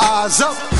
Eyes up.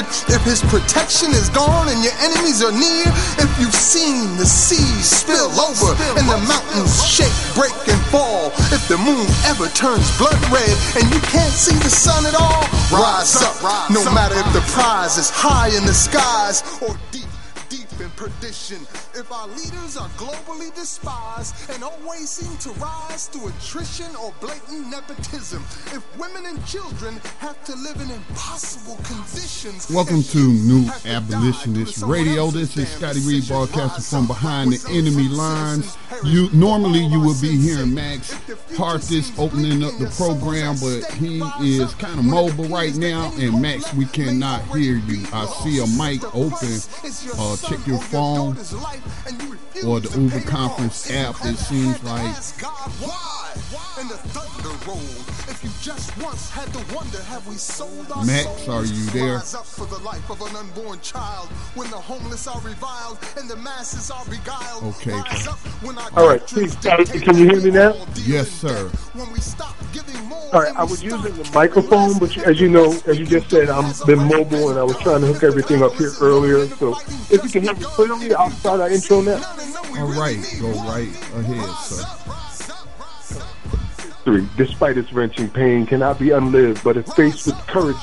If his protection is gone and your enemies are near. If you've seen the seas spill over and the mountains shake, break, and fall. If the moon ever turns blood red and you can't see the sun at all, rise up. No matter if the prize is high in the skies or deep, deep in perdition. If our leaders are globally despised and always seem to rise through attrition or blatant nepotism. If women and children have to live in impossible conditions. Welcome to New Abolitionist Radio. This is Scotty Reed broadcasting from behind the enemy lines. You normally you would be hearing Max Parthis opening up the program, but he is kind of mobile right now. And Max, we cannot hear you. I see a mic open. Uh, check your phone or the Uber conference app. It seems like Max, are you there? For the life of an unborn child, when the homeless are reviled and the masses are beguiled. Okay. Rise up when our All right, please, Scotty, can you hear me now? Yes, sir. When we stop giving more All right, I was using the microphone, but as you know, as you just said, I'm been mobile and I was trying to hook everything up here earlier. So if you can hear me clearly, I'll start our intro now. All right, go right ahead, sir. Three, despite its wrenching pain, cannot be unlived, but if faced with courage,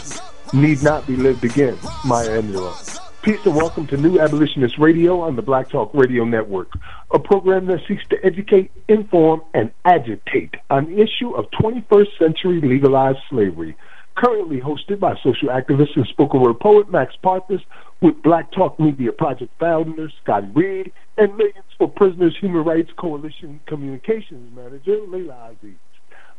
need not be lived again. Maya Angelou. Peace and welcome to New Abolitionist Radio on the Black Talk Radio Network, a program that seeks to educate, inform, and agitate on the issue of 21st century legalized slavery. Currently hosted by social activist and spoken word poet Max Parthis, with Black Talk Media Project founder Scotty Reed, and Millions for Prisoners Human Rights Coalition Communications Manager Leila Aziz.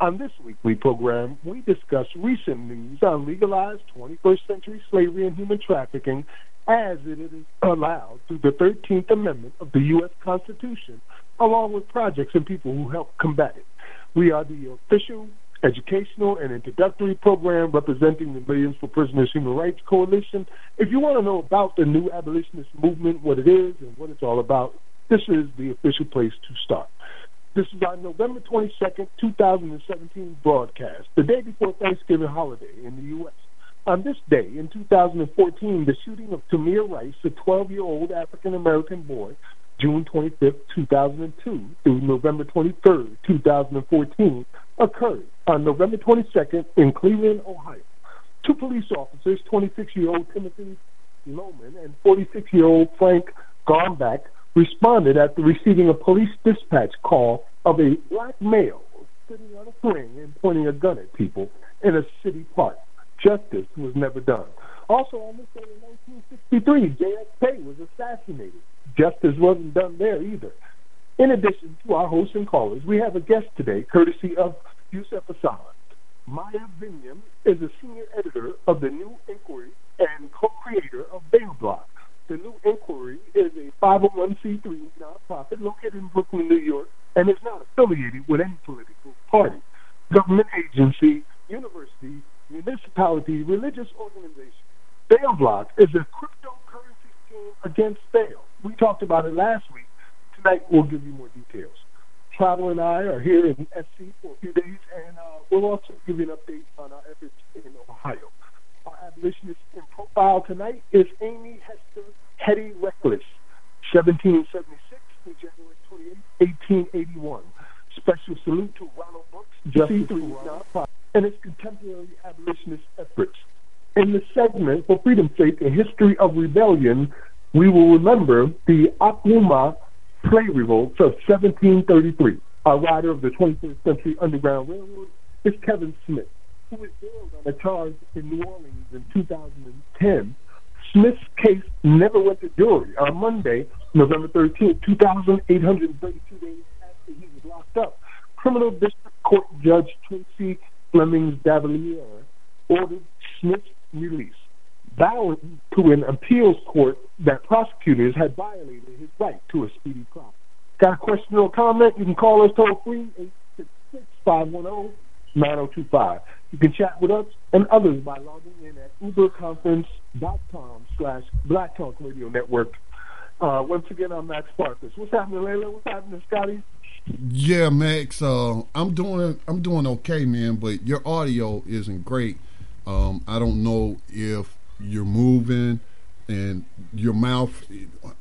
On this weekly program, we discuss recent news on legalized 21st century slavery and human trafficking as it is allowed through the 13th Amendment of the U.S. Constitution, along with projects and people who help combat it. We are the official educational and introductory program representing the Millions for Prisoners Human Rights Coalition. If you want to know about the new abolitionist movement, what it is, and what it's all about, this is the official place to start. This is our November 22nd, 2017 broadcast, the day before Thanksgiving holiday in the U.S. On this day in 2014, the shooting of Tamir Rice, a 12 year old African American boy, June 25th, 2002 through November 23rd, 2014, occurred on November 22nd in Cleveland, Ohio. Two police officers, 26 year old Timothy Loehmann and 46 year old Frank Garmback, responded after receiving a police dispatch call of a black male sitting on a swing and pointing a gun at people in a city park. Justice was never done. Also, on this day in 1963, JFK was assassinated. Justice wasn't done there either. In addition to our hosts and callers, we have a guest today, courtesy of Yusef Hassan. Maya Binyam is a senior editor of the New Inquiry and co-creator of Bail Bloc. The New Inquiry is a 501c3 nonprofit located in Brooklyn, New York, and is not affiliated with any political party, government agency, university, municipality, religious organization. Bail Bloc is a cryptocurrency scheme against bail. We talked about it last week. Tonight we'll give you more details. Travel and I are here in SC for a few days, and uh, we'll also give you an update on our efforts in Ohio. Our abolitionist in profile tonight is Amy Hester Hetty Reckless, 1776 to January 28, 1981. Special salute to Ronald Brooks, Justice for and its contemporary abolitionist efforts. In the segment for Freedom's Sake, A History of Rebellion, we will remember the Akwamu Clay Revolt of 1733. A rider of the 21st Century Underground Railroad is Kevin Smith, who was jailed on a charge in New Orleans in 2010. Smith's case never went to jury. On Monday, November 13, 2,832 days after he was locked up, criminal district court judge Tracey Flemings Davillier ordered Smith's release, bowing to an appeals court that prosecutors had violated his right to a speedy trial. Got a question or comment? You can call us toll free, 866 510 9025. You can chat with us and others by logging in at uberconference.com slash Black Talk Radio Network. Uh, once again, I'm Max Parthis. What's happening, Layla? What's happening, Scotty? Yeah, Max. Uh, I'm doing I'm doing okay, man. But your audio isn't great. Um, I don't know if you're moving and your mouth,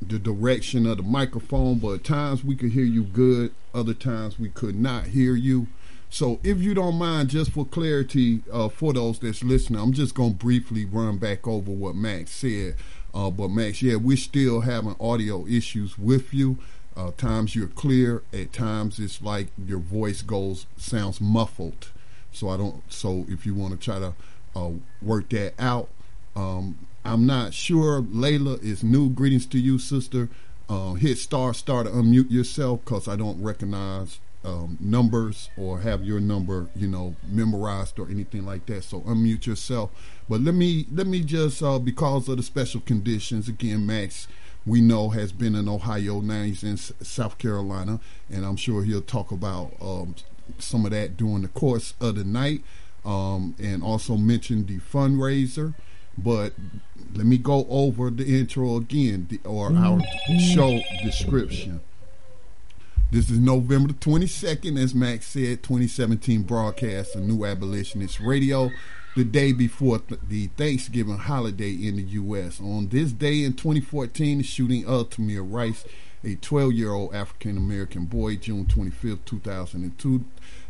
the direction of the microphone, but at times we could hear you good, other times we could not hear you. So if you don't mind, just for clarity uh, for those that's listening, I'm just going to briefly run back over what Max said. Uh, but Max, yeah, we're still having audio issues with you. Uh, times you're clear, at times it's like your voice goes sounds muffled. So I don't. So if you want to try to uh, work that out, um, I'm not sure. Layla is new. Greetings to you, sister. Uh, hit star star to unmute yourself because I don't recognize um, numbers or have your number, you know, memorized or anything like that. So unmute yourself. But let me let me just uh, because of the special conditions again, Max. We know has been in Ohio. Now he's in South Carolina, and I'm sure he'll talk about um, some of that during the course of the night, um, and also mention the fundraiser. But let me go over the intro again, the, or our show description. This is November the 22nd, as Max said, 2017 broadcast of New Abolitionist Radio, the day before th- the Thanksgiving holiday in the U.S. On this day in 2014, the shooting of Tamir Rice, a 12 year old African American boy, June 25th, 2002,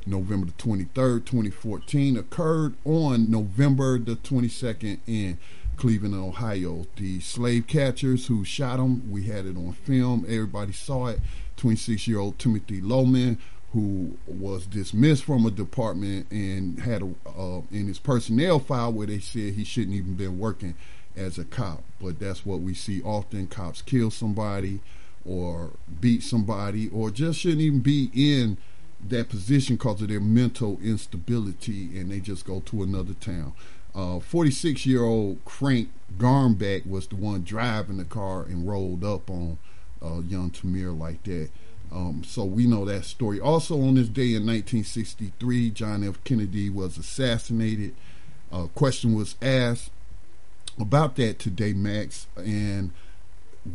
November the 23rd, 2014, occurred on November the 22nd in Cleveland, Ohio. The slave catchers who shot him, we had it on film. Everybody saw it. 26 year old Timothy Loehmann, who was dismissed from a department and had a, uh, in his personnel file where they said he shouldn't even been working as a cop. But that's what we see often. Cops kill somebody or beat somebody or just shouldn't even be in that position because of their mental instability and they just go to another town. 46 uh, year old Frank Garmback was the one driving the car and rolled up on uh, young Tamir like that. Um, so we know that story. Also, on this day in 1963, John F. Kennedy was assassinated. A question was asked about that today, Max, and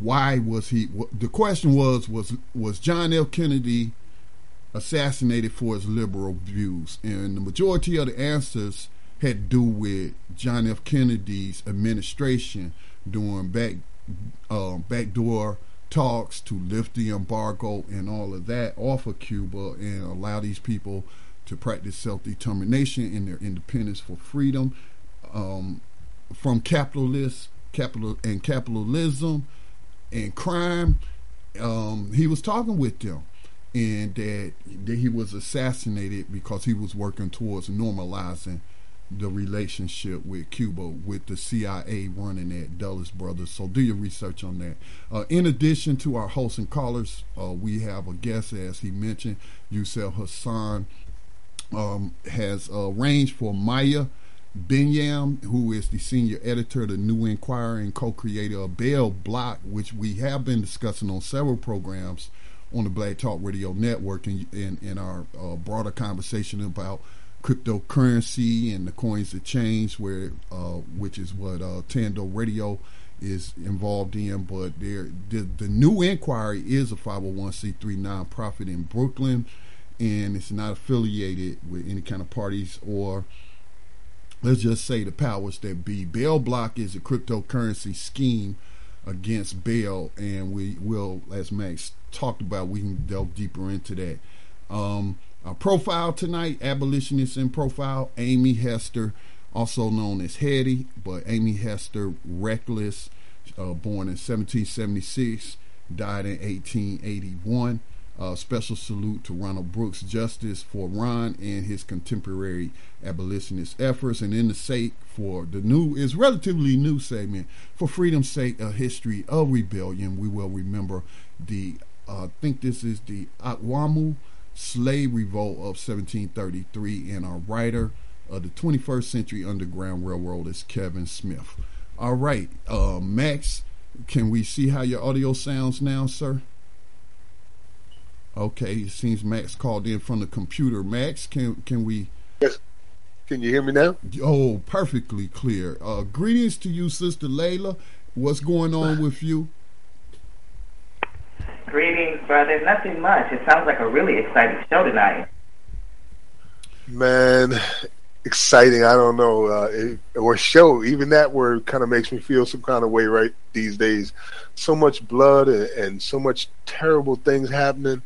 why was he? The question was was was John F. Kennedy assassinated for his liberal views, and the majority of the answers had to do with John F. Kennedy's administration doing back uh, backdoor talks to lift the embargo and all of that off of Cuba and allow these people to practice self-determination and their independence for freedom um, from capitalists, capital and capitalism and crime. Um, he was talking with them, and that, that he was assassinated because he was working towards normalizing the relationship with Cuba with the CIA running that Dulles Brothers. So do your research on that. Uh, in addition to our hosts and callers, uh, we have a guest, as he mentioned, Yusef Hassan um, has arranged for Maya Binyam, who is the senior editor of the New Inquiry and co-creator of Bail Bloc, which we have been discussing on several programs on the Black Talk Radio Network and in, in, in, our uh, broader conversation about cryptocurrency and the coins that change, where uh, which is what uh, Tando Radio is involved in. But there, the, the new inquiry is a 501c3 nonprofit in Brooklyn, and it's not affiliated with any kind of parties or let's just say the powers that be. Bail Bloc is a cryptocurrency scheme against bail, and we will, as Max talked about, we can delve deeper into that. Um, our profile tonight, abolitionist in profile, Amy Hester, also known as Hetty, but Amy Hester Reckless, uh, born in 1776, died in 1881. Uh, special salute to Ronald Brooks Justice for Ron and his contemporary abolitionist efforts, and in the sake for the new is relatively new segment for freedom's sake, a history of rebellion. We will remember the uh, I think this is the Akwamu slave revolt of 1733, and our writer of the 21st century Underground Railroad is Kevin Smith. All right, uh, Max, can we see how your audio sounds now, sir? Okay, it seems Max called in from the computer. Max, can can we? Yes. Can you hear me now? Oh, perfectly clear. Uh, greetings to you, Sister Layla. What's going on with you? Greetings, brother. Nothing much. It sounds like a really exciting show tonight. Man, exciting. I don't know. Uh, it, or show. Even that word kind of makes me feel some kind of way right these days. So much blood and, and so much terrible things happening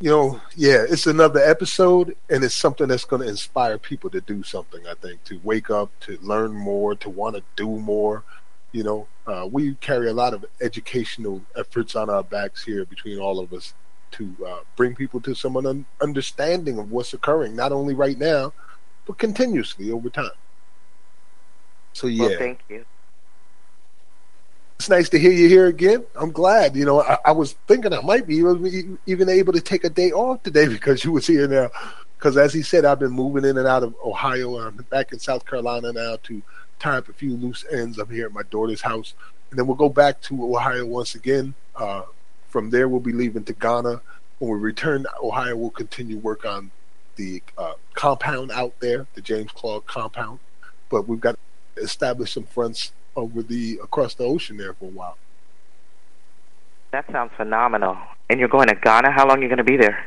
you know, yeah, it's another episode, and it's something that's going to inspire people to do something. I think to wake up, to learn more, to want to do more. You know, uh, we carry a lot of educational efforts on our backs here between all of us to uh, bring people to some un- understanding of what's occurring, not only right now, but continuously over time. So yeah, well, thank you it's nice to hear you here again. I'm glad. You know, I, I, was thinking I might be even able to take a day off today because you was here now. Because as he said, I've been moving in and out of Ohio. I'm back in South Carolina now to tie up a few loose ends. I'm here at my daughter's house, and then we'll go back to Ohio once again. Uh, from there, we'll be leaving to Ghana. When we return to Ohio, we'll continue work on the uh, compound out there, the James Claude compound. But we've got to establish some fronts over the across the ocean there for a while. That sounds phenomenal. And you're going to Ghana? How long are you going to be there?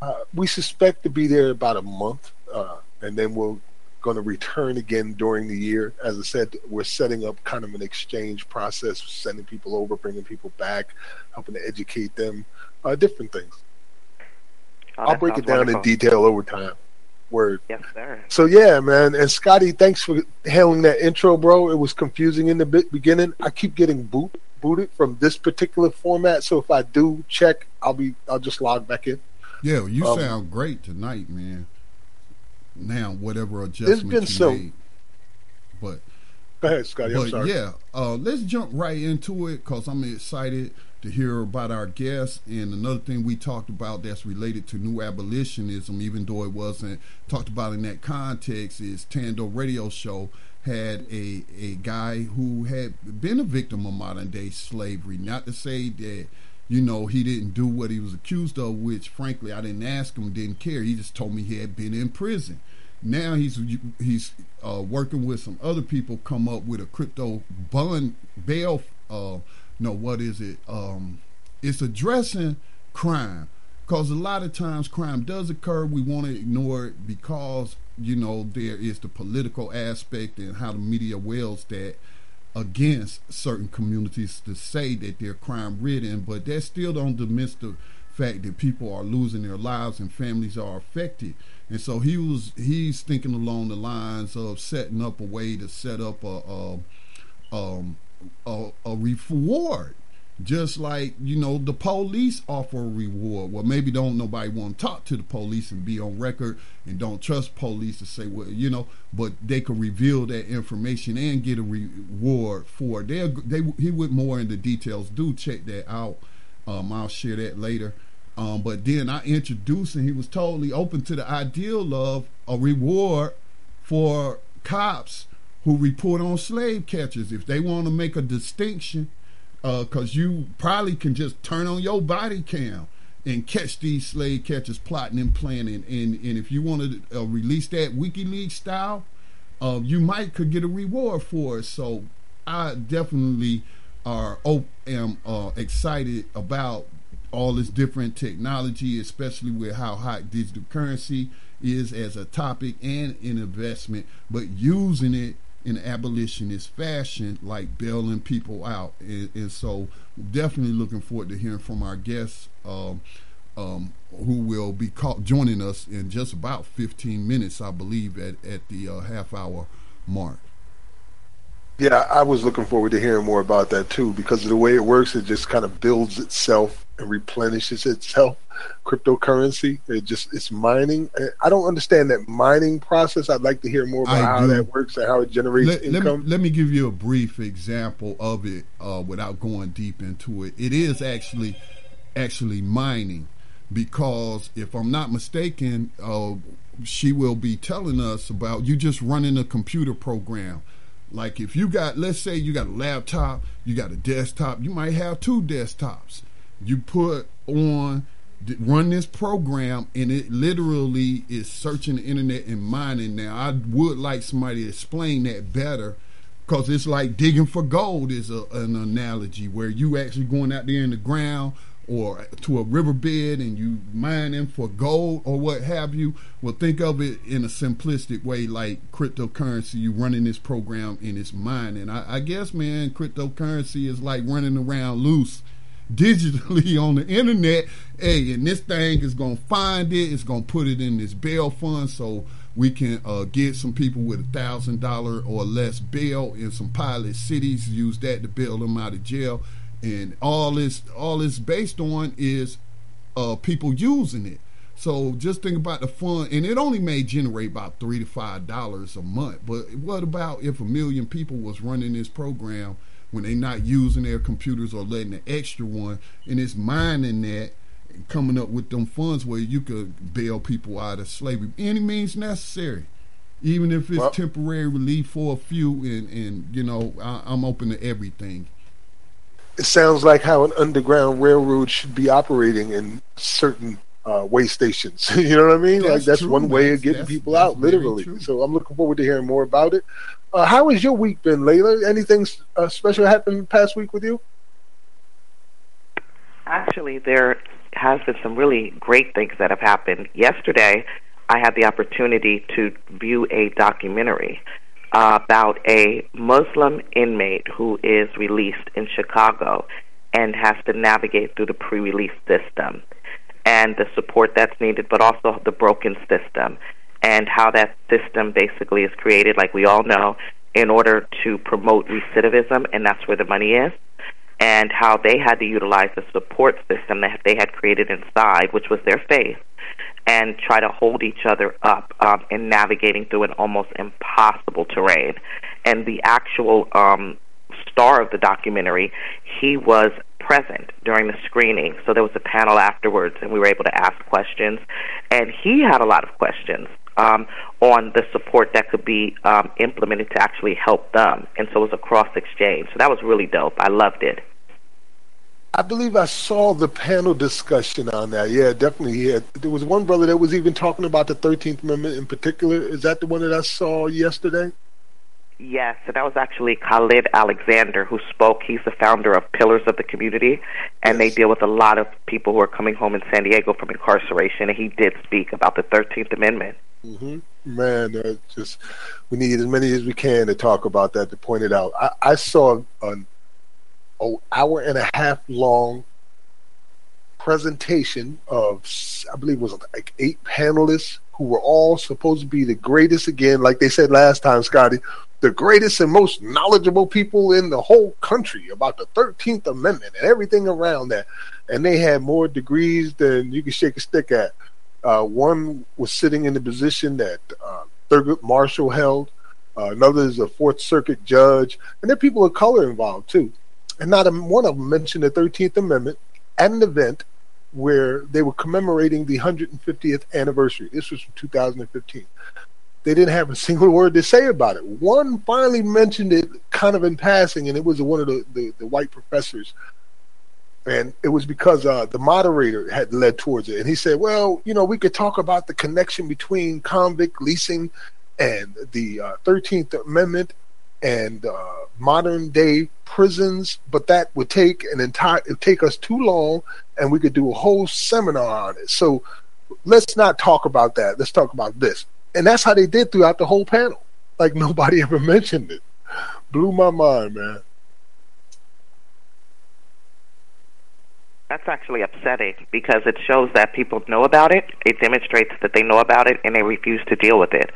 Uh, we suspect to be there about a month, uh, and then we're going to return again during the year. As I said, we're setting up kind of an exchange process, sending people over, bringing people back, helping to educate them, uh, different things. Oh, I'll break it down wonderful. in detail over time. Word. Yes, sir. So yeah, man. And Scotty, thanks for hailing that intro, bro. It was confusing in the beginning. I keep getting boot booted from this particular format. So if I do check, I'll be I'll just log back in. Yeah, you um, sound great tonight, man. Now, whatever adjustment you some, made, but go ahead, Scotty. But yeah, uh, let's jump right into it because I'm excited to hear about our guests. And another thing we talked about that's related to new abolitionism, even though it wasn't talked about in that context, is Tando Radio Show had a a guy who had been a victim of modern day slavery. Not to say that you know he didn't do what he was accused of, which frankly I didn't ask him, didn't care. He just told me he had been in prison. Now he's he's uh, working with some other people, come up with a crypto bond bail. Uh, no, what is it? Um, it's addressing crime because a lot of times crime does occur. We want to ignore it because you know there is the political aspect and how the media wields that against certain communities to say that they're crime ridden, but that still don't diminish the fact that people are losing their lives and families are affected. And so he was he's thinking along the lines of setting up a way to set up a, a um, a, a reward just like you know the police offer a reward. Well maybe don't nobody want to talk to the police and be on record and don't trust police to say well you know but they could reveal that information and get a reward for it. They they he went more into details. Do check that out. Um i'll share that later. Um but then i introduced and he was totally open to the ideal of a reward for cops who report on slave catchers. If they want to make a distinction, because uh, you probably can just turn on your body cam and catch these slave catchers plotting and planning. And, and if you want to uh, release that WikiLeaks style, uh, you might could get a reward for it. So I definitely are am uh, excited about all this different technology, especially with how hot digital currency is as a topic and an investment, but using it in abolitionist fashion, like bailing people out. And, and so, definitely looking forward to hearing from our guests. Um, um, who will be joining us in just about 15 minutes, I believe, at, at the uh, half hour mark. Yeah, I was looking forward to hearing more about that too, because of the way it works, it just kind of builds itself and replenishes itself. Cryptocurrency, it just it's mining. I don't understand that mining process. I'd like to hear more about I how do. that works and how it generates let, income. Let me, let me give you a brief example of it uh, without going deep into it. It is actually actually mining because if I'm not mistaken, uh, she will be telling us about you just running a computer program like if you got, let's say you got a laptop, you got a desktop, you might have two desktops. You put on, run this program, and it literally is searching the internet and mining. Now, I would like somebody to explain that better because it's like digging for gold is a, an analogy where you actually going out there in the ground or to a riverbed and you mining for gold or what have you, well, think of it in a simplistic way like cryptocurrency. You running this program and it's mining. I, I guess, man, cryptocurrency is like running around loose digitally on the internet. Hey, and this thing is gonna find it. It's gonna put it in this bail fund so we can uh, get some people with a thousand dollar or less bail in some pilot cities. Use that to bail them out of jail and all this all it's based on is uh, people using it. So just think about the fun, and it only may generate about three to five dollars a month. But what about if a million people was running this program when they're not using their computers or letting the extra one, and it's mining that, coming up with them funds where you could bail people out of slavery any means necessary, even if it's well, temporary relief for a few. And and you know I, I'm open to everything it sounds like how an underground railroad should be operating in certain uh, way stations. you know what I mean? That's like that's true, one way of getting people out, literally. So I'm looking forward to hearing more about it. Uh, how has your week been, Layla? Anything uh, special happened past week with you? Actually, there has been some really great things that have happened. Yesterday, I had the opportunity to view a documentary about a Muslim inmate who is released in Chicago and has to navigate through the pre release system and the support that's needed, but also the broken system and how that system basically is created, like we all know, in order to promote recidivism, and that's where the money is, and how they had to utilize the support system that they had created inside, which was their faith, and try to hold each other up um, in navigating through an almost impossible terrain. And the actual um, star of the documentary, he was present during the screening. So there was a panel afterwards, and we were able to ask questions. And he had a lot of questions um, on the support that could be um, implemented to actually help them. And so it was a cross exchange. So that was really dope. I loved it. I believe I saw the panel discussion on that. Yeah, definitely. Yeah, there was one brother that was even talking about the Thirteenth Amendment in particular. Is that the one that I saw yesterday? Yes, and that was actually Khalid Alexander who spoke. He's the founder of Pillars of the Community, and yes. they deal with a lot of people who are coming home in San Diego from incarceration. And he did speak about the Thirteenth Amendment. Mm-hmm. Man, uh, just we need as many as we can to talk about that to point it out. I, I saw an an hour and a half long presentation of I believe it was like eight panelists who were all supposed to be the greatest again, like they said last time, Scotty, the greatest and most knowledgeable people in the whole country about the Thirteenth Amendment and everything around that. And they had more degrees than you could shake a stick at. Uh, one was sitting in the position that uh, Thurgood Marshall held. Uh, another is a Fourth Circuit judge, and there are people of color involved too and not a, one of them mentioned the 13th Amendment at an event where they were commemorating the 150th anniversary. This was from 2015. They didn't have a single word to say about it. One finally mentioned it kind of in passing, and it was one of the, the, the white professors. And it was because uh, the moderator had led towards it. And he said, well, you know, we could talk about the connection between convict leasing and the uh, 13th Amendment and uh, modern day prisons, but that would take an entire it would take us too long, and we could do a whole seminar on it. So let's not talk about that. Let's talk about this, and that's how they did throughout the whole panel. like nobody ever mentioned it. Blew my mind, man. That's actually upsetting because it shows that people know about it. It demonstrates that they know about it and they refuse to deal with it.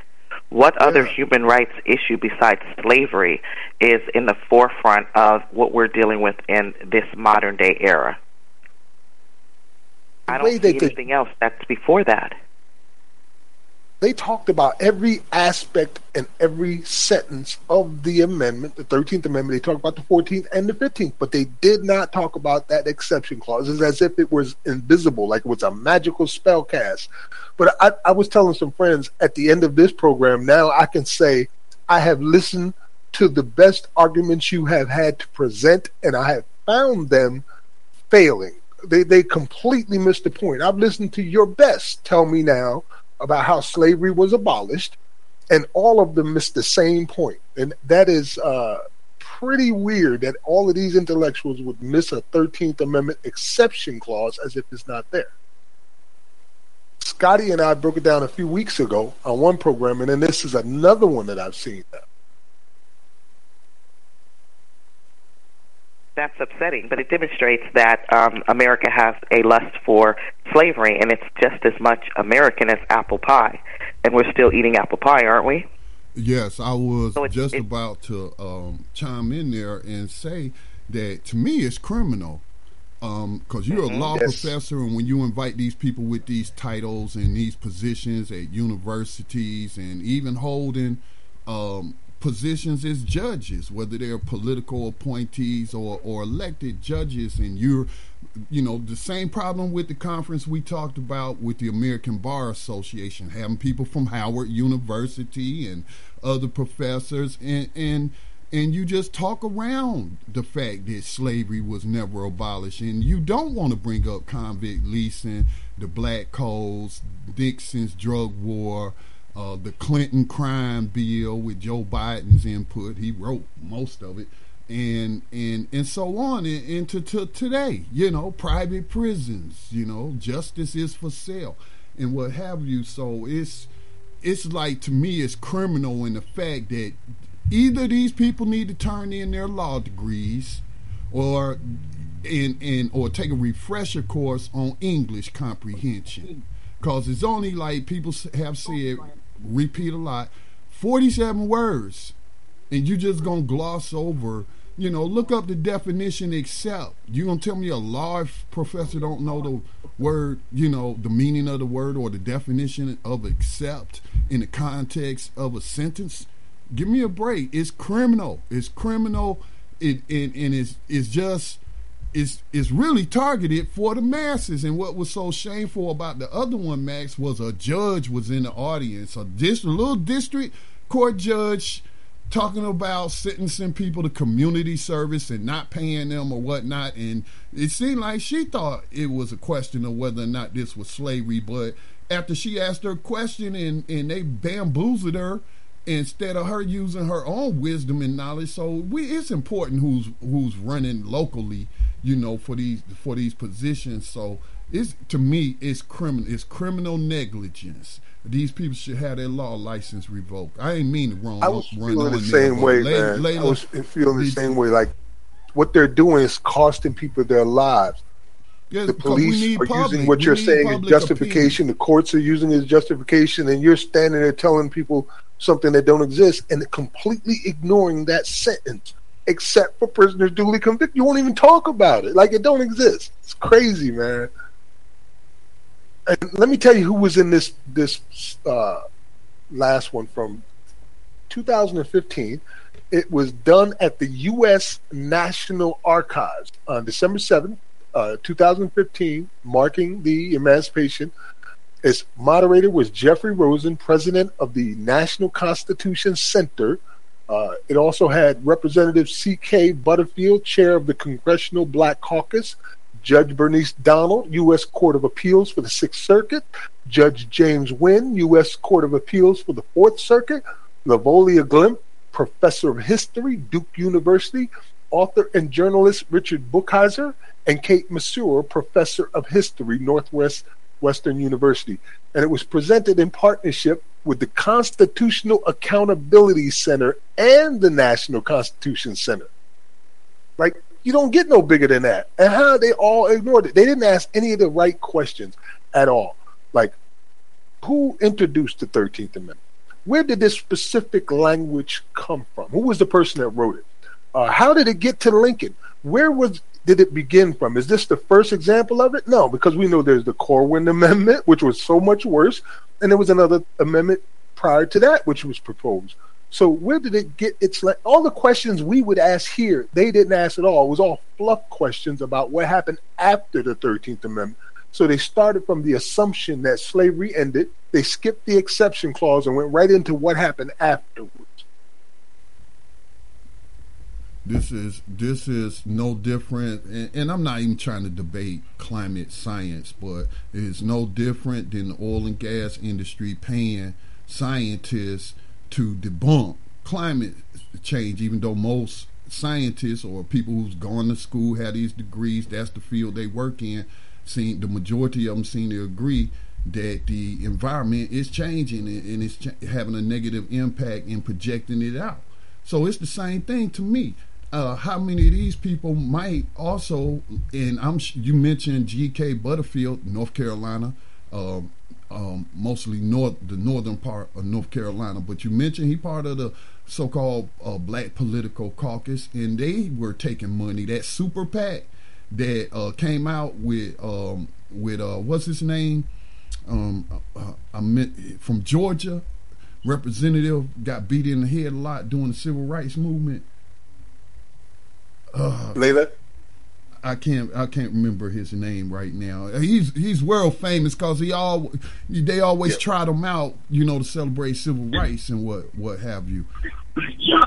What yeah. other human rights issue besides slavery is in the forefront of what we're dealing with in this modern day era? I don't see anything else that's before that they talked about every aspect and every sentence of the amendment, the 13th Amendment. They talked about the 14th and the 15th, but they did not talk about that exception clause. It's as if it was invisible, like it was a magical spell cast. But I, I was telling some friends at the end of this program, now I can say I have listened to the best arguments you have had to present, and I have found them failing. They, they completely missed the point. I've listened to your best. Tell me now about how slavery was abolished, and all of them missed the same point. And that is uh, pretty weird that all of these intellectuals would miss a 13th Amendment exception clause as if it's not there. Scotty and I broke it down a few weeks ago on one program, and then this is another one that I've seen that's upsetting, but it demonstrates that um, America has a lust for slavery, and it's just as much American as apple pie. And we're still eating apple pie, aren't we? Yes, I was so just about to um, chime in there and say that to me it's criminal because um, you're mm-hmm. a law yes. professor, and when you invite these people with these titles and these positions at universities and even holding um, positions as judges, whether they're political appointees or, or elected judges, and you're, you know, the same problem with the conference we talked about with the American Bar Association, having people from Howard University and other professors, and and and you just talk around the fact that slavery was never abolished, and you don't want to bring up convict leasing, the black codes, Nixon's drug war uh, the Clinton crime bill with Joe Biden's input. He wrote most of it, and and and so on into to today. You know, private prisons. You know, justice is for sale, and what have you. So it's it's like to me, it's criminal in the fact that either these people need to turn in their law degrees, or and and or take a refresher course on English comprehension because it's only like people have said repeat a lot. 47 words. And you're just going to gloss over, you know, look up the definition except. You to tell me a law professor don't know the word, you know, the meaning of the word or the definition of accept in the context of a sentence? Give me a break. It's criminal. It's criminal. It, it and it's, it's just is is really targeted for the masses. And what was so shameful about the other one, Max, was a judge was in the audience, a, little district court judge talking about sentencing people to community service and not paying them or whatnot. And it seemed like she thought it was a question of whether or not this was slavery. But after she asked her question and, and they bamboozled her instead of her using her own wisdom and knowledge. So we, it's important who's who's running locally you know, for these for these positions. So it's to me, it's criminal. It's criminal negligence. These people should have their law license revoked. I ain't mean to wrong. I was feeling the same way, man. I was feeling the same way. Like what they're doing is costing people their lives. The police are public. using what we you're saying as justification. Opinion. The courts are using it as justification, and you're standing there telling people something that don't exist and completely ignoring that sentence except for prisoners duly convicted. You won't even talk about it. Like it don't exist. It's crazy, man. And let me tell you who was in this this uh, last one from 2015. It was done at the U.S. National Archives on December 7th, uh, 2015, marking the emancipation. Its moderator was Jeffrey Rosen, president of the National Constitution Center uh, it also had Representative G.K. Butterfield, chair of the Congressional Black Caucus, Judge Bernice Donald, U.S. Court of Appeals for the Sixth Circuit, Judge James Wynn, U.S. Court of Appeals for the Fourth Circuit, Lavolia Glimp, Professor of History, Duke University, author and journalist Richard Brookhiser, and Kate Masur, Professor of History, Northwest Western University. And it was presented in partnership with the Constitutional Accountability Center and the National Constitution Center. Like, you don't get no bigger than that. And how they all ignored it. They didn't ask any of the right questions at all. Like, who introduced the 13th Amendment? Where did this specific language come from? Who was the person that wrote it? Uh, how did it get to Lincoln? Where was did it begin from? Is this the first example of it? No, because we know there's the Corwin Amendment, which was so much worse, and there was another amendment prior to that which was proposed. So where did it get its like all the questions we would ask here, they didn't ask at all. It was all fluff questions about what happened after the 13th Amendment. So they started from the assumption that slavery ended, they skipped the exception clause and went right into what happened afterwards. This is this is no different, and, and, I'm not even trying to debate climate science, but it's no different than the oil and gas industry paying scientists to debunk climate change, even though most scientists or people who's gone to school have these degrees, that's the field they work in. Seem the majority of them seem to agree that the environment is changing and it's having a negative impact and projecting it out. So it's the same thing to me uh, how many of these people might also, and I'm you mentioned G.K. Butterfield, North Carolina, um, um, mostly north the northern part of North Carolina, but you mentioned he part of the so-called uh, Black Political Caucus, and they were taking money. That super PAC that uh, came out with um, with uh, what's his name? Um, uh, I meant from Georgia, representative got beat in the head a lot during the civil rights movement uh, Layla. I can't I can't remember his name right now. He's he's world famous because he all they always yeah. trot him out, you know, to celebrate civil rights and what what have you.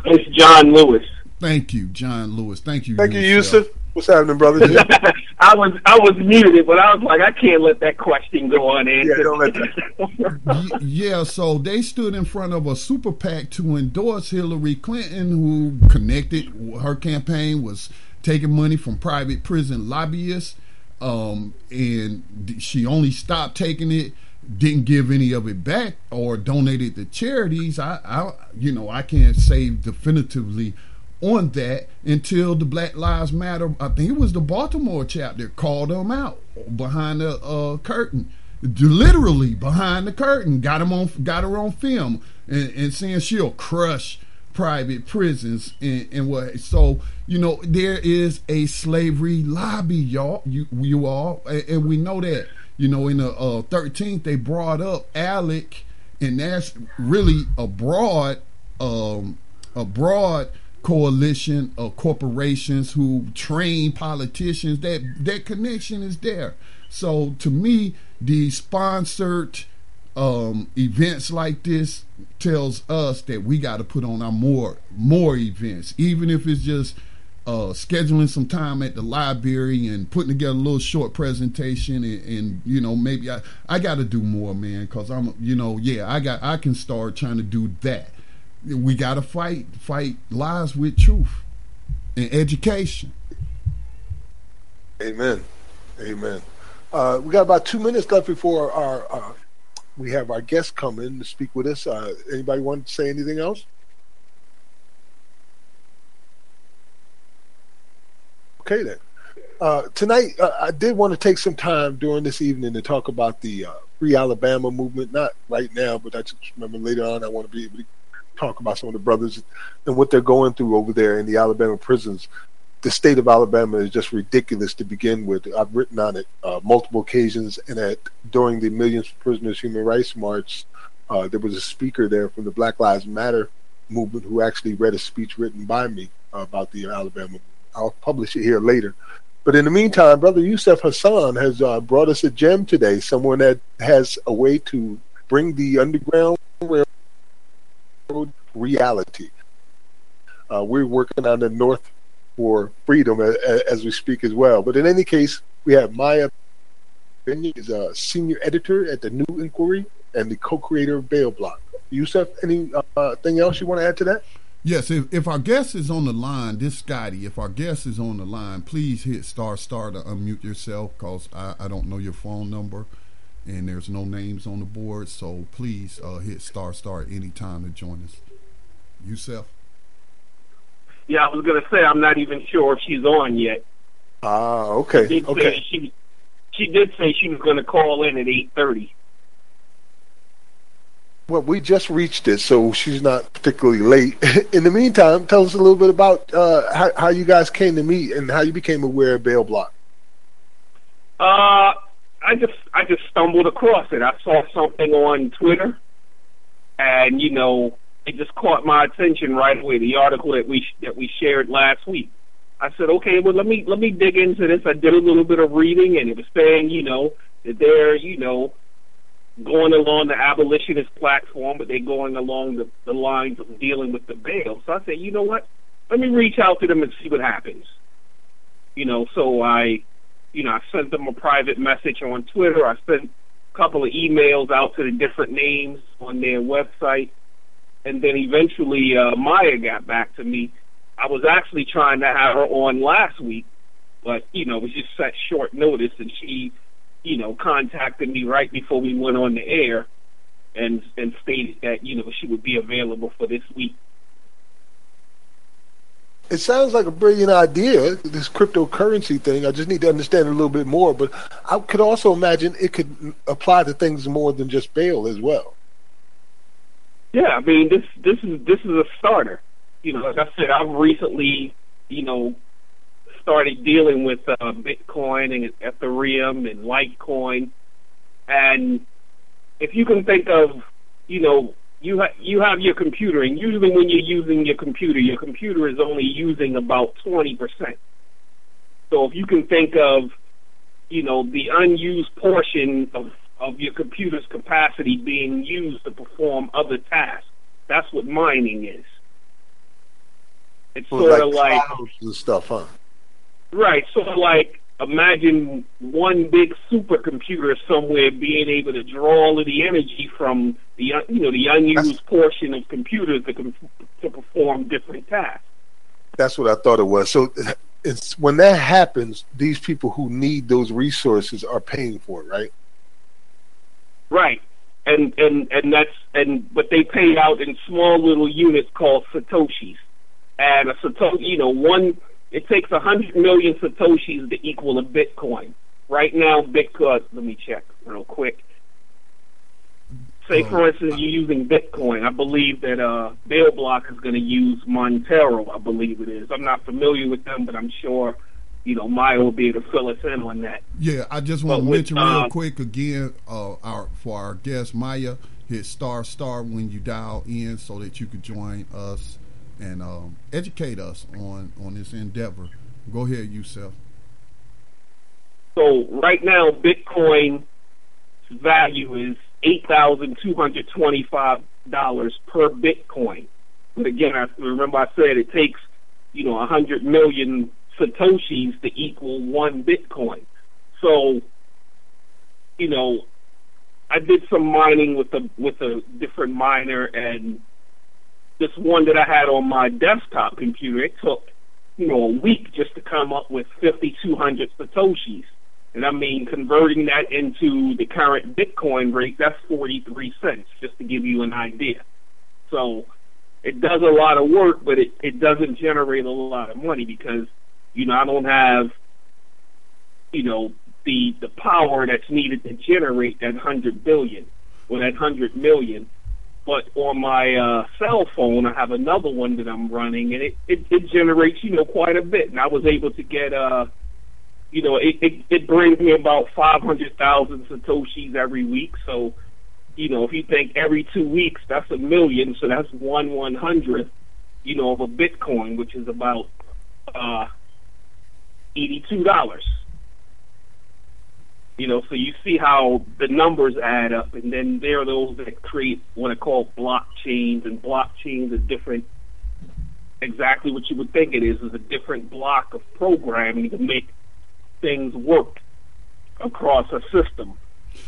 It's John Lewis. Thank you, John Lewis. Thank you. Thank you, Yusuf. What's happening, brother? I was I was muted, but I was like, I can't let that question go unanswered. Yeah, don't let that. yeah, so they stood in front of a super PAC to endorse Hillary Clinton, who connected her campaign was taking money from private prison lobbyists, um, and she only stopped taking it didn't give any of it back or donated to charities, I, I you know, I can't say definitively on that until the Black Lives Matter. I think it was the Baltimore chapter called them out behind the uh, curtain, literally behind the curtain. Got him on, got her on film, and, and saying she'll crush private prisons and, and what. So you know there is a slavery lobby, y'all. You you all, and, and we know that. You know, in the uh, 13th, they brought up ALEC, and that's really a broad, um, a broad coalition of corporations who train politicians that that connection is there. So to me the sponsored um, events like this tells us that we got to put on our more more events. Even if it's just uh, scheduling some time at the library and putting together a little short presentation and, and you know maybe I, I got to do more man because I'm you know yeah I got I can start trying to do that we got to fight fight lies with truth and education. Amen. Amen. Uh, we got about two minutes left before our uh, we have our guest come in to speak with us. Uh, anybody want to say anything else? Okay then. Uh, tonight, uh, I did want to take some time during this evening to talk about the uh, Free Alabama movement. Not right now, but I just remember later on I want to be able to talk about some of the brothers and what they're going through over there in the Alabama prisons. The state of Alabama is just ridiculous to begin with. I've written on it uh, multiple occasions, and at during the Millions of Prisoners Human Rights March, uh, there was a speaker there from the Black Lives Matter movement who actually read a speech written by me about the Alabama. I'll publish it here later. But in the meantime, Brother Yusuf Hassan has uh, brought us a gem today, someone that has a way to bring the underground reality. Uh, we're working on the North for Freedom as, as, we speak as well. But in any case, we have Maya Binyam is a senior editor at the New Inquiry and the co-creator of Bail Bloc. Yusuf, anything uh, else you want to add to that? Yes, if, if our guest is on the line, this Scotty, if our guest is on the line, please hit star star to unmute yourself because I, I don't know your phone number and there's no names on the board. So please uh, hit star star anytime to join us. Yourself. Yeah, I was gonna say I'm not even sure if she's on yet. Ah, okay, She did okay. say she she did say she was gonna call in at eight thirty. Well, we just reached it, so she's not particularly late. In the meantime, tell us a little bit about uh, how, how you guys came to meet and how you became aware of Bail Bloc. Uh, I just I just stumbled across it. I saw something on Twitter, and you know it just caught my attention right away. The article that we that we shared last week. I said, okay, well let me let me dig into this. I did a little bit of reading, and it was saying, you know, that they're you know going along the abolitionist platform, but they're going along the, the lines of dealing with the bail. So I said, you know what? Let me reach out to them and see what happens. You know, so I you know, I sent them a private message on Twitter. I sent a couple of emails out to the different names on their website. And then eventually uh, Maya got back to me. I was actually trying to have her on last week, but, you know, it was just set short notice. And she, you know, contacted me right before we went on the air and, and stated that, you know, she would be available for this week. It sounds like a brilliant idea, this cryptocurrency thing. I just need to understand a little bit more, but I could also imagine it could apply to things more than just bail as well. Yeah, I mean this this is this is a starter. You know, like I said, I've recently, you know, started dealing with uh, Bitcoin and Ethereum and Litecoin, and if you can think of, you know, you ha- you have your computer, and usually when you're using your computer, your computer is only using about twenty percent. So if you can think of, you know, the unused portion of of your computer's capacity being used to perform other tasks, that's what mining is. It's So sort of like stuff, huh? Right. So, like, imagine one big supercomputer somewhere being able to draw all of the energy from the you know the unused portion of computers to com- to perform different tasks. That's what I thought it was. So it's when that happens, these people who need those resources are paying for it, right? Right. And and and that's and but they pay out in small little units called satoshis. And a satoshi, you know, one it takes a hundred million satoshis to equal a bitcoin. Right now, Bitcoin. Let me check real quick. Say, for instance, you're using Bitcoin. I believe that uh, Bail Bloc is going to use Monero. I believe it is. I'm not familiar with them, but I'm sure, you know, Maya will be able to fill us in on that. Yeah, I just want to with, mention real uh, quick again, uh, our for our guest Maya, hit star star when you dial in so that you could join us and um, educate us on on this endeavor. Go ahead, yourself. So right now, Bitcoin's value is eight thousand two hundred twenty-five dollars per Bitcoin. But again, I remember I said it takes you know a hundred million satoshis to equal one Bitcoin. So you know, I did some mining with a with a different miner, and this one that I had on my desktop computer, it took you know a week just to come up with fifty two hundred satoshis. And I mean, converting that into the current Bitcoin rate, that's 43 cents, just to give you an idea. So it does a lot of work, but it, it doesn't generate a lot of money because, you know, I don't have, you know, the, the power that's needed to generate that 100 billion or that 100 million. But on my uh, cell phone, I have another one that I'm running, and it, it, it generates, you know, quite a bit. And I was able to get, uh, you know, it, it, it brings me about 500,000 Satoshis every week. So, you know, if you think every two weeks, that's a million. So that's one one hundredth, you know, of a Bitcoin, which is about uh, $82. You know, so you see how the numbers add up. And then there are those that create what are called blockchains, and blockchains are different exactly what you would think it is is a different block of programming to make things work across a system.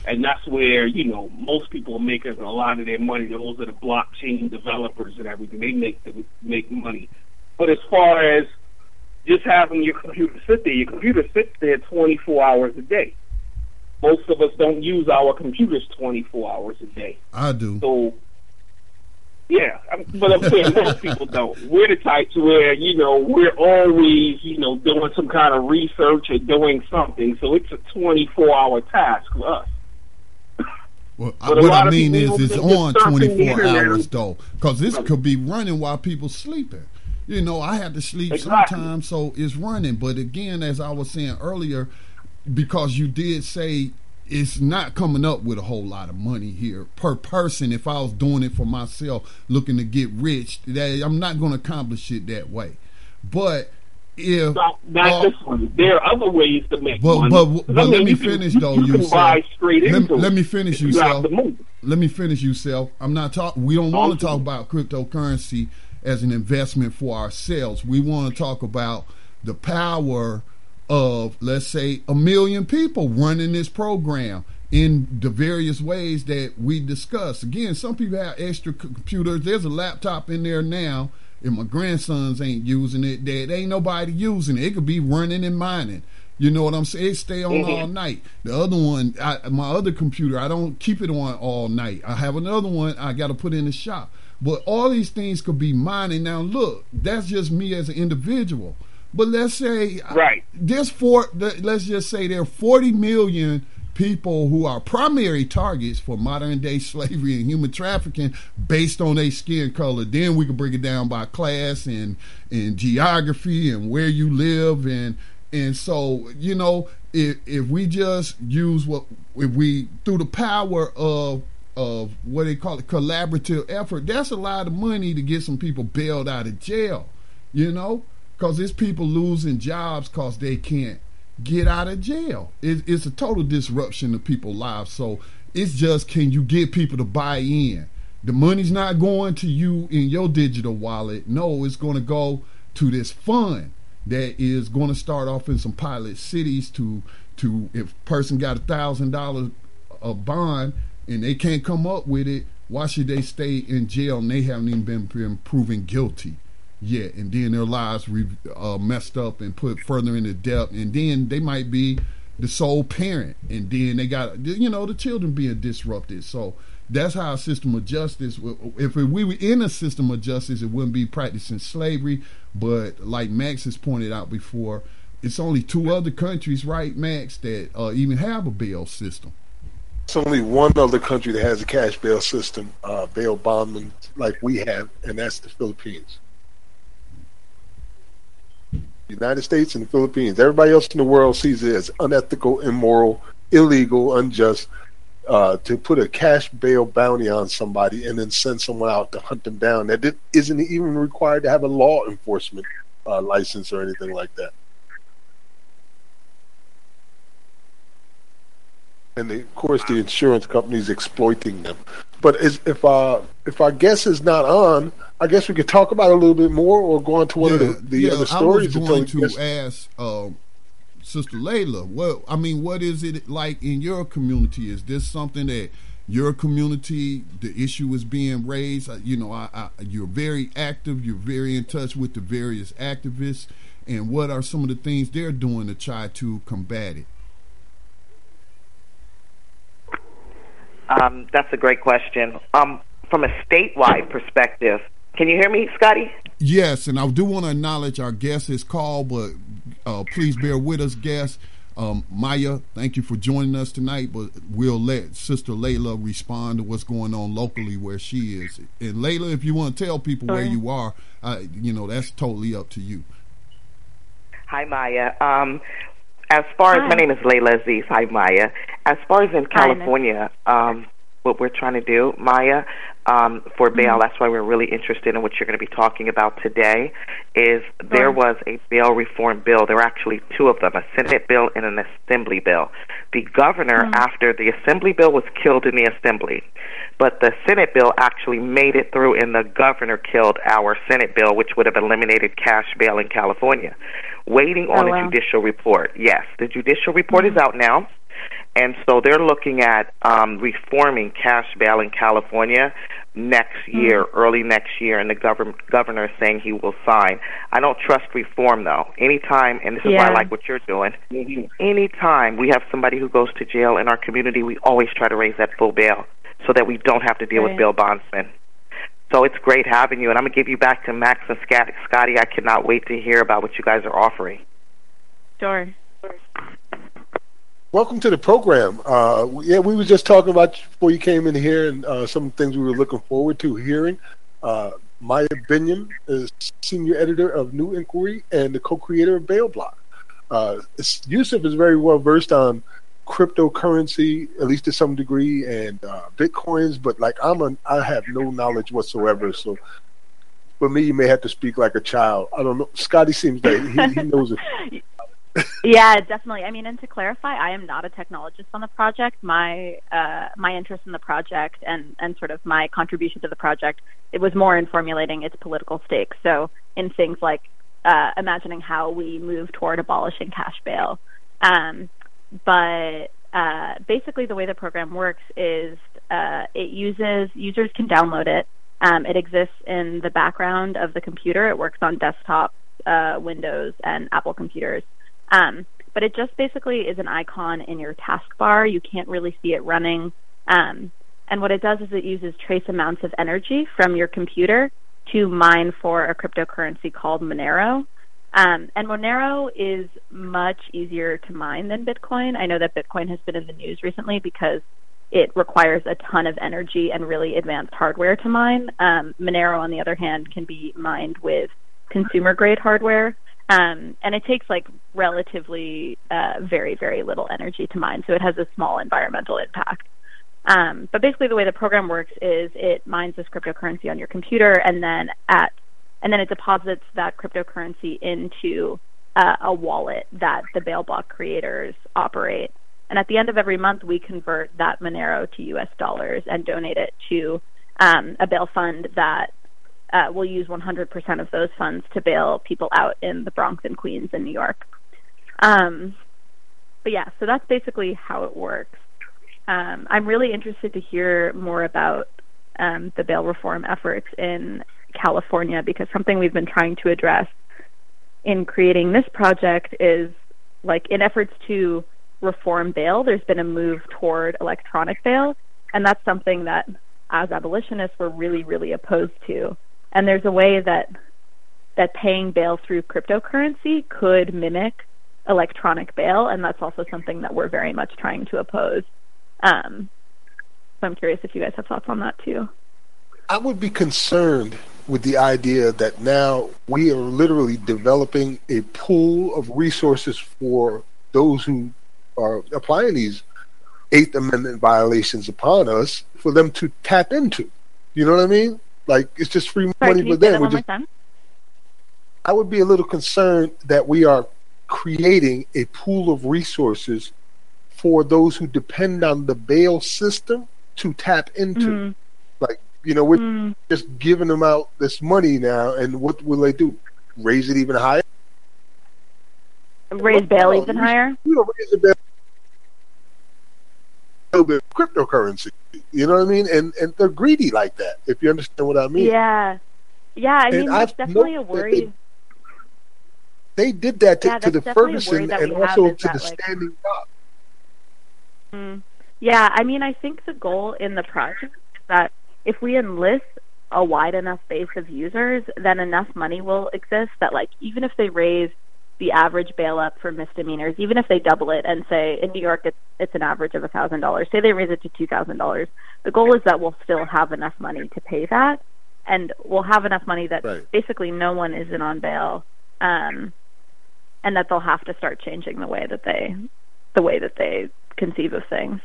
And that's where, you know, most people are making a lot of their money. Those are the blockchain developers and everything. They make the, make money. But as far as just having your computer sit there, your computer sits there 24 hours a day. most of us don't use our computers 24 hours a day. I do. So, yeah, but I'm saying most people don't. We're the types where, you know, we're always, you know, doing some kind of research or doing something. So it's a 24 hour task for us. Well, what I mean is, it's on 24 hours though, because this could be running while people sleeping. You know, I have to sleep exactly. sometimes, so it's running. But again, as I was saying earlier, because you did say it's not coming up with a whole lot of money here per person. If I was doing it for myself, looking to get rich, that I'm not going to accomplish it that way. But if not, not uh, this one, there are other ways to make but, money. But, but, but let me finish can, though. You, you can buy straight let, into let me finish you, self. Let me finish you, self. I'm not talking. We don't want to talk about cryptocurrency as an investment for ourselves. We want to talk about the power of, let's say, a million people running this program in the various ways that we discuss. Again, some people have extra computers. There's a laptop in there now. and my grandsons ain't using it, there ain't nobody using it. It could be running and mining. You know what I'm saying? It stay on mm-hmm. all night. The other one, I, my other computer, I don't keep it on all night. I have another one I got to put in the shop. But all these things could be mining. Now, look, that's just me as an individual. But let's say right. this for let's just say there are 40 million people who are primary targets for modern day slavery and human trafficking based on their skin color. Then we can break it down by class and and geography and where you live and and so you know if if we just use what if we through the power of of what they call it collaborative effort, that's a lot of money to get some people bailed out of jail. You know, because there's people losing jobs because they can't get out of jail. It, it's a total disruption of people's lives. So it's just can you get people to buy in? The money's not going to you in your digital wallet. No, it's going to go to this fund that is going to start off in some pilot cities to to if person got a thousand dollars a bond and they can't come up with it, why should they stay in jail and they haven't even been proven guilty? Yet, and then their lives re- uh, messed up and put further into debt, and then they might be the sole parent, and then they got you know the children being disrupted. So that's how a system of justice. If we were in a system of justice, it wouldn't be practicing slavery. But like Max has pointed out before, it's only two other countries, right, Max, that uh, even have a bail system. It's only one other country that has a cash bail system, uh, bail bondman like we have, and that's the Philippines. United States and the Philippines. Everybody else in the world sees it as unethical, immoral, illegal, unjust uh, to put a cash bail bounty on somebody and then send someone out to hunt them down that isn't even required to have a law enforcement uh, license or anything like that. And of course, the insurance companies exploiting them. But is, if uh, if our guest is not on, I guess we could talk about it a little bit more, or go on to one yeah, of the, the yeah, other stories. I was going to ask uh, Sister Layla, what I mean, what is it like in your community? Is this something that your community, the issue is being raised? Uh, you know, I, I, you're very active. You're very in touch with the various activists, and what are some of the things they're doing to try to combat it? Um, that's a great question. Um, from a statewide perspective, can you hear me, Scotty? Yes, and I do want to acknowledge our guest is called, but uh, please bear with us, guest. Um, Maya, thank you for joining us tonight, but we'll let Sister Layla respond to what's going on locally where she is. And Layla, if you want to tell people where you are, uh, you know, that's totally up to you. Hi, Maya. Um, as far Hi. as my name is Layla Aziz. Hi, Maya. As far as in California, um, what we're trying to do, Maya, um, for bail. Mm-hmm. That's why we're really interested in what you're going to be talking about today. Is there was a bail reform bill? There were actually two of them: a Senate bill and an Assembly bill. The governor, mm-hmm. after the Assembly bill was killed in the Assembly, but the Senate bill actually made it through, and the governor killed our Senate bill, which would have eliminated cash bail in California. Waiting on oh, wow. a judicial report. Yes, the judicial report mm-hmm. is out now. And so they're looking at um, reforming cash bail in California. next year, mm-hmm. early next year, and the governor governor is saying he will sign. I don't trust reform though. Anytime, and this is yeah. why I like what you're doing. Mm-hmm. Anytime we have somebody who goes to jail in our community, we always try to raise that full bail so that we don't have to deal right. with bail bondsmen. So it's great having you, and I'm gonna give you back to Max and Scott- Scotty. I cannot wait to hear about what you guys are offering. Sure. Welcome to the program. Uh, yeah, we were just talking about before you came in here, and uh, some things we were looking forward to hearing. Uh, Maya Binyam is senior editor of New Inquiry and the co-creator of Bail Bloc. Uh, Yusef is very well versed on cryptocurrency, at least to some degree, and uh, bitcoins. But like I'm, a, I have no knowledge whatsoever. So for me, you may have to speak like a child. I don't know. Scotty seems like he, he knows it. yeah, definitely. I mean, and to clarify, I am not a technologist on the project. My uh, my interest in the project and and sort of my contribution to the project it was more in formulating its political stakes. So in things like uh, imagining how we move toward abolishing cash bail. Um, but uh, basically, the way the program works is uh, it uses users can download it. Um, it exists in the background of the computer. It works on desktop, uh, Windows, and Apple computers. Um, but it just basically is an icon in your taskbar. You can't really see it running. Um, and what it does is it uses trace amounts of energy from your computer to mine for a cryptocurrency called Monero. Um, and Monero is much easier to mine than Bitcoin. I know that Bitcoin has been in the news recently because it requires a ton of energy and really advanced hardware to mine. Um, Monero, on the other hand, can be mined with consumer grade hardware. Um, and it takes like relatively uh, very, very little energy to mine, so it has a small environmental impact. Um, but basically, the way the program works is it mines this cryptocurrency on your computer, and then at and then it deposits that cryptocurrency into uh, a wallet that the bail bloc creators operate. And at the end of every month, we convert that Monero to U.S. dollars and donate it to um, a bail fund that uh, will use 100% of those funds to bail people out in the Bronx and Queens in New York. Um, but yeah, so that's basically how it works. Um, I'm really interested to hear more about um, the bail reform efforts in California because something we've been trying to address in creating this project is like in efforts to reform bail, there's been a move toward electronic bail, and that's something that as abolitionists we're really, really opposed to. And there's a way that that paying bail through cryptocurrency could mimic electronic bail, and that's also something that we're very much trying to oppose. Um, so I'm curious if you guys have thoughts on that too. I would be concerned with the idea that now we are literally developing a pool of resources for those who are applying these Eighth Amendment violations upon us for them to tap into. You know what I mean? Like it's just free Sorry, money for them. Just, I would be a little concerned that we are creating a pool of resources for those who depend on the bail system to tap into. Mm. Like, you know, we're mm. just giving them out this money now, and what will they do? Raise it even higher? Raise bail even higher? You know, raise the bail a little bit of cryptocurrency. You know what I mean? And and they're greedy like that. If you understand what I mean. Yeah, yeah. I mean, that's definitely a worry. They, they, did that to, yeah, to the Ferguson and also to the like, Standing Rock. Mm, yeah, I mean, I think the goal in the project is that if we enlist a wide enough base of users, then enough money will exist that, like, even if they raise the average bail up for misdemeanors, even if they double it and say in New York it's it's an average of a thousand dollars, say they raise it to two thousand dollars, the goal is that we'll still have enough money to pay that, and we'll have enough money that right. basically no one is in on bail, um, and that they'll have to start changing the way that they the way that they conceive of things.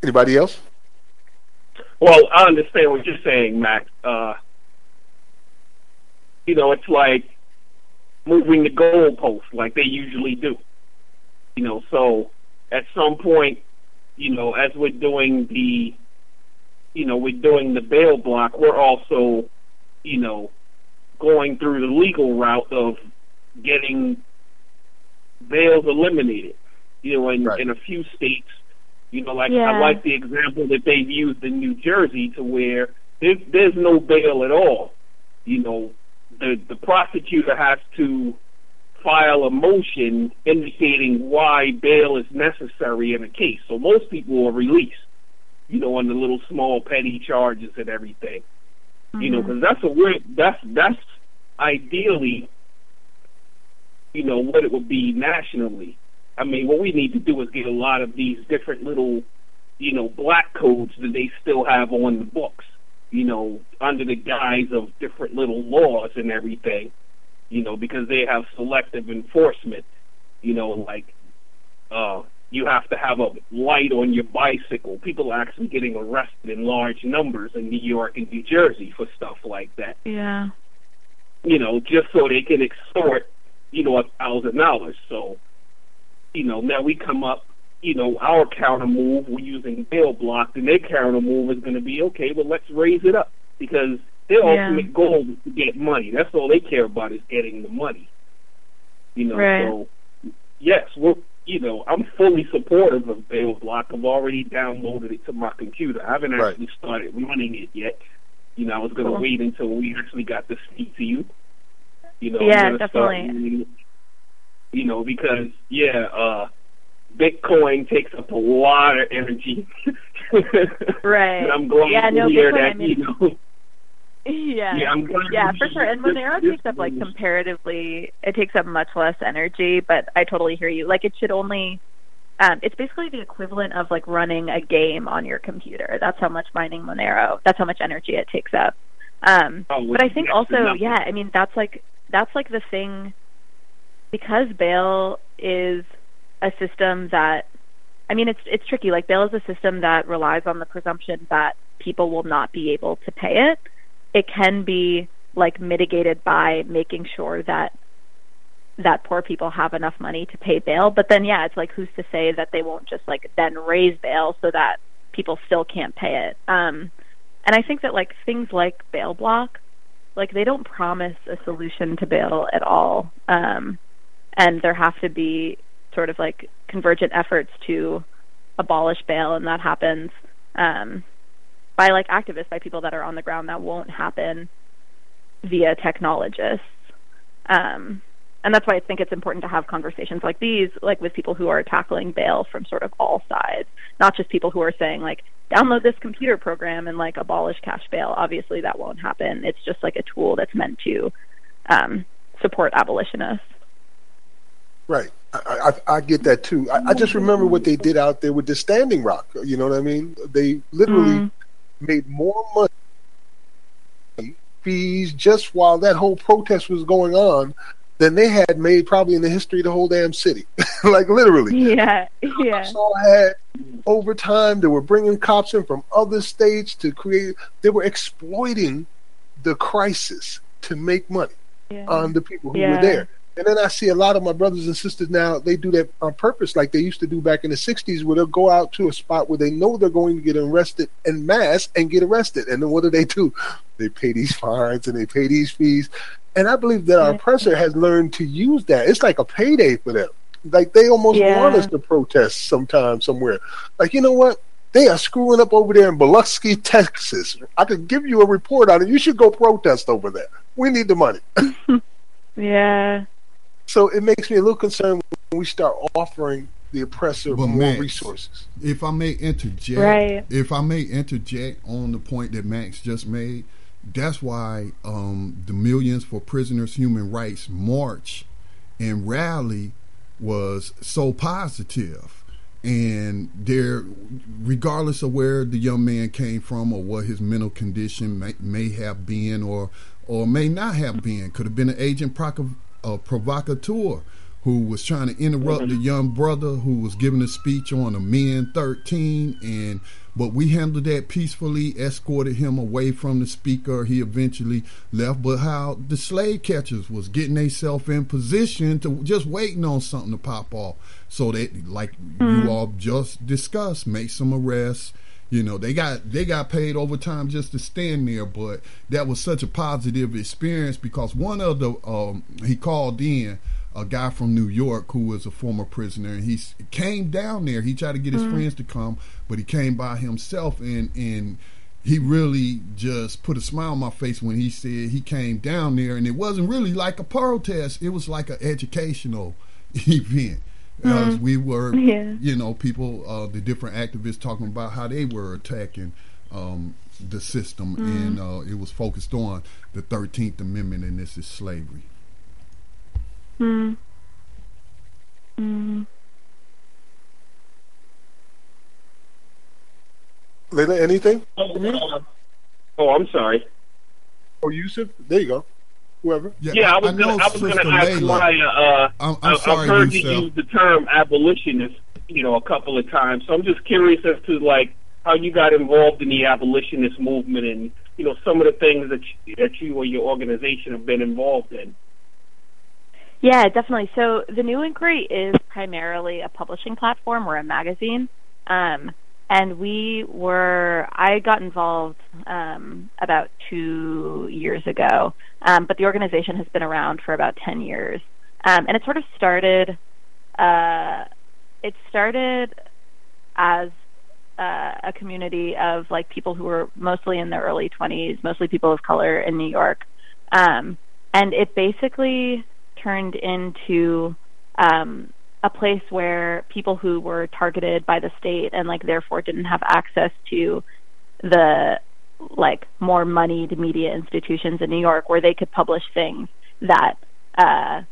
Anybody else? Well, I understand what you're saying, Max. Uh, you know, it's like moving the goalposts like they usually do. You know, so at some point, you know, as we're doing the, you know, we're doing the bail bloc, we're also, you know, going through the legal route of getting bails eliminated. You know, in, right. in a few states, You know, like Yeah. I like the example that they've used in New Jersey to where there's there's no bail at all. You know, the the prosecutor has to file a motion indicating why bail is necessary in a case. So most people are released, you know, on the little small petty charges and everything. You know, mm-hmm. because that's a weird. That's that's ideally, you know, what it would be nationally. I mean, what we need to do is get a lot of these different little, you know, black codes that they still have on the books. You know, under the guise of different little laws and everything. You know, because they have selective enforcement. You know, like uh, you have to have a light on your bicycle. People are actually getting arrested in large numbers in New York and New Jersey for stuff like that. Yeah. You know, just so they can extort, you know, a thousand dollars. So, you know, now we come up, you know, our counter move, we're using bail bloc, and their counter move is going to be, okay, well, let's raise it up because their Yeah. ultimate goal is to get money. That's all they care about is getting the money. You know, Right. so yes, we're you know, I'm fully supportive of Bail Bloc. I've already downloaded it to my computer. I haven't Right. actually started running it yet. You know, I was going to Cool. wait until we actually got to speak to you. You know, Yeah, gonna start definitely. you know, because yeah, uh Bitcoin takes up a lot of energy. Right. I'm glad Yeah, to no, hear Bitcoin, that, I mean- you know. Yeah. Yeah, I'm glad Yeah, for sure. And Monero takes up like comparatively, it takes up much less energy. But I totally hear you. Like it should only, um, it's basically the equivalent of like running a game on your computer. That's how much mining Monero. That's how much energy it takes up. Um, Oh, but I think also, nothing. yeah, I mean that's like that's like the thing because bail is a system that I mean it's it's tricky. Like bail is a system that relies on the presumption that people will not be able to pay it. It can be like mitigated by making sure that that poor people have enough money to pay bail. But then yeah, it's like who's to say that they won't just like then raise bail so that people still can't pay it. Um and I think that like things like bail bloc, like they don't promise a solution to bail at all. Um, and there have to be sort of like convergent efforts to abolish bail, and that happens um, by like activists, by people that are on the ground. That won't happen via technologists. Um, and that's why I think it's important to have conversations like these, like with people who are tackling bail from sort of all sides, not just people who are saying like download this computer program and like abolish cash bail. Obviously, that won't happen. It's just like a tool that's meant to um, support abolitionists. Right. I, I, I get that too. I, I just remember what they did out there with the Standing Rock. You know what I mean? They literally Mm. made more money fees just while that whole protest was going on than they had made probably in the history of the whole damn city. like literally. Yeah, yeah, Cops all had overtime. They were bringing cops in from other states to create. They were exploiting the crisis to make money yeah. on the people who Yeah. were there. And then I see a lot of my brothers and sisters now, they do that on purpose, like they used to do back in the 60s, where they'll go out to a spot where they know they're going to get arrested en masse and get arrested. And then what do they do? They pay these fines and they pay these fees. And I believe that our oppressor has learned to use that. It's like a payday for them. Like they almost Yeah. want us to protest sometime somewhere. Like, you know what? They are screwing up over there in Biloxi, Texas. I could give you a report on it. You should go protest over there. We need the money. yeah. So it makes me a little concerned when we start offering the oppressor But more Max, resources. If I may interject, Right. if I may interject on the point that Max just made, that's why um, the Millions for Prisoners' Human Rights March and rally was so positive. And there, regardless of where the young man came from or what his mental condition may, may have been or or may not have been, could have been an agent proco- uh, provocateur who was trying to interrupt the young brother who was giving a speech on a men 13 and but we handled that peacefully escorted him away from the speaker. He eventually left but how the slave catchers was getting themselves in position to just waiting on something to pop off. So that like you all just discussed make some arrests you know they got they got paid overtime just to stand there but that was such a positive experience because one of the um he called in a guy from New York who was a former prisoner, and he came down there. He tried to get his mm. friends to come, but he came by himself, and and he really just put a smile on my face when he said he came down there, and it wasn't really like a protest; it was like an educational event. Mm. As we were, yeah. you know, people, uh, the different activists talking about how they were attacking um, the system, mm. and uh, it was focused on the Thirteenth Amendment, and this is slavery. Hmm. Hmm. Layla, anything? Oh, oh, I'm sorry. Oh, Yusef? There you go. Whoever. Yeah, yeah I was gonna, I was going to ask Layla. Maya. Uh, I'm, I'm sorry, I've heard you use the term abolitionist, you know, a couple of times. So I'm just curious as to like how you got involved in the abolitionist movement and you know some of the things that you, that you or your organization have been involved in. Yeah, definitely. So the New Inquiry is primarily a publishing platform or a magazine. Um, and we were, I got involved um, about two years ago, um, but the organization has been around for about 10 years. Um, and it sort of started, uh, it started as uh, a community of like people who were mostly in their early 20s, mostly people of color in New York. Um, and it basically turned into um, a place where people who were targeted by the state and like therefore didn't have access to the like more moneyed media institutions in New York where they could publish things that uh,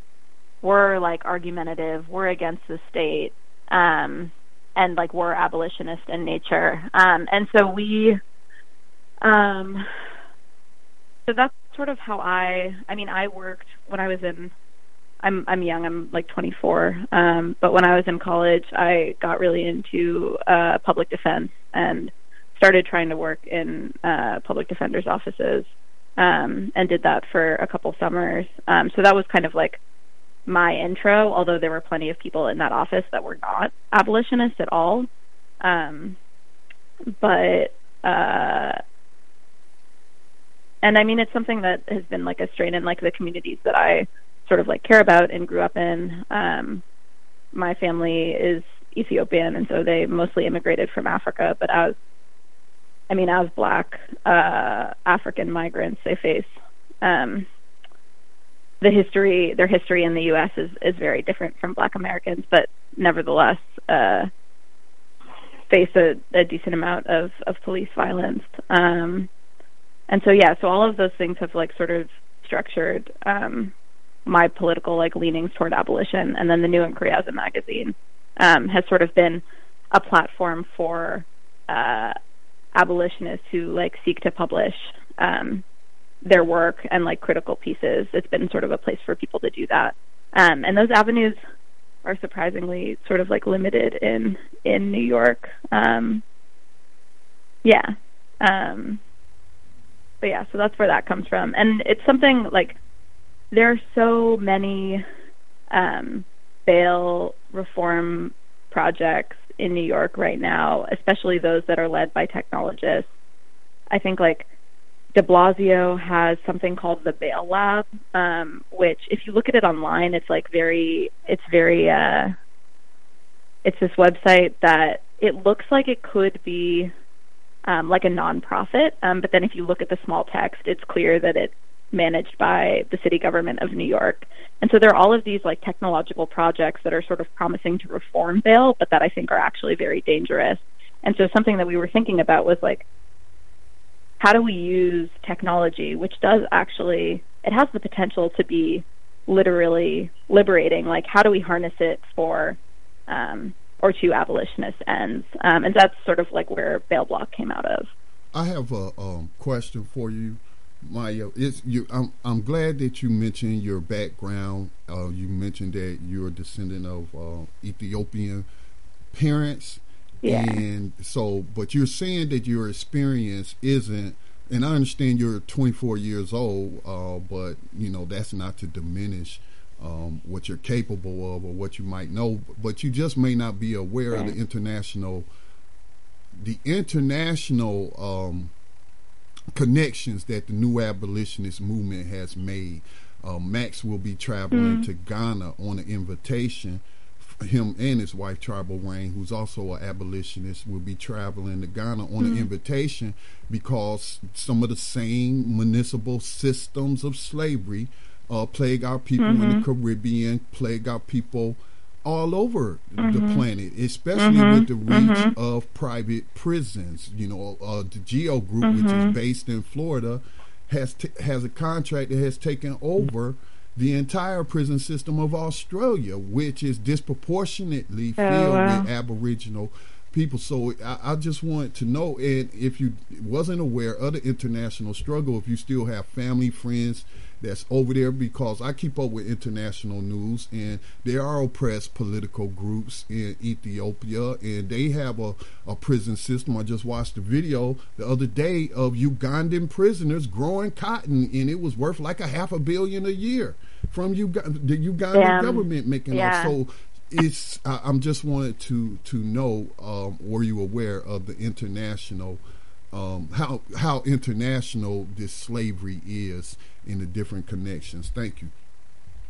were like argumentative, were against the state, um, and like were abolitionist in nature. Um, and so we, um, so that's sort of how I. I mean, I worked when I was in I'm I'm young. I'm like 24. Um, but when I was in college, I got really into uh, public defense and started trying to work in uh, public defenders' offices, um, and did that for a couple summers. Um, so that was kind of like my intro. Although there were plenty of people in that office that were not abolitionists at all. Um, but uh, and I mean, it's something that has been like a strain in like the communities that I sort of like care about and grew up in. Um, my family is Ethiopian, and so they mostly immigrated from Africa. But as I mean, as Black uh, African migrants, they face um, the history. Their history in the U.S. is is very different from Black Americans, but nevertheless uh, face a, a decent amount of of police violence. Um, and so yeah, so all of those things have like sort of structured um, my political like leanings toward abolition, and then the New as a magazine um, has sort of been a platform for uh, abolitionists who like seek to publish um, their work and like critical pieces. It's been sort of a place for people to do that, um, and those avenues are surprisingly sort of like limited in in New York. Um, yeah, um, but yeah, so that's where that comes from, and it's something like there are so many um, bail reform projects in New York right now, especially those that are led by technologists. I think like De Blasio has something called the Bail Lab, um, which if you look at it online, it's like very, it's very, uh, it's this website that it looks like it could be um, like a nonprofit, um, but then if you look at the small text, it's clear that it managed by the city government of New York. And so there are all of these like technological projects that are sort of promising to reform bail, but that I think are actually very dangerous. And so something that we were thinking about was like, how do we use technology, which does actually, it has the potential to be literally liberating. Like, how do we harness it for, um, or to abolitionist ends? Um, and that's sort of like where Bail Bloc came out of. I have a um, question for you. Maya, it's you. I'm I'm glad that you mentioned your background. Uh, you mentioned that you're a descendant of uh, Ethiopian parents, yeah. and so. But you're saying that your experience isn't. And I understand you're 24 years old, uh, but you know that's not to diminish um, what you're capable of or what you might know. But you just may not be aware of the international, the international. Um, connections that the new abolitionist movement has made. Uh, Max will be traveling mm. to Ghana on an invitation. Him and his wife, Tribal Rain, who's also an abolitionist, will be traveling to Ghana on mm. an invitation because some of the same municipal systems of slavery uh, plague our people mm-hmm. in the mm-hmm. Caribbean, plague our people all over mm-hmm. the planet, especially mm-hmm. with the reach mm-hmm. of private prisons. You know, uh, the Geo Group, which is mm-hmm. based in Florida, has t- has a contract that has taken over the entire prison system of Australia, which is disproportionately oh, filled wow. with Aboriginal people. So I, I, just want to know, and if you wasn't aware of the international struggle, if you still have family, friends that's over there because I keep up with international news and there are oppressed political groups in Ethiopia and they have a, a prison system. I just watched a video the other day of Ugandan prisoners growing cotton and it was worth like a half a billion a year from Uganda, the Ugandan government making yeah. So it's I, am just wanted to to know um, were you aware of the international um, how how international this slavery is in the different connections. Thank you.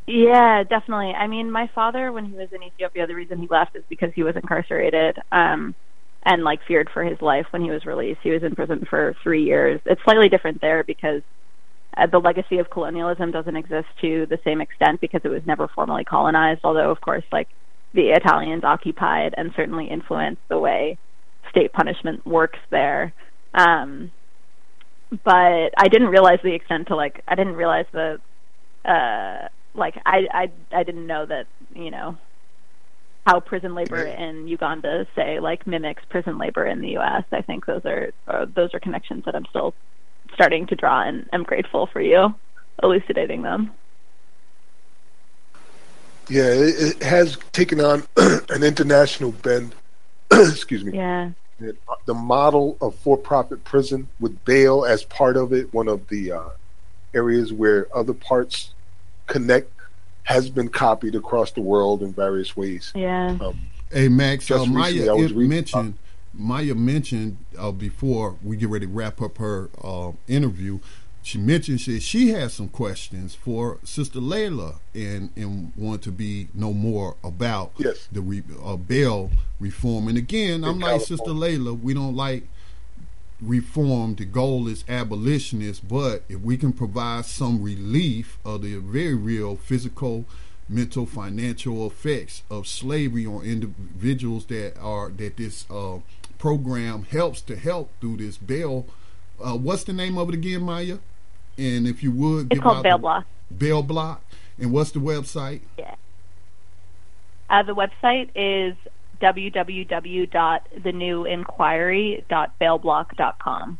Yeah, definitely. I mean, my father, when he was in Ethiopia, the reason he left is because he was incarcerated um, and like feared for his life when he was released. He was in prison for three years. It's slightly different there because uh, the legacy of colonialism doesn't exist to the same extent because it was never formally colonized. Although, of course, like the Italians occupied and certainly influenced the way state punishment works there. Um, but I didn't realize the extent to like I didn't realize the uh like I I I didn't know that you know how prison labor in Uganda say like mimics prison labor in the U.S. I think those are uh, those are connections that I'm still starting to draw, and I'm grateful for you elucidating them. Yeah, it, it has taken on an international bend. Excuse me. Yeah the model of for-profit prison with bail as part of it, one of the uh, areas where other parts connect, has been copied across the world in various ways. Yeah. Um, hey Max, uh, Maya mentioned Maya mentioned uh, before we get ready to wrap up her uh, interview she mentioned she she has some questions for Sister Layla and and want to be know more about yes. the re, uh, bail reform. And again, In I'm California. like Sister Layla, we don't like reform. The goal is abolitionist, but if we can provide some relief of the very real physical mental financial effects of slavery on individuals that are that this uh, program helps to help through this bail uh, what's the name of it again maya and if you would, it's called Bail Bloc. Bail Bloc. And what's the website? Yeah. Uh, the website is www.thenewinquiry.bailbloc.com.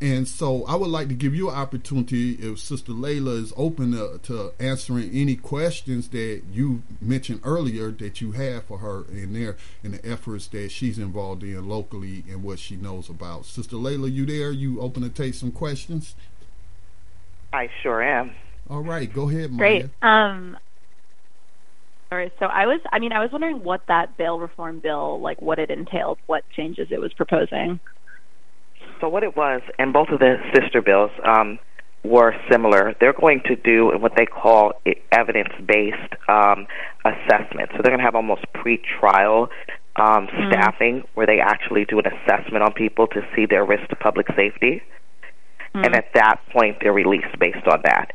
And so I would like to give you an opportunity if Sister Layla is open to, to, answering any questions that you mentioned earlier that you have for her in there and the efforts that she's involved in locally and what she knows about. Sister Layla, you there? You open to take some questions? I sure am. All right, go ahead, Maya. Great. Um, all right. So I was, I mean, I was wondering what that bail reform bill, like, what it entailed, what changes it was proposing. So what it was, and both of the sister bills um, were similar. They're going to do what they call evidence-based um, assessment. So they're going to have almost pre-trial um, mm. staffing where they actually do an assessment on people to see their risk to public safety mm. and at that point they're released based on that.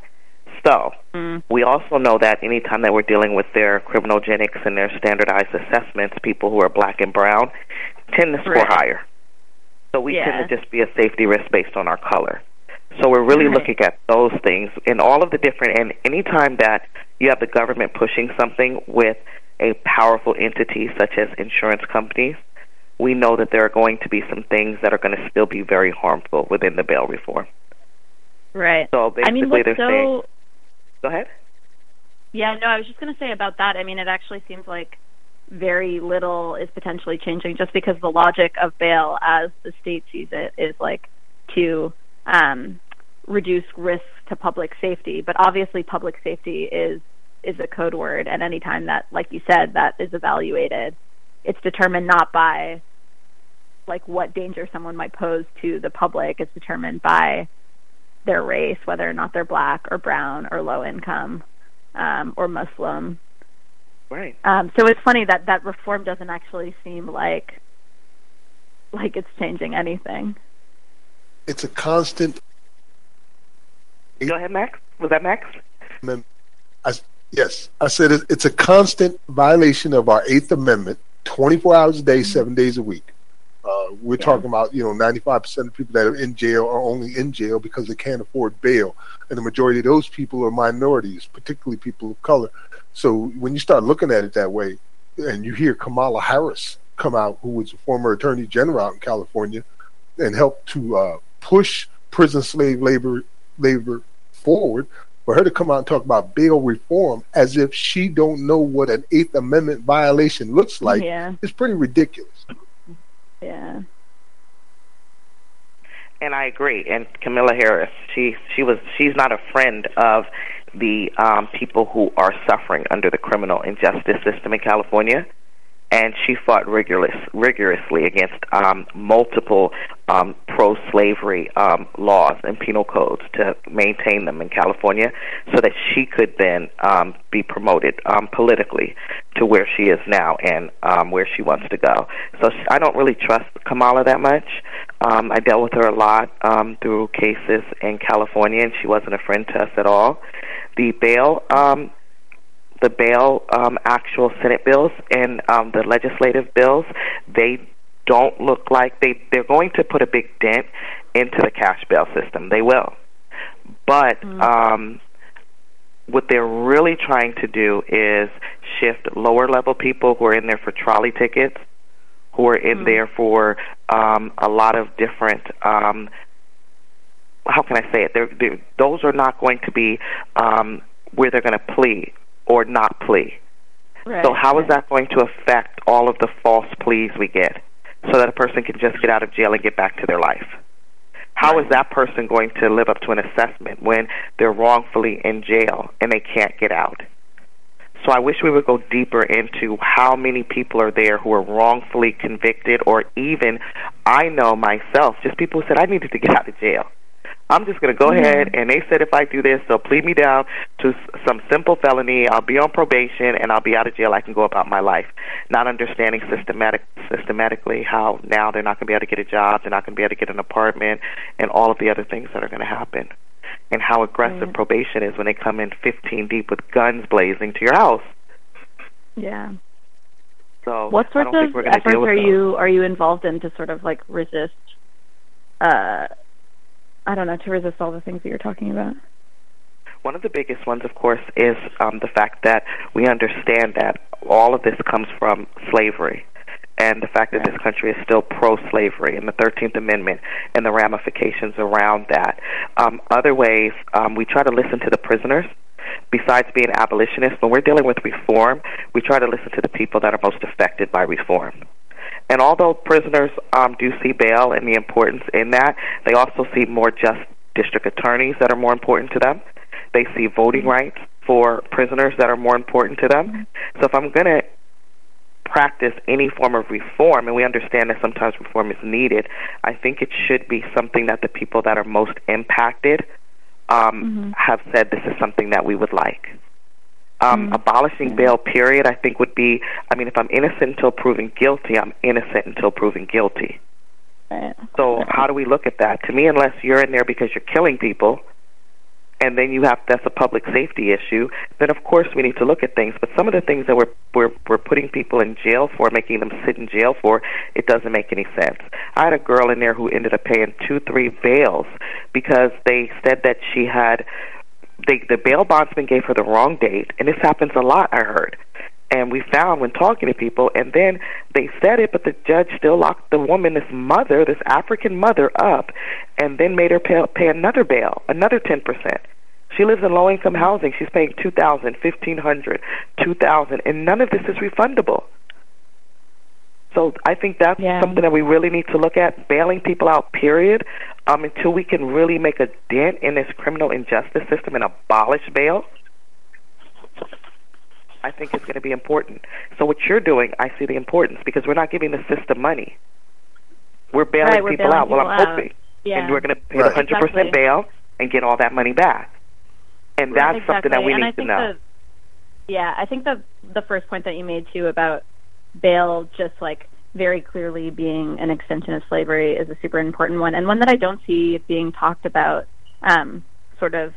So mm. we also know that anytime that we're dealing with their criminogenics and their standardized assessments, people who are black and brown tend to score right. higher. So we yeah. tend to just be a safety risk based on our color. So we're really right. looking at those things and all of the different and anytime that you have the government pushing something with a powerful entity such as insurance companies, we know that there are going to be some things that are going to still be very harmful within the bail reform. Right. So basically, I mean, what's they're so... saying. Go ahead. Yeah, no, I was just going to say about that. I mean, it actually seems like very little is potentially changing just because the logic of bail as the state sees it is like to um, reduce risk to public safety. But obviously, public safety is is a code word, and anytime that, like you said, that is evaluated, it's determined not by like what danger someone might pose to the public. It's determined by their race, whether or not they're black or brown or low income um, or Muslim. Right. Um, so it's funny that that reform doesn't actually seem like like it's changing anything. It's a constant. Go ahead, Max. Was that Max? I, yes, I said it, it's a constant violation of our Eighth Amendment, 24 hours a day, seven days a week. Uh, we're yeah. talking about, you know, 95% of people that are in jail are only in jail because they can't afford bail. And the majority of those people are minorities, particularly people of color. So when you start looking at it that way, and you hear Kamala Harris come out, who was a former attorney general out in California, and help to uh, push prison slave labor labor forward, for her to come out and talk about bail reform as if she don't know what an Eighth Amendment violation looks like yeah. is pretty ridiculous. Yeah. And I agree. And Kamala Harris, she she was she's not a friend of the um, people who are suffering under the criminal injustice system in California and she fought rigorous, rigorously against um, multiple um, pro-slavery um, laws and penal codes to maintain them in California, so that she could then um, be promoted um, politically to where she is now and um, where she wants to go. So I don't really trust Kamala that much. Um, I dealt with her a lot um, through cases in California, and she wasn't a friend to us at all. The bail um, the bail um, actual Senate bills and um, the legislative bills, they don't look like they they're going to put a big dent into the cash bail system. They will, but mm-hmm. um, what they're really trying to do is shift lower level people who are in there for trolley tickets, who are in mm-hmm. there for um, a lot of different. Um, how can I say it? They're, they're, those are not going to be um, where they're going to plea or not plea. Right, so how is that going to affect all of the false pleas we get so that a person can just get out of jail and get back to their life? How is that person going to live up to an assessment when they're wrongfully in jail and they can't get out? So I wish we would go deeper into how many people are there who are wrongfully convicted, or even I know myself, just people who said I needed to get out of jail. I'm just going to go mm-hmm. ahead, and they said if I do this, they'll plead me down to some simple felony. I'll be on probation, and I'll be out of jail. I can go about my life, not understanding systematic systematically how now they're not going to be able to get a job, they're not going to be able to get an apartment, and all of the other things that are going to happen, and how aggressive mm-hmm. probation is when they come in 15 deep with guns blazing to your house. Yeah. So what sorts of efforts are you are you involved in to sort of like resist? Uh, I don't know, to resist all the things that you're talking about? One of the biggest ones, of course, is um, the fact that we understand that all of this comes from slavery and the fact that this country is still pro-slavery and the 13th Amendment and the ramifications around that. Um, other ways, um, we try to listen to the prisoners. Besides being abolitionists, when we're dealing with reform, we try to listen to the people that are most affected by reform. And although prisoners um, do see bail and the importance in that, they also see more just district attorneys that are more important to them. They see voting mm-hmm. rights for prisoners that are more important to them. So if I'm going to practice any form of reform, and we understand that sometimes reform is needed, I think it should be something that the people that are most impacted um, mm-hmm. have said this is something that we would like. Um, mm-hmm. Abolishing bail, period, I think would be. I mean, if I'm innocent until proven guilty, I'm innocent until proven guilty. Right. So how do we look at that? To me, unless you're in there because you're killing people, and then you have that's a public safety issue, then of course we need to look at things. But some of the things that we're we're we're putting people in jail for, making them sit in jail for, it doesn't make any sense. I had a girl in there who ended up paying two, three bails because they said that she had they, the bail bondsman gave her the wrong date, and this happens a lot. I heard, and we found when talking to people, and then they said it, but the judge still locked the woman, this mother, this African mother, up, and then made her pay, pay another bail, another ten percent. She lives in low income housing. She's paying two thousand, fifteen hundred, two thousand, and none of this is refundable. So I think that's yeah. something that we really need to look at, bailing people out, period, um, until we can really make a dent in this criminal injustice system and abolish bail. I think it's going to be important. So what you're doing, I see the importance because we're not giving the system money. We're bailing right, we're people bailing out. People well, I'm out. hoping, yeah. and we're going to pay right. 100% exactly. bail, and get all that money back. And that's exactly. something that we and need I think to know. The, yeah, I think the the first point that you made too about bail just like very clearly being an extension of slavery is a super important one and one that I don't see being talked about um, sort of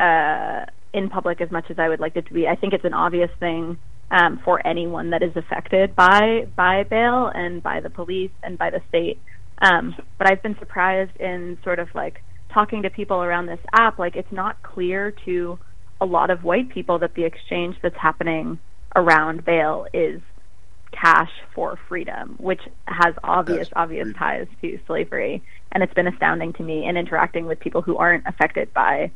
uh, in public as much as I would like it to be. I think it's an obvious thing um, for anyone that is affected by by bail and by the police and by the state. Um, but I've been surprised in sort of like talking to people around this app. Like it's not clear to a lot of white people that the exchange that's happening around bail is cash for freedom, which has obvious That's obvious ties to slavery. And it's been astounding to me in interacting with people who aren't affected by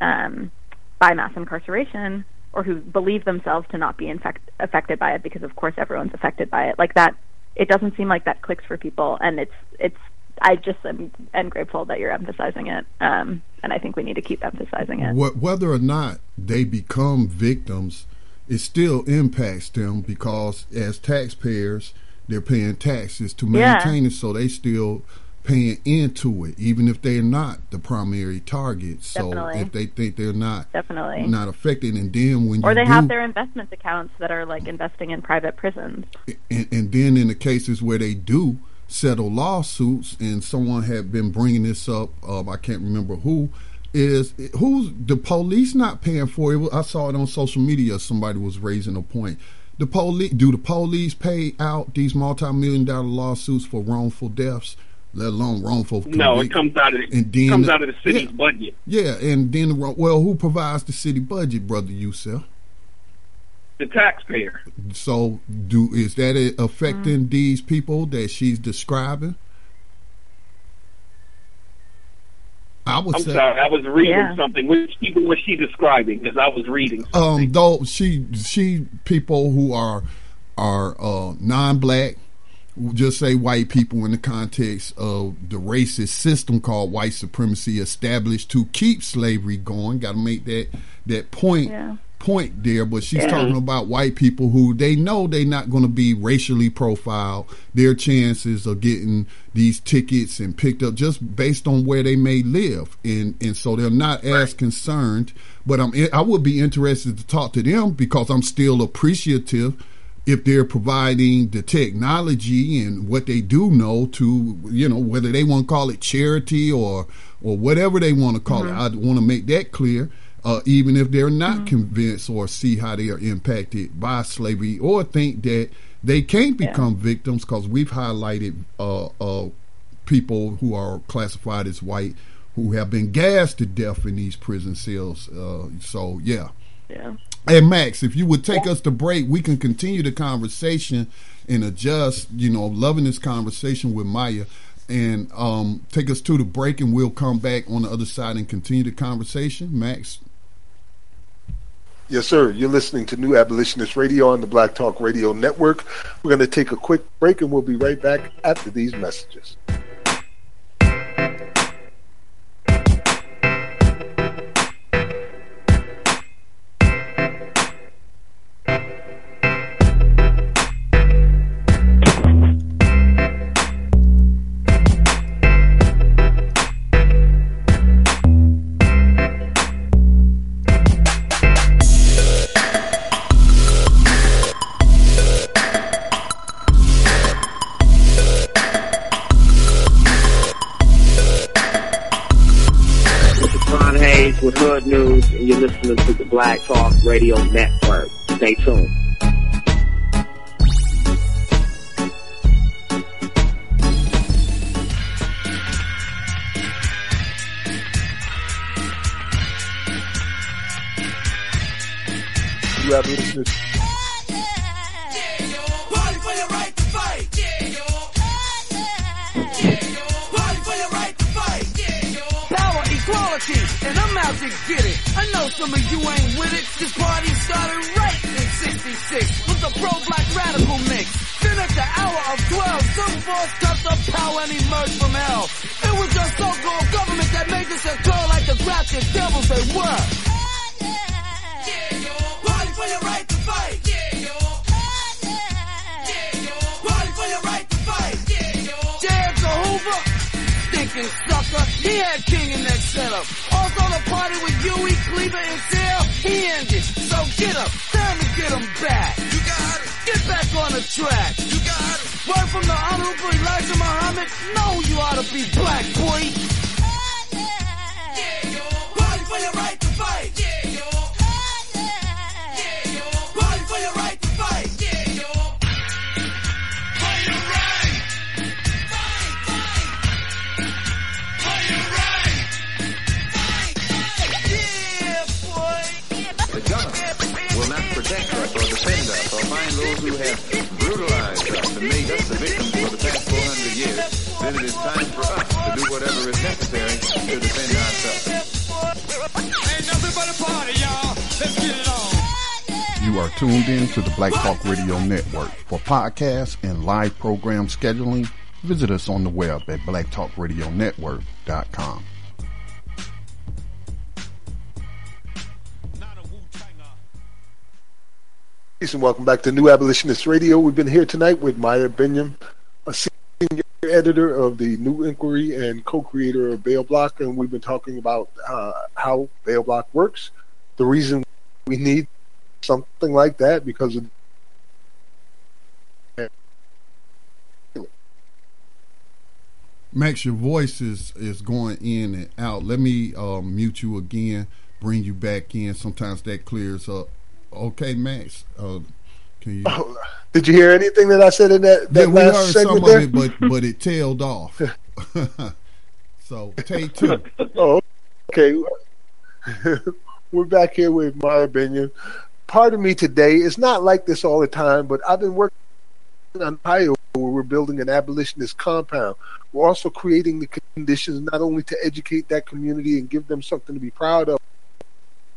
um, by mass incarceration or who believe themselves to not be infect- affected by it because of course everyone's affected by it. Like that it doesn't seem like that clicks for people. And it's it's i just am, am grateful that you're emphasizing it. Um, and i think we need to keep emphasizing it. Whether or not they become victims, it still impacts them because as taxpayers, they're paying taxes to Yeah. maintain it, so they still paying into it, even if they're not the primary target. So Definitely. if they think they're not definitely not affected, and then when or they do, have their investment accounts that are like investing in private prisons and, and then in the cases where they do settle lawsuits, and someone had been bringing this up, uh, I can't remember who, is who's the police not paying for it? I saw it on social media. Somebody was raising a point. The police do the police pay out these multi-million dollar lawsuits for wrongful deaths, let alone wrongful? No, it comes out of the, And then comes out of the city's yeah. budget. Yeah, and then well, who provides the city budget, brother Yusef? The taxpayer. So, do is that it affecting mm. these people that she's describing? I would I'm say, sorry, I was reading Yeah. something. Which people was she describing? Because I was reading. Something. um, though she she people who are are uh, non-black, just say white people in the context of the racist system called white supremacy established to keep slavery going. Got to make that that point Yeah. Point there. But she's talking about white people who they know they're not going to be racially profiled. Their chances of getting these tickets and picked up just based on where they may live, and and so they're not as concerned. But I'm I would be interested to talk to them because I'm still appreciative if they're providing the technology and what they do know to you know whether they want to call it charity or or whatever they want to call it mm-hmm. i want to make that clear uh, even if they're not convinced or see how they are impacted by slavery or think that they can't become victims because we've highlighted uh, uh, people who are classified as white who have been gassed to death in these prison cells uh, so yeah. Yeah. Hey Max, if you would take us to break, we can continue the conversation and adjust. You know, loving this conversation with Maya, and um, take us to the break, and we'll come back on the other side and continue the conversation. Max, Yes, sir. You're listening to New Abolitionist Radio on the Black Talk Radio Network. We're going to take a quick break and we'll be right back after these messages. Radio Network. Stay tuned. Equality, and I'm out to get it. I know some of you ain't with it. This party started right in 66 with the pro-black radical mix. Then at the hour of 12, some force cut the power and emerged from hell. It was the so-called government that made this occur like the grafted devils they were. Your right to fight. Party for your right to fight. Dare Sucker. He had King in that setup. Also the party with Huey, Cleaver, and Seale, he ended. So get up, time to get him back. You got it. Get back on the track. You got it. Word from the Honorable Elijah Muhammad, know you ought to be black, boy. Yeah, yeah. Party for your right made us the victims for the past 400 years. Then it is time for us to do whatever is necessary to defend ourselves. Ain't nothing but a party, y'all. Let's get it on. You are tuned in to the Black Talk Radio Network. For podcasts and live program scheduling, visit us on the web at blacktalkradionetwork.com. Peace and welcome back to New Abolitionist Radio. We've been here tonight with Maya Binyam, a senior editor of the New Inquiry and co-creator of Bail Bloc, and we've been talking about uh, how Bail Bloc works, the reason we need something like that because of Max, your voice is, is going in and out. Let me um, mute you again, bring you back in. Sometimes that clears up. Okay, Max. Uh, can you? Did you hear anything that I said in that, that yeah, we last heard segment some there? of it, but but it tailed off. so take two. oh, okay. We're back here with Maya Binyam. Part of me today is not like this all the time, but I've been working on Ohio where we're building an abolitionist compound. We're also creating the conditions not only to educate that community and give them something to be proud of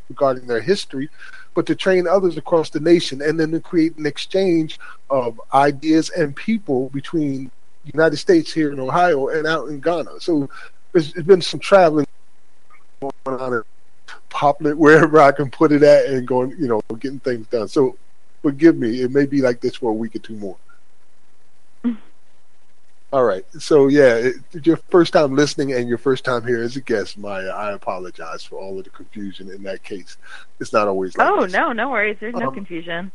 regarding their history, but to train others across the nation and then to create an exchange of ideas and people between the United States here in Ohio and out in Ghana. So there's, been some traveling going on and popping it wherever I can put it at and going, you know, getting things done. So forgive me, it may be like this for a week or two more. All right. So yeah, it, your first time listening and your first time here as a guest, Maya. I apologize for all of the confusion in that case. It's not always like Oh this. no, no worries. There's no Um, confusion.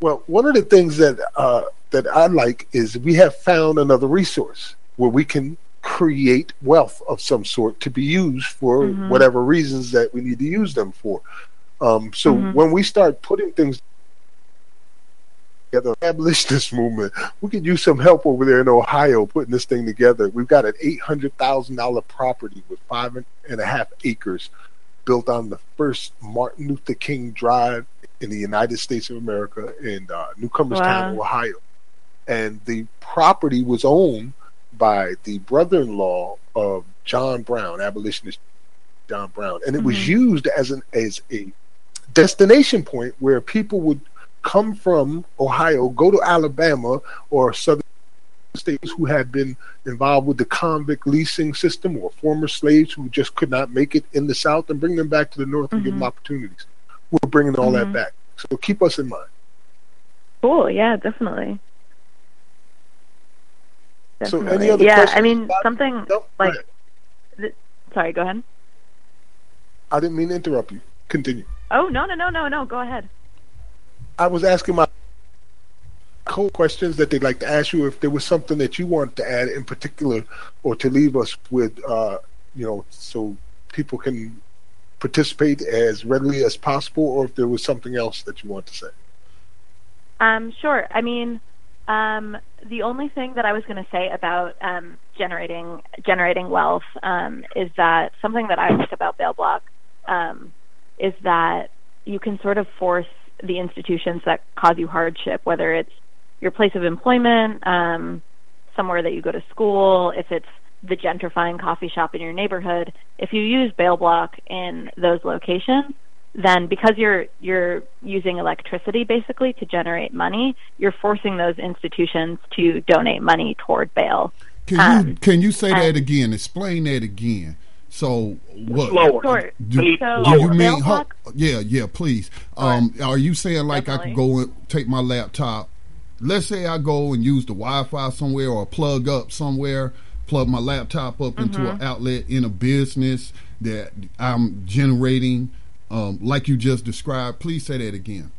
Well, one of the things that uh, that I like is we have found another resource where we can create wealth of some sort to be used for Mhm. whatever reasons that we need to use them for. Um, so Mhm. when we start putting things together, abolitionist movement, we could use some help over there in Ohio putting this thing together. We've got an eight hundred thousand dollar property with five and a half acres built on the first Martin Luther King Drive in the United States of America in uh, Newcomerstown, Wow. Ohio. And the property was owned by the brother-in-law of John Brown, abolitionist John Brown, and it was Mhm. used as an as a destination point where people would come from Ohio, go to Alabama or southern states who had been involved with the convict leasing system or former slaves who just could not make it in the South and bring them back to the North and give them Mhm. opportunities. We're bringing all Mhm. that back. So keep us in mind. Cool. Yeah, definitely. So any Definitely. other yeah, questions I mean something No, like. th- sorry, go ahead. I didn't mean to interrupt you. Continue. Oh no, no, no, no, no. Go ahead. I was asking my co questions that they'd like to ask you if there was something that you wanted to add in particular or to leave us with, uh, you know, so people can participate as readily as possible, or if there was something else that you want to say. Um, sure. I mean, um, the only thing that I was going to say about um, generating generating wealth um, is that something that I like about Bail Bloc um, is that you can sort of force the institutions that cause you hardship, whether it's your place of employment, um, somewhere that you go to school, if it's the gentrifying coffee shop in your neighborhood, if you use Bail Bloc in those locations, then because you're you're using electricity basically to generate money, you're forcing those institutions to donate money toward bail. Can Um, you can you say that again? Explain that again. So what? Slower. Sure. Do, Please, do So you mean? ho- yeah, yeah. Please. Um, are you saying like I could go and take my laptop? Let's say I go and use the Wi-Fi somewhere or plug up somewhere. plug my laptop up into Mhm. an outlet in a business that I'm generating, um, like you just described. Please say that again.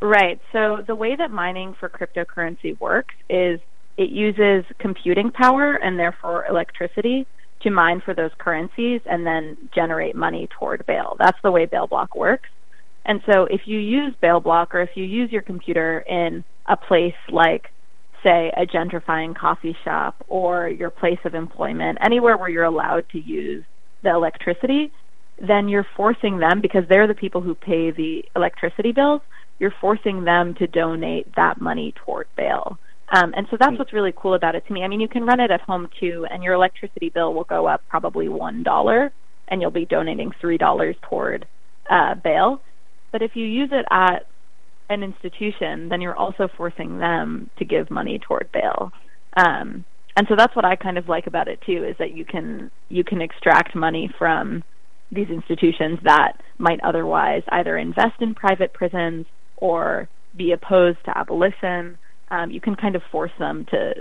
Right. So the way that mining for cryptocurrency works is it uses computing power and therefore electricity to mine for those currencies and then generate money toward Bail. That's the way Bail Bloc works. And so if you use Bail Bloc or if you use your computer in a place like say a gentrifying coffee shop or your place of employment, anywhere where you're allowed to use the electricity, then you're forcing them because they're the people who pay the electricity bills you're forcing them to donate that money toward bail. Um, and so that's what's really cool about it to me. I mean, you can run it at home too, and your electricity bill will go up probably one dollar, and you'll be donating three dollars toward uh, bail. But if you use it at an institution, then you're also forcing them to give money toward bail. Um, and so that's what I kind of like about it too, is that you can you can extract money from these institutions that might otherwise either invest in private prisons or be opposed to abolition. Um, you can kind of force them to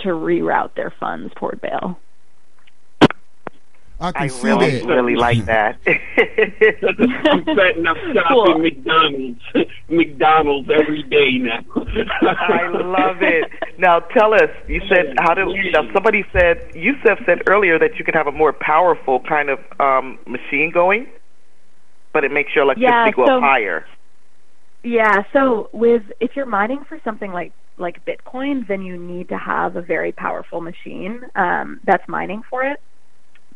to reroute their funds toward bail. I can I see really, that. really like that. I'm setting up shop Cool. in McDonald's, McDonald's every day now. I love it. Now tell us, you said how do now somebody said Yusef said earlier that you could have a more powerful kind of um machine going, but it makes your electricity Yeah, go so- up higher. Yeah, so with if you're mining for something like like Bitcoin, then you need to have a very powerful machine um, that's mining for it.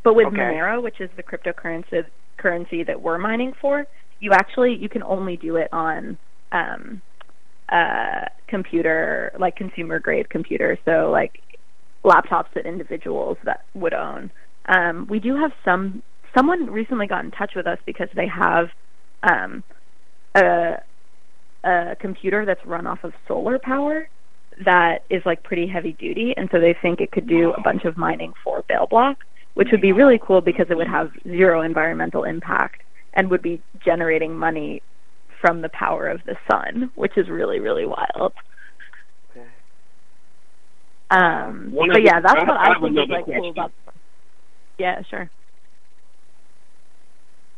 But with Okay. Monero, which is the cryptocurrency currency that we're mining for, you actually you can only do it on um, uh, computer like consumer grade computers, so like laptops that individuals that would own. Um, we do have some. Someone recently got in touch with us because they have um, a a computer that's run off of solar power that is like pretty heavy duty, and so they think it could do a bunch of mining for Bail Bloc, which would be really cool because it would have zero environmental impact and would be generating money from the power of the sun, which is really really wild. Um, One but the- yeah, that's I- what I I, think is like cool about. Yeah, sure.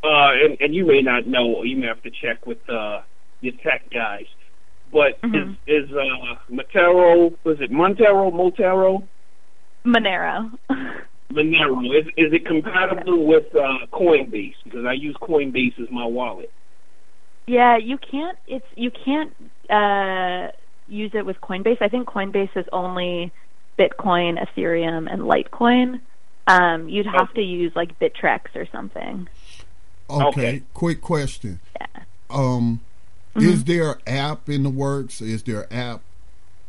uh, and, and you may not know, you may have to check with uh, your tech guys. But Mhm. is is uh, Montero? Was it Montero? Montero? Monero. Monero. Is is it compatible with uh, Coinbase? Because I use Coinbase as my wallet. Yeah, you can't. It's you can't uh, use it with Coinbase. I think Coinbase is only Bitcoin, Ethereum, and Litecoin. Um, you'd have to use like Bittrex or something. Okay, Okay. quick question. Yeah. Um, Mm-hmm. is there an app in the works? Is there an app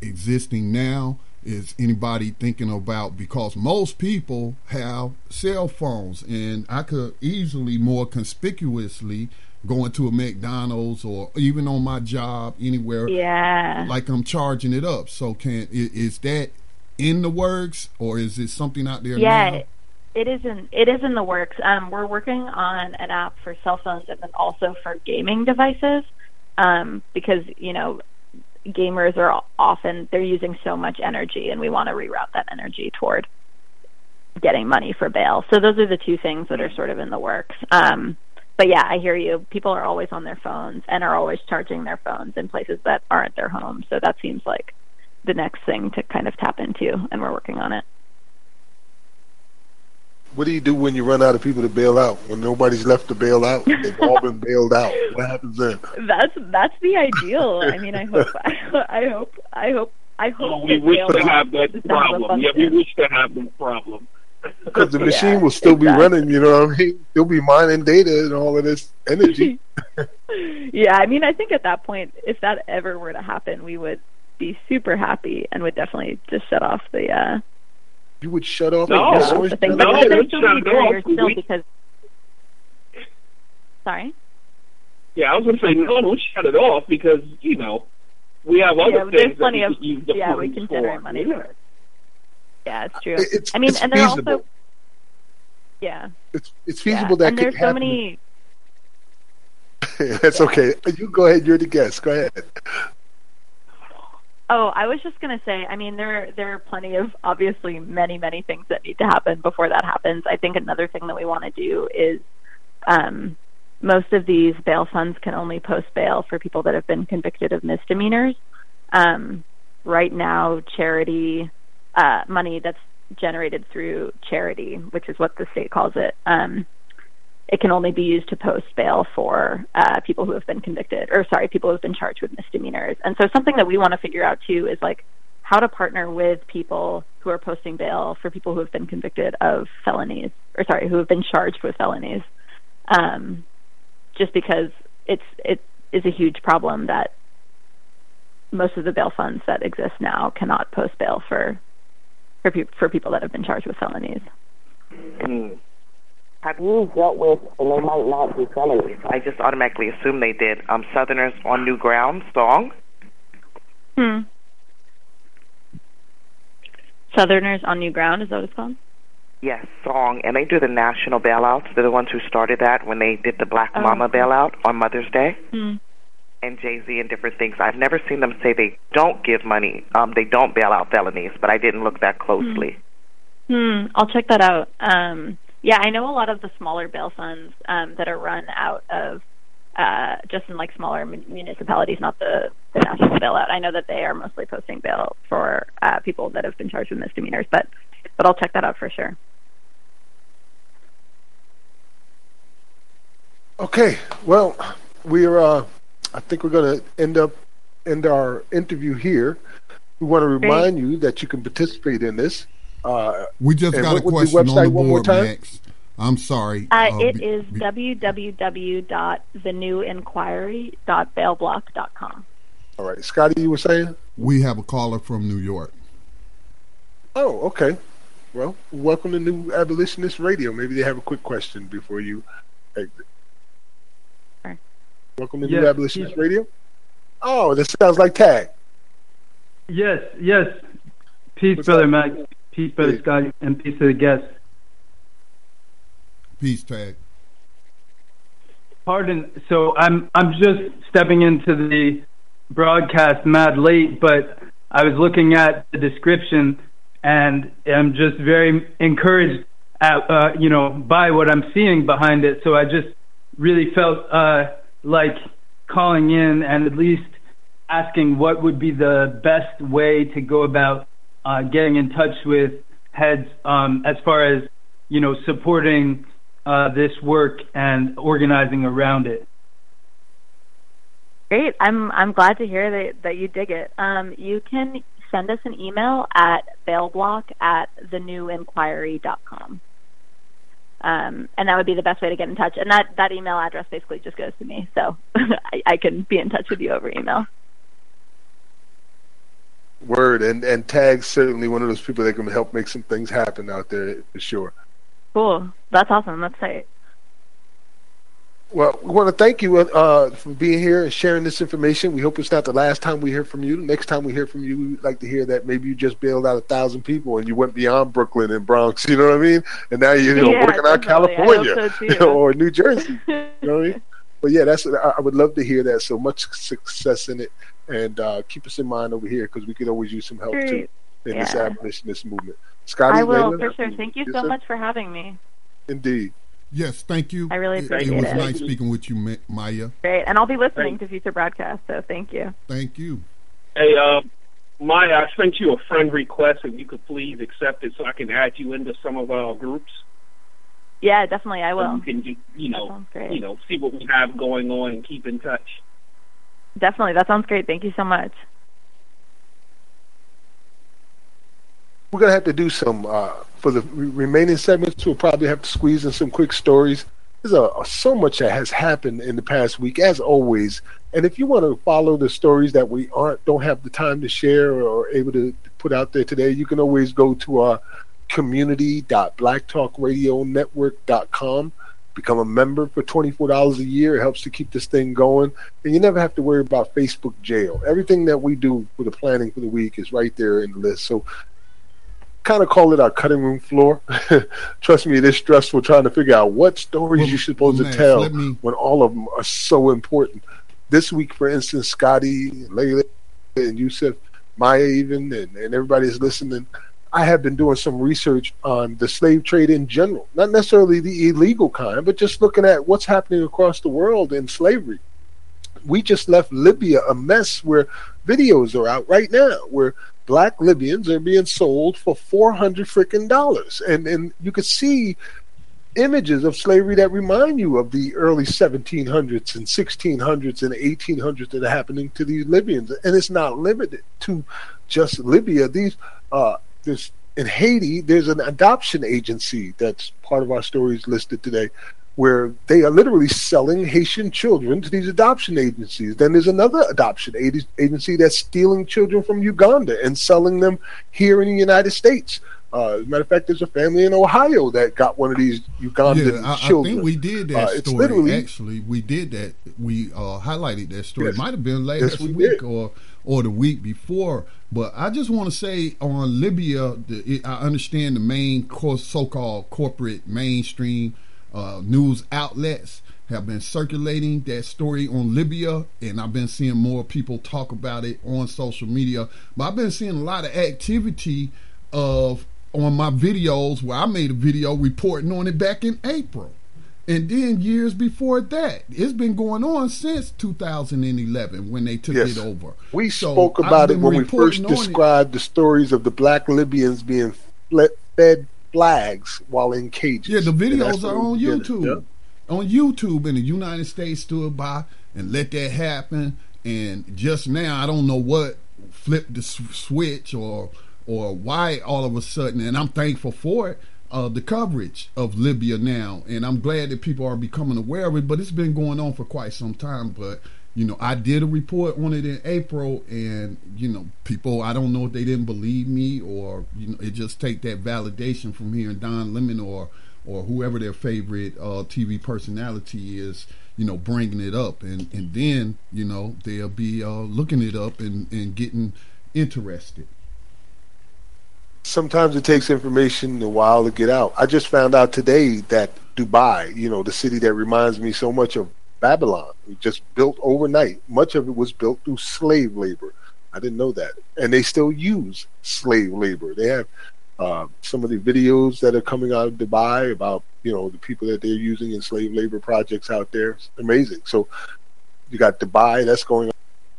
existing now? Is anybody thinking about because most people have cell phones, and I could easily more conspicuously go into a McDonald's or even on my job anywhere Yeah. like I'm charging it up. So can is that in the works or is it something out there Yeah, now? it is in it is in the works. Um, we're working on an app for cell phones and then also for gaming devices, um, because you know gamers are often they're using so much energy, and we want to reroute that energy toward getting money for bail. So those are the two things that are sort of in the works. Um, but yeah, I hear you. People are always on their phones and are always charging their phones in places that aren't their home. So that seems like the next thing to kind of tap into, and we're working on it. What do you do when you run out of people to bail out? When nobody's left to bail out, they've all been bailed out. What happens then? That's that's the ideal. I mean, I hope, I hope, I hope, I hope. Oh, we wish to have that problem. Yeah, we wish to have that problem. Because the Yeah, machine will still be running. You know what I mean? They'll be mining data and all of this energy. yeah, I mean, I think at that point, if that ever were to happen, we would be super happy and would definitely just shut off the uh you would shut off. No, the shut off source the thing. code? But No, there's don't shut it off. still We- because. Sorry. Yeah, I was going to say no, don't shut it off because you know we have other Yeah, things there's that we of could use the yeah, we can for. generate money Yeah. for. Yeah, it's true. It's, I mean, it's and they're feasible. also yeah, it's it's yeah. feasible that and could there's so many That's okay. You go ahead. You're the guest. Go ahead. Oh, I was just going to say, I mean, there there are plenty of obviously many many things that need to happen before that happens. I think another thing that we want to do is um, most of these bail funds can only post bail for people that have been convicted of misdemeanors. Um, right now, charity uh, money that's generated through charity, which is what the state calls it, um, it can only be used to post bail for uh, people who have been convicted, or sorry, people who have been charged with misdemeanors. And so something that we want to figure out too is like how to partner with people who are posting bail for people who have been convicted of felonies, or sorry, who have been charged with felonies. Um, just because it's it is a huge problem that most of the bail funds that exist now cannot post bail for for, pe- for people that have been charged with felonies. Mm. Have you dealt with, and they might not be felonies, I just automatically assume they did, um, Southerners on New Ground SONG? Hmm. Southerners on New Ground, is that what it's called? Yes, SONG. And they do the national bailouts. They're the ones who started that when they did the Black Oh, Mama bailout on Mother's Day. Hmm. and Jay Z and different things. I've never seen them say they don't give money. Um, they don't bail out felonies, but I didn't look that closely. Hmm. I'll check that out. Um, yeah, I know a lot of the smaller bail funds um, that are run out of uh, just in like smaller mun- municipalities, not the, the national bailout. I know that they are mostly posting bail for uh, people that have been charged with misdemeanors, but but I'll check that out for sure. Okay, well, we're. Uh, I think we're going to end up end our interview here. We want to remind you that you can participate in this. Uh, We just got a what the question on the board. Max. I'm sorry. Uh, Uh, it be- is be- www.thenewinquiry.bailbloc.com. All right, Scotty, you were saying? We have a caller from New York. Oh, okay. Well, welcome to New Abolitionist Radio. Maybe they have a quick question before you exit. Sure. Welcome to Yeah, New Abolitionist Radio. Oh, this sounds like tag. Yes, yes. Peace, What's brother up? Peace, brother Peace. Scotty, and peace to the guests. Peace tag. Pardon. So I'm I'm just stepping into the broadcast mad late, but I was looking at the description and I'm just very encouraged at uh, you know by what I'm seeing behind it. So I just really felt uh, like calling in and at least asking what would be the best way to go about uh, getting in touch with heads um, as far as you know supporting uh, this work and organizing around it. Great. I'm I'm glad to hear that that you dig it. Um, you can send us an email at bailbloc at thenewinquiry.com. Um, and that would be the best way to get in touch. And that, that email address basically just goes to me, so I, I can be in touch with you over email. Word and and tag's certainly one of those people that can help make some things happen out there for sure. Cool. That's awesome. That's great. Well, we want to thank you uh, for being here and sharing this information. We hope it's not the last time we hear from you. The Next time we hear from you, we'd like to hear that maybe you just bailed out a thousand people and you went beyond Brooklyn and Bronx. You know what I mean? And now you're you know, Yeah, working out definitely. I hope California so, or New Jersey. You know what I mean? But yeah, that's I would love to hear that. So much success in it, and uh, keep us in mind over here because we could always use some help too Great. in this abolitionist movement. Scotty, I will, Layla? for sure. Thank you Yes, so sir. much for having me. Indeed. Yes, thank you. I really appreciate it. It was it. nice speaking with you, Maya. Great. And I'll be listening to future broadcasts, so thank you. Thank you. Hey, uh, Maya, I sent you a friend request. If you could please accept it, so I can add you into some of our groups. Yeah, definitely. I So will. you can, ju- you know, sounds you know, see what we have going on and keep in touch. Definitely. That sounds great. Thank you so much. We're gonna have to do some uh, for the remaining segments. We'll probably have to squeeze in some quick stories. There's a, so much that has happened in the past week, as always. And if you want to follow the stories that we aren't don't have the time to share or able to put out there today, you can always go to our community.blacktalkradionetwork.com. Become a member for $24 a year. It helps to keep this thing going. And you never have to worry about Facebook jail. Everything that we do for the planning for the week is right there in the list. So kind of call it our cutting room floor. Trust me, it is stressful trying to figure out what stories Well, you're supposed Max, to tell me- when all of them are so important. This week, for instance, Scotty, Layla, and Yusef, Maya, even, and, and everybody is listening. I have been doing some research on the slave trade in general, not necessarily the illegal kind, but just looking at what's happening across the world in slavery. We just left Libya a mess where videos are out right now where black Libyans are being sold for four hundred freaking dollars, and and you could see images of slavery that remind you of the early 1700s and 1600s and 1800s that are happening to these Libyans, and it's not limited to just Libya. These uh, this in Haiti, there's an adoption agency that's part of our stories listed today, where they are literally selling Haitian children to these adoption agencies. Then there's another adoption agency that's stealing children from Uganda and selling them here in the United States. Uh, as a matter of fact, there's a family in Ohio that got one of these Ugandan yeah, I, children. I think we did that Uh, story. literally- Actually, we did that. We uh, highlighted that story. Yes. It might have been last Yes, we week did. or or the week before. But I just want to say on Libya, the, it, I understand the main so-called corporate mainstream uh, news outlets have been circulating that story on Libya, and I've been seeing more people talk about it on social media. But I've been seeing a lot of activity of on my videos where I made a video reporting on it back in April. And then years before that, it's been going on since 2011 when they took Yes. it over. We So spoke about it when we first reporting on it. described the stories of the black Libyans being fed flags while in cages. Yeah, the videos are on we did it. YouTube. On YouTube, and the United States stood by and let that happen. And just now, I don't know what flipped the switch or or why all of a sudden. And I'm thankful for it. Uh, the coverage of Libya now, and I'm glad that people are becoming aware of it. But it's been going on for quite some time. But you know, I did a report on it in April, and you know, people I don't know if they didn't believe me or you know, it just take that validation from hearing Don Lemon or or whoever their favorite uh, TV personality is, you know, bringing it up, and and then you know they'll be uh, looking it up and and getting interested. Sometimes it takes information a while to get out. I just found out today that Dubai, you know, the city that reminds me so much of Babylon, just built overnight. Much of it was built through slave labor. I didn't know that, and they still use slave labor. They have uh, some of the videos that are coming out of Dubai about you know the people that they're using in slave labor projects out there. It's amazing. So you got Dubai that's going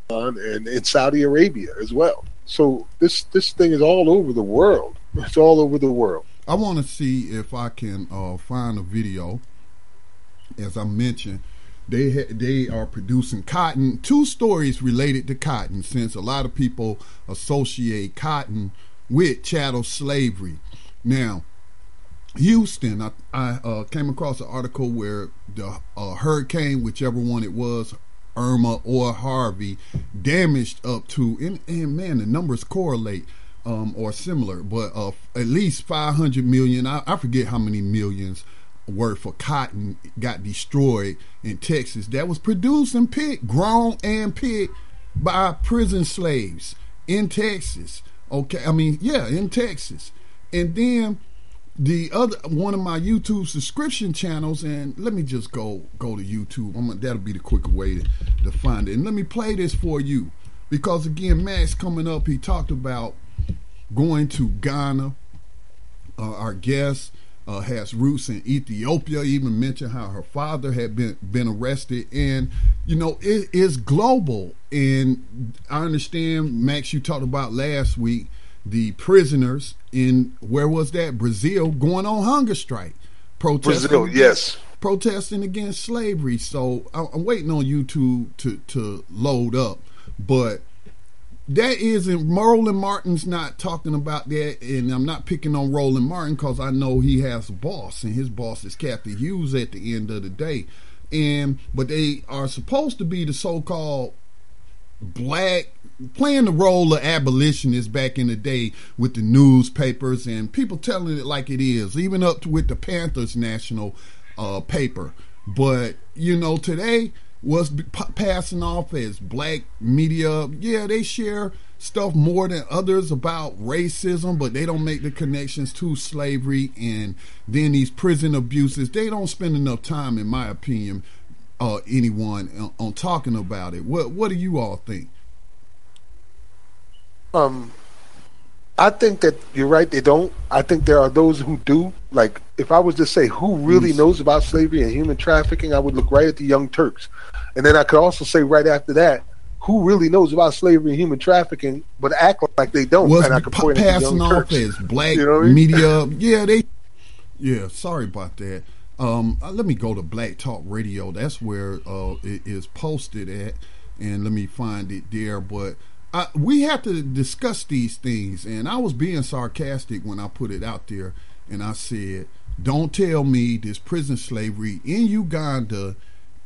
on, and in Saudi Arabia as well. So this this thing is all over the world. It's all over the world. I want to see if I can uh, find a video. As I mentioned, they ha- they are producing cotton. Two stories related to cotton, since a lot of people associate cotton with chattel slavery. Now, Houston, I, I uh, came across an article where the uh, hurricane, whichever one it was, Irma or Harvey, damaged up to, and, and man, the numbers correlate um, or similar, but uh, at least 500 million, I, I forget how many millions worth of cotton got destroyed in Texas that was produced and picked, grown and picked by prison slaves in Texas. Okay, I mean, yeah, in Texas. And then the other one of my YouTube subscription channels, and let me just go go to YouTube. I'm gonna, that'll be the quicker way to, to find it. And let me play this for you because again, Max coming up, he talked about going to Ghana. Uh, our guest uh, has roots in Ethiopia. Even mentioned how her father had been been arrested, and you know it is global. And I understand, Max, you talked about last week the prisoners in where was that Brazil going on hunger strike, protesting. Brazil, yes. protesting against slavery. So I'm waiting on YouTube to to load up, but that isn't Roland Martin's not talking about that, and I'm not picking on Roland Martin because I know he has a boss, and his boss is Cathy Hughes at the end of the day. And but they are supposed to be the so-called black playing the role of abolitionists back in the day with the newspapers and people telling it like it is, even up to with the Panthers national uh, paper. But you know, today was p- passing off as black media. Yeah, they share stuff more than others about racism, but they don't make the connections to slavery and then these prison abuses. They don't spend enough time, in my opinion, uh, anyone on, on talking about it. What What do you all think? Um, I think that you're right. They don't. I think there are those who do. Like, if I was to say who really knows about slavery and human trafficking, I would look right at the Young Turks, and then I could also say right after that, who really knows about slavery and human trafficking, but act like they don't. Was and I could point at the passing Young off Turks. as black You know I mean? media. Yeah, they. Yeah, sorry about that. Um, uh, let me go to Black Talk Radio. That's where uh, it is posted at, and let me find it there. But I, we have to discuss these things, and I was being sarcastic when I put it out there, and I said, "Don't tell me this prison slavery in Uganda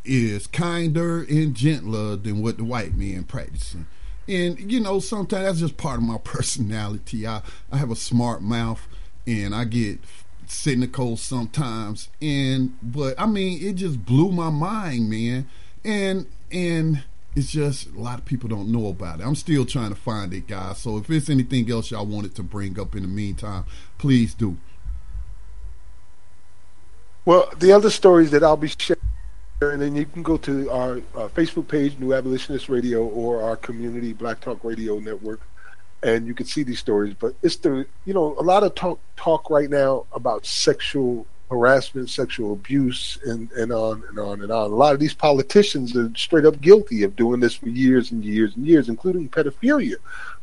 is kinder and gentler than what the white men practicing." And you know, sometimes that's just part of my personality. I I have a smart mouth, and I get cynical sometimes. And but I mean, it just blew my mind, man. And and it's just a lot of people don't know about it. I'm still trying to find it, guys. So if there's anything else y'all wanted to bring up in the meantime, please do. Well, the other stories that I'll be sharing, and then you can go to our uh, Facebook page, New Abolitionist Radio, or our community Black Talk Radio Network, and you can see these stories. But it's the you know a lot of talk talk right now about sexual harassment, sexual abuse, and and on and on and on. A lot of these politicians are straight up guilty of doing this for years and years and years, including pedophilia.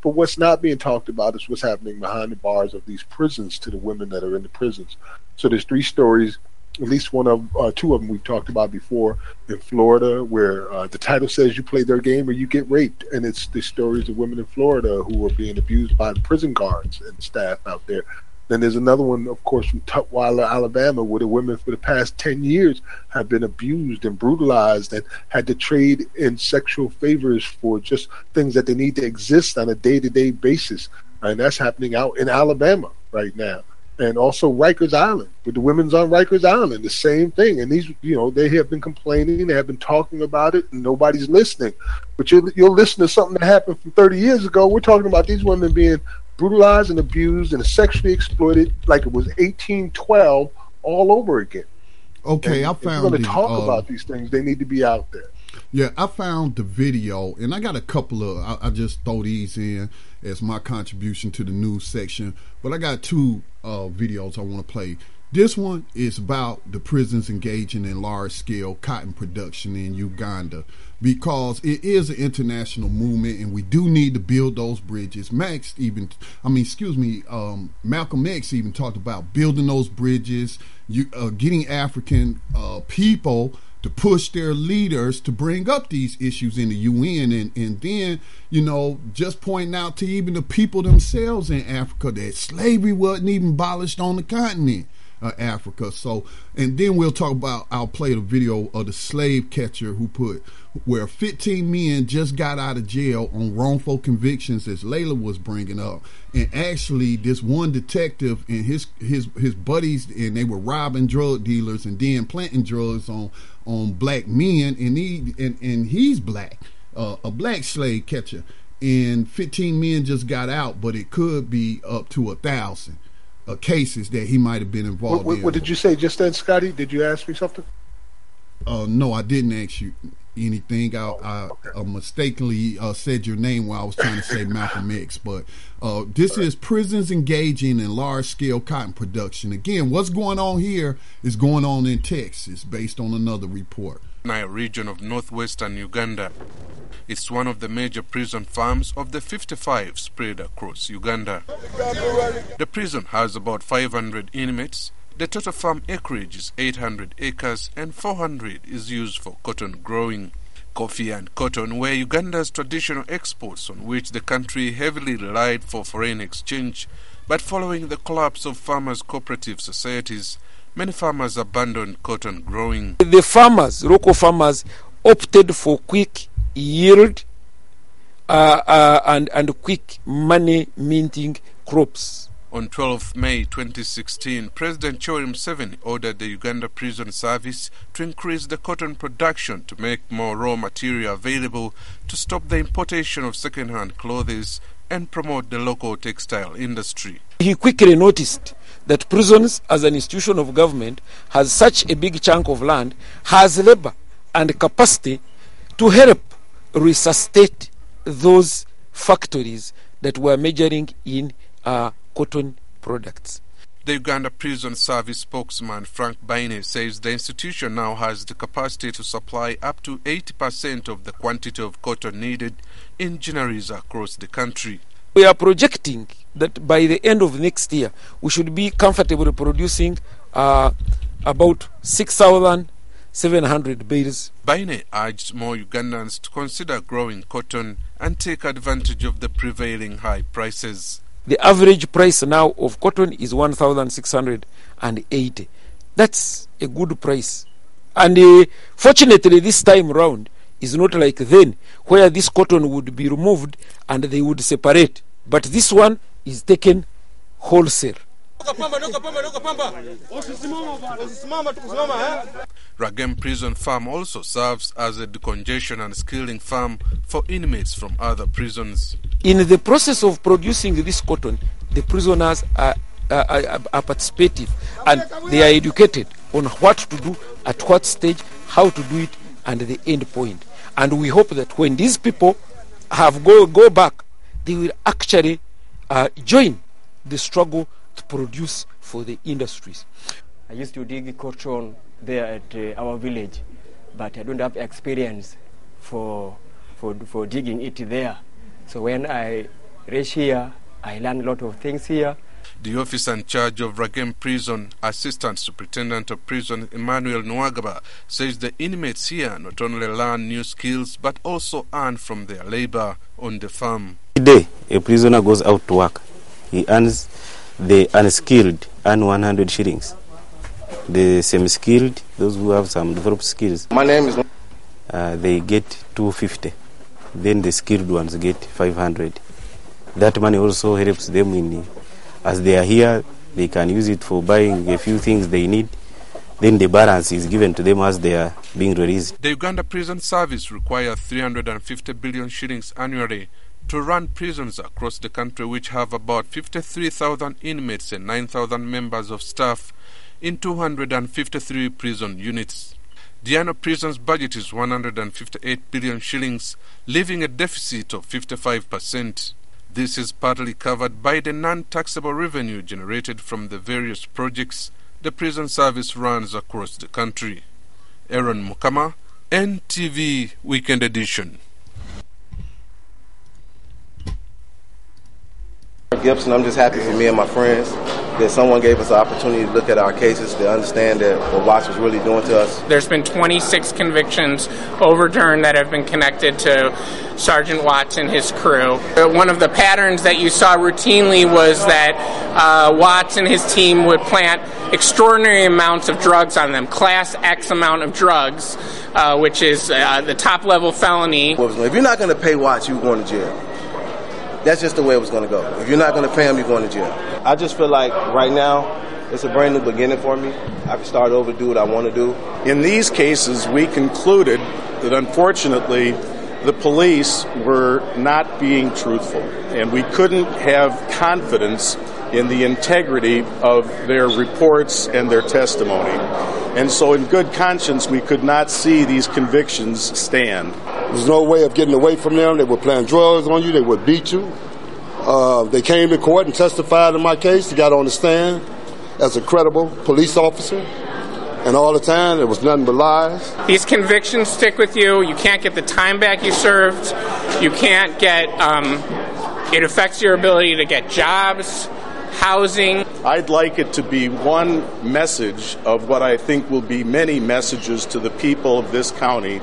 But what's not being talked about is what's happening behind the bars of these prisons to the women that are in the prisons. So there's three stories at least one of uh, two of them we've talked about before in Florida, where uh, the title says you play their game or you get raped, and it's the stories of women in Florida who are being abused by the prison guards and staff out there. Then there's another one, of course, from Tutwiler, Alabama, where the women for the past 10 years have been abused and brutalized and had to trade in sexual favors for just things that they need to exist on a day to day basis. And that's happening out in Alabama right now and also Rikers Island with the women's on Rikers Island, the same thing. And these, you know, they have been complaining, they have been talking about it, and nobody's listening. But you'll you'll listen to something that happened from 30 years ago. We're talking about these women being brutalized and abused and sexually exploited like it was 1812 all over again. Okay, And I if we're going to talk uh, about these things. They need to be out there. Yeah, I found the video, and I got a couple of. I, I just throw these in as my contribution to the news section, but I got two uh, videos I want to play. This one is about the prisons engaging in large scale cotton production in Uganda because it is an international movement and we do need to build those bridges. Max even, I mean, excuse me, um, Malcolm X even talked about building those bridges, you, uh, getting African uh, people to push their leaders to bring up these issues in the UN and, and then, you know, just pointing out to even the people themselves in Africa that slavery wasn't even abolished on the continent of Africa. So, and then we'll talk about, I'll play the video of the slave catcher who put, where 15 men just got out of jail on wrongful convictions, as Layla was bringing up. And actually, this one detective and his his his buddies, and they were robbing drug dealers and then planting drugs on on black men, and he and, and he's black, uh, a black slave catcher. And 15 men just got out, but it could be up to a thousand uh, cases that he might have been involved what, in. what did you say just then, Scotty? Did you ask me something? Uh, no, I didn't ask you anything. I, I, I mistakenly uh, said your name while I was trying to say Malcolm X. But uh, this is prisons engaging in large scale cotton production. Again, what's going on here is going on in Texas, based on another report. Nile region of northwestern Uganda. It's one of the major prison farms of the 55 spread across Uganda. The prison has about 500 inmates. The total farm acreage is 800 acres and 400 is used for cotton growing. Coffee and cotton were Uganda's traditional exports on which the country heavily relied for foreign exchange. But following the collapse of farmers' cooperative societies, many farmers abandoned cotton growing. The farmers, local farmers, opted for quick yield uh, uh, and, and quick money minting crops. On 12 May 2016, President Yoweri Museveni ordered the Uganda Prison Service to increase the cotton production to make more raw material available to stop the importation of second-hand clothes and promote the local textile industry. He quickly noticed that prisons, as an institution of government, has such a big chunk of land, has labor and capacity to help resuscitate those factories that we're measuring in uh, cotton products. The Uganda Prison Service spokesman Frank Baine says the institution now has the capacity to supply up to 80% of the quantity of cotton needed in ginneries across the country. We are projecting that by the end of next year, we should be comfortable producing uh, about 6,700 bales. Baine urged more Ugandans to consider growing cotton and take advantage of the prevailing high prices. The average price now of cotton is 1,680. That's a good price. And uh, fortunately, this time round is not like then, where this cotton would be removed and they would separate. But this one is taken wholesale. Ragem Prison Farm also serves as a decongestion and skilling farm for inmates from other prisons. In the process of producing this cotton, the prisoners are, are, are, are participative and they are educated on what to do, at what stage, how to do it, and the end point. And we hope that when these people have go, go back, they will actually uh, join the struggle to produce for the industries. I used to dig cotton there at uh, our village, but I don't have experience for, for, for digging it there. So when I reach here, I learn a lot of things here. The officer in charge of Ragem Prison, Assistant Superintendent of Prison Emmanuel Nwagaba, says the inmates here not only learn new skills but also earn from their labor on the farm. Today, a prisoner goes out to work. He earns the unskilled earn 100 shillings. The semi-skilled, those who have some developed skills, My name is. uh, they get 250. Then the skilled ones get 500. That money also helps them in, as they are here, they can use it for buying a few things they need. Then the balance is given to them as they are being released. The Uganda Prison Service requires 350 billion shillings annually to run prisons across the country, which have about 53,000 inmates and 9,000 members of staff in 253 prison units. Diano Prison's budget is 158 billion shillings, leaving a deficit of 55%. This is partly covered by the non-taxable revenue generated from the various projects the prison service runs across the country. Aaron Mukama, NTV Weekend Edition. Gibson, I'm just happy for me and my friends that someone gave us the opportunity to look at our cases to understand that what Watts was really doing to us. There's been 26 convictions overturned that have been connected to Sergeant Watts and his crew. Uh, One of the patterns that you saw routinely was that uh, Watts and his team would plant extraordinary amounts of drugs on them, Class X amount of drugs, uh, which is uh, the top level felony. If you're not going to pay Watts, you're going to jail. That's just the way it was going to go. If you're not going to pay them, you're going to jail. I just feel like right now, it's a brand new beginning for me. I can start over, do what I want to do. In these cases, we concluded that unfortunately the police were not being truthful, and we couldn't have confidence in the integrity of their reports and their testimony. And so, in good conscience, we could not see these convictions stand. There's no way of getting away from them. They were playing drugs on you. They would beat you. Uh, they came to court and testified in my case. They got on the stand as a credible police officer. And all the time, there was nothing but lies. These convictions stick with you. You can't get the time back you served. You can't get, um, it affects your ability to get jobs, housing. I'd like it to be one message of what I think will be many messages to the people of this county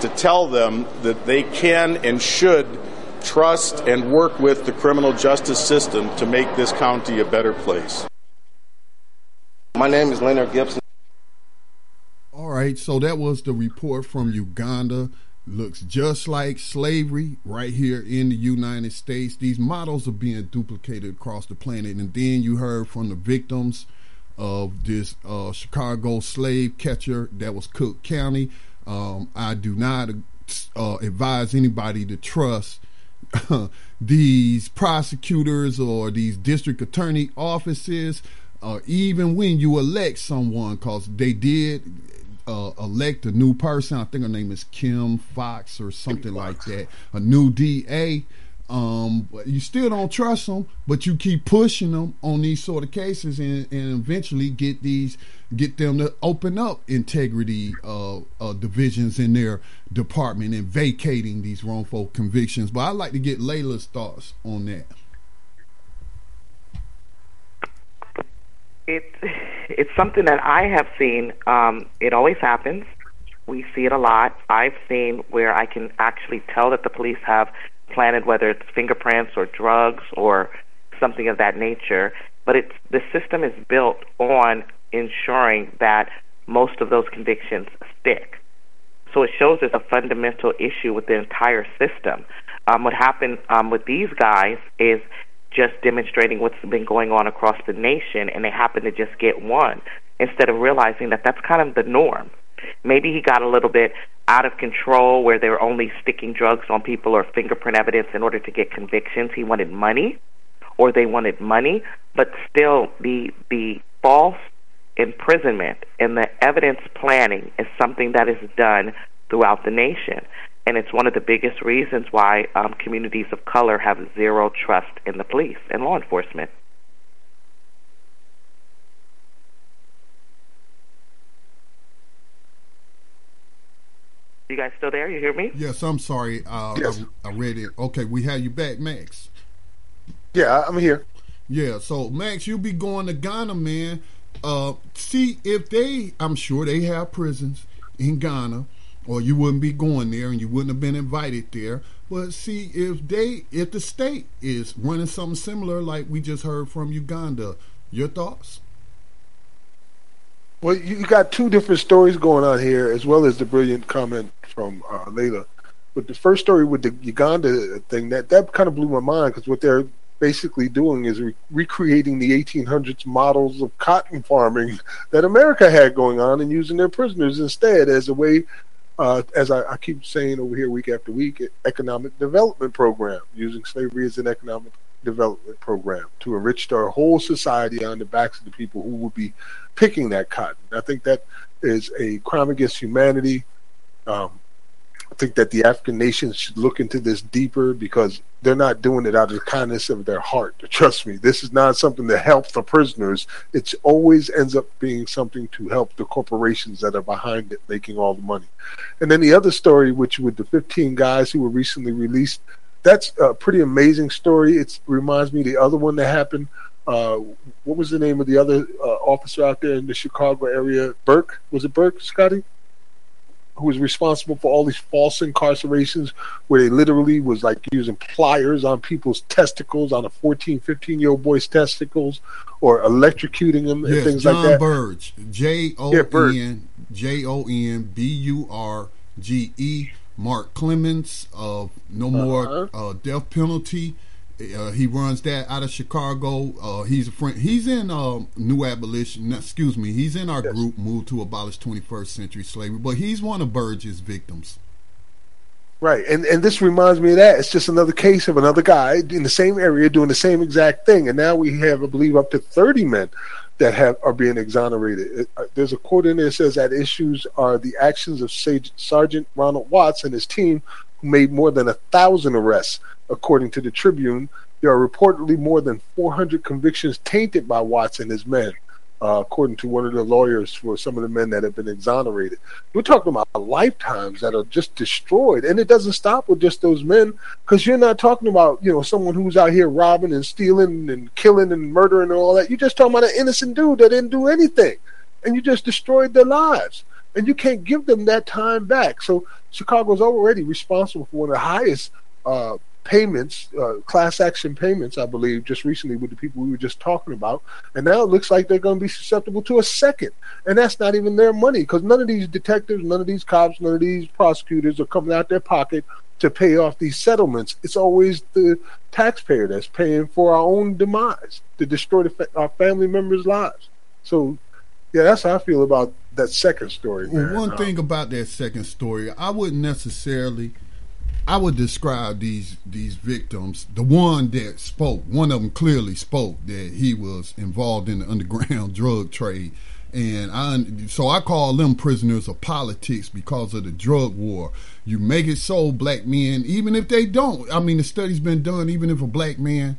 to tell them that they can and should trust and work with the criminal justice system to make this county a better place. My name is Leonard Gibson. All right, so that was the report from Uganda. Looks just like slavery right here in the United States. These models are being duplicated across the planet. And then you heard from the victims of this uh, Chicago slave catcher that was Cook County. Um, I do not uh, advise anybody to trust these prosecutors or these district attorney offices, uh, even when you elect someone, because they did uh, elect a new person. I think her name is Kim Foxx or something like that. A new DA. Um, you still don't trust them, but you keep pushing them on these sort of cases, and, and eventually get these get them to open up integrity uh, uh, divisions in their department and vacating these wrongful convictions. But I'd like to get Layla's thoughts on that. It's it's something that I have seen. Um, it always happens. We see it a lot. I've seen where I can actually tell that the police have planted, whether it's fingerprints or drugs or something of that nature. But it's the system is built on ensuring that most of those convictions stick. So it shows there's a fundamental issue with the entire system. Um, what happened um, with these guys is just demonstrating what's been going on across the nation, and they happen to just get one instead of realizing that that's kind of the norm. Maybe he got a little bit out of control where they were only sticking drugs on people or fingerprint evidence in order to get convictions. He wanted money, or they wanted money, but still the the false imprisonment and the evidence planning is something that is done throughout the nation. And it's one of the biggest reasons why um, communities of color have zero trust in the police and law enforcement. You guys still there? You hear me? Yes, I'm sorry. Uh, Yes. I, I read it. Okay, we have you back, Max. Yeah, I'm here. Yeah, so Max, you'll be going to Ghana, man. Uh, see if they, I'm sure they have prisons in Ghana, or you wouldn't be going there and you wouldn't have been invited there. But see if they, if the state is running something similar, like we just heard from Uganda. Your thoughts? Well, you got two different stories going on here, as well as the brilliant comment from uh, Layla. But the first story with the Uganda thing that that kind of blew my mind because what they're basically doing is re- recreating the 1800s models of cotton farming that America had going on and using their prisoners instead as a way, uh, as I, I keep saying over here week after week, economic development program, using slavery as an economic development program to enrich our whole society on the backs of the people who would be picking that cotton. I think that is a crime against humanity. Um, I think that the African nations should look into this deeper because they're not doing it out of the kindness of their heart. Trust me, this is not something to help the prisoners. It always ends up being something to help the corporations that are behind it making all the money. And then the other story, which with the 15 guys who were recently released, that's a pretty amazing story. It reminds me the other one that happened. Uh, what was the name of the other uh, officer out there in the Chicago area? Burke? Was it Burke, Scotty? Who was responsible for all these false incarcerations where they literally was like using pliers on people's testicles, on a 14, 15 year old boy's testicles, or electrocuting them and things John like that. Burge. J O N J O N B U R G E. Mark Clements of No More uh, Death Penalty. Uh, he runs that out of Chicago. Uh, he's a friend. He's in um, New Abolition. Excuse me. He's in our group, Move to Abolish 21st Century Slavery. But he's one of Burge's victims. Right, and and this reminds me of that. It's just another case of another guy in the same area doing the same exact thing, and now we have, I believe, up to thirty men that have are being exonerated. Uh, there's a quote in there that says that issues are the actions of Sage, Sergeant Ronald Watts and his team, made more than a thousand arrests, according to the Tribune. There are reportedly more than 400 convictions tainted by Watts and his men. Uh, according to one of the lawyers for some of the men that have been exonerated. We're talking about lifetimes that are just destroyed. And it doesn't stop with just those men because you're not talking about, you know, someone who's out here robbing and stealing and killing and murdering and all that. You're just talking about an innocent dude that didn't do anything. And you just destroyed their lives. And you can't give them that time back. So Chicago's already responsible for one of the highest uh, payments, uh, class action payments, I believe, just recently with the people we were just talking about. And now it looks like they're going to be susceptible to a second. And that's not even their money because none of these detectives, none of these cops, none of these prosecutors are coming out their pocket to pay off these settlements. It's always the taxpayer that's paying for our own demise to destroy fa- our family members' lives. So, yeah, that's how I feel about that second story. Well, one Uh, thing about that second story, I wouldn't necessarily. I would describe these these victims. The one that spoke, one of them clearly spoke that he was involved in the underground drug trade, And I, so I call them prisoners of politics because of the drug war. You make it so black men, even if they don't. I mean, the study's been done. Even if a black man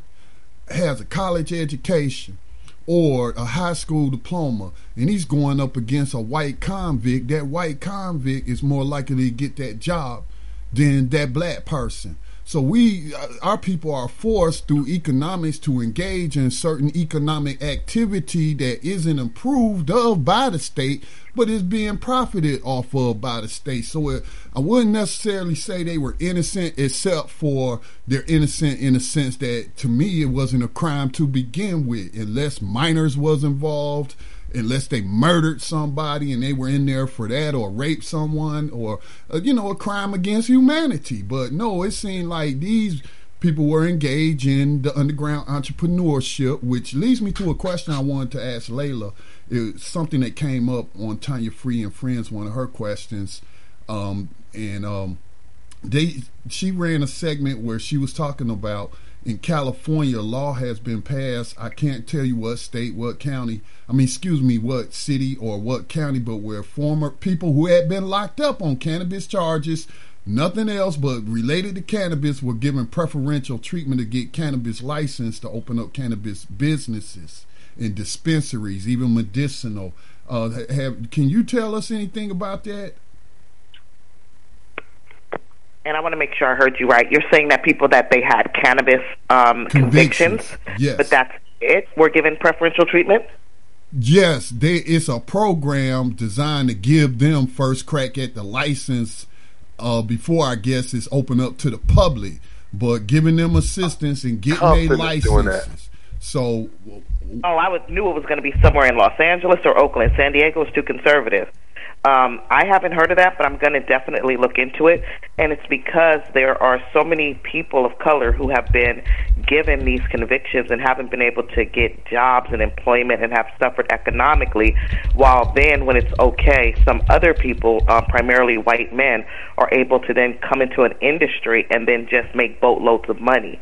has a college education or a high school diploma and he's going up against a white convict, that white convict is more likely to get that job than that black person. So we, uh, our people are forced through economics to engage in certain economic activity that isn't approved of by the state, but is being profited off of by the state. So it, I wouldn't necessarily say they were innocent, except for they're innocent in the sense that to me it wasn't a crime to begin with, unless minors was involved unless they murdered somebody and they were in there for that or raped someone or uh, you know a crime against humanity. But no it seemed like these people were engaged in the underground entrepreneurship which leads me to a question i wanted to ask layla. It's something that came up on tanya free and friends one of her questions. Um, and um, they she ran a segment where she was talking about in California, law has been passed. I can't tell you what state, what county, I mean, excuse me, what city or what county, but where former people who had been locked up on cannabis charges, nothing else but related to cannabis, were given preferential treatment to get cannabis license to open up cannabis businesses and dispensaries, even medicinal. Uh, have can you tell us anything about that? And I want to make sure I heard you right. You're saying that people that they had cannabis um, convictions, convictions yes. but that's it, were given preferential treatment? Yes, they, it's a program designed to give them first crack at the license uh, before I guess it's open up to the public, but giving them assistance and getting a license. So, oh, I was, knew it was going to be somewhere in Los Angeles or Oakland. San Diego is too conservative. Um, I haven't heard of that, but I'm going to definitely look into it. And it's because there are so many people of color who have been given these convictions and haven't been able to get jobs and employment and have suffered economically. While then, when it's okay, some other people, uh, primarily white men, are able to then come into an industry and then just make boatloads of money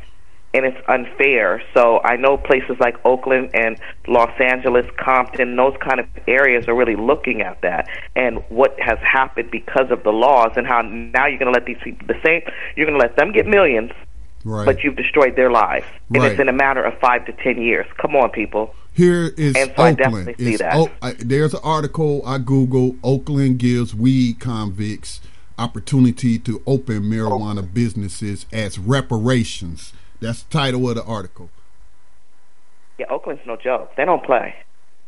and it's unfair. So I know places like Oakland and Los Angeles, Compton, those kind of areas are really looking at that and what has happened because of the laws and how now you're going to let these people the same you're going to let them get millions, right. but you've destroyed their lives, and Right. it's in a matter of five to ten years. Come on, people. Here is And so I Oakland. definitely see It's that. O- I, there's an article I Google. Oakland gives weed convicts opportunity to open marijuana businesses as reparations. That's the title of the article. Yeah, Oakland's no joke. They don't play.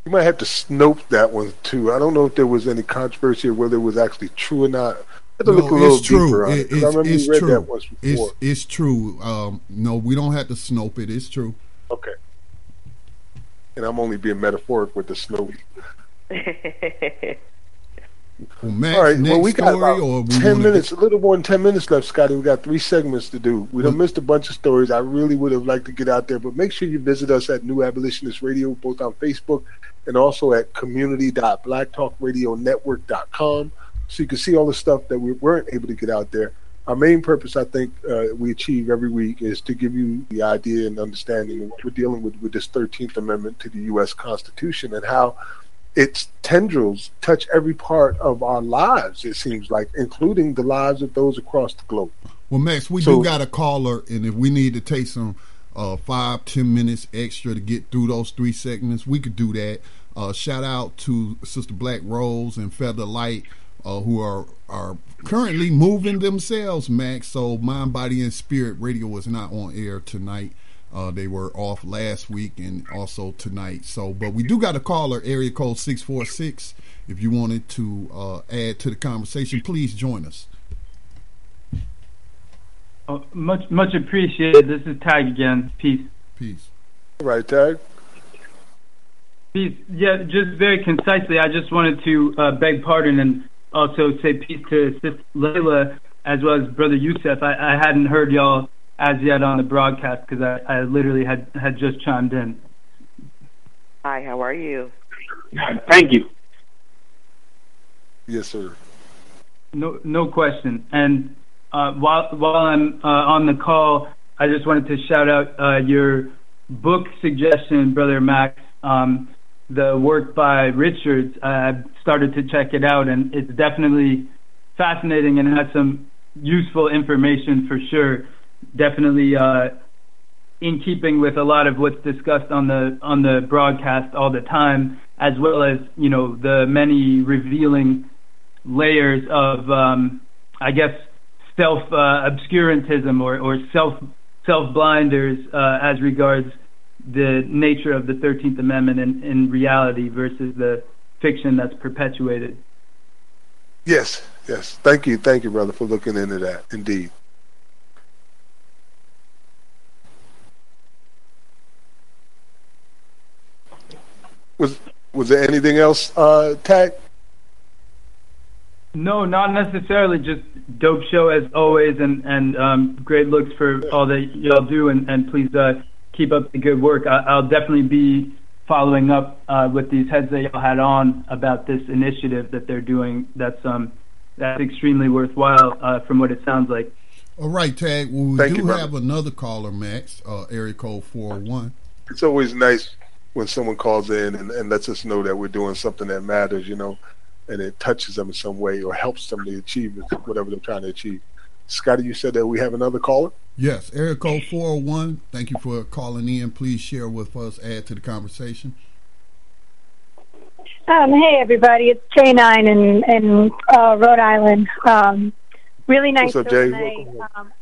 You might have to snope that one too. I don't know if there was any controversy or whether it was actually true or not. I have look a it's true. deeper on it, It- 'cause I remember it's true. that once before. It's it's true. Um, no, we don't have to snope it. It's true. Okay. And I'm only being metaphoric with the snow. Max, All right. Well, we got story, about or we ten minutes, a little more than ten minutes left, Scotty. We got three segments to do. We done missed a bunch of stories. I really would have liked to get out there, but make sure you visit us at New Abolitionist Radio, both on Facebook and also at community.blacktalkradionetwork.com, so you can see all the stuff that we weren't able to get out there. Our main purpose, I think, uh, we achieve every week is to give you the idea and understanding of what we're dealing with with this Thirteenth Amendment to the U.S. Constitution and how its tendrils touch every part of our lives. It seems like, including the lives of those across the globe. Well, Max, we So- do got a caller, and if we need to take some uh, five, ten minutes extra to get through those three segments, we could do that. Uh, shout out to Sister Black Rose and Feather Light, uh, who are are currently moving themselves, Max. So Mind, Body, and Spirit Radio is not on air tonight. Uh, they were off last week and also tonight. So, but we do got a caller, area code six four six. If you wanted to uh, add to the conversation, please join us. Oh, much much appreciated. This is Tag again. Peace. Peace. Right, Tag. Peace. Yeah, just very concisely, I just wanted to uh, beg pardon and also say peace to Sis Layla as well as Brother Yusef. I, I hadn't heard y'all as yet on the broadcast because I, I literally had, had just chimed in. Hi, how are you? Thank you. Yes, sir. No, no question. And uh, while while I'm uh, on the call, I just wanted to shout out uh, your book suggestion, brother Max. Um, the work by Richards, I've started to check it out, and it's definitely fascinating and has some useful information for sure. Definitely uh, in keeping with a lot of what's discussed on the on the broadcast all the time, as well as you know the many revealing layers of, um, I guess, self uh, obscurantism or, or self self blinders uh, as regards the nature of the Thirteenth Amendment in, in reality versus the fiction that's perpetuated. Yes, yes. Thank you, thank you, brother, for looking into that. Indeed. Was was there anything else, uh, Tag? No, not necessarily. Just dope show as always, and and um, great looks for all that y'all do, and and please uh, keep up the good work. I, will definitely be following up uh, with these heads that y'all had on about this initiative that they're doing. That's um that's extremely worthwhile uh, from what it sounds like. All right, Tag. Well, we Thank do you, brother. have another caller, Max, uh, area code four hundred one. It's always nice when someone calls in and, and lets us know that we're doing something that matters, you know, and it touches them in some way or helps them to achieve whatever they're trying to achieve. Scotty, you said that we have another caller. Yes, area code four hundred one. Thank you for calling in. Please share with us. Add to the conversation. Um, hey everybody, it's J Nine in in uh, Rhode Island. Um, really nice What's up, Jay? tonight. Um,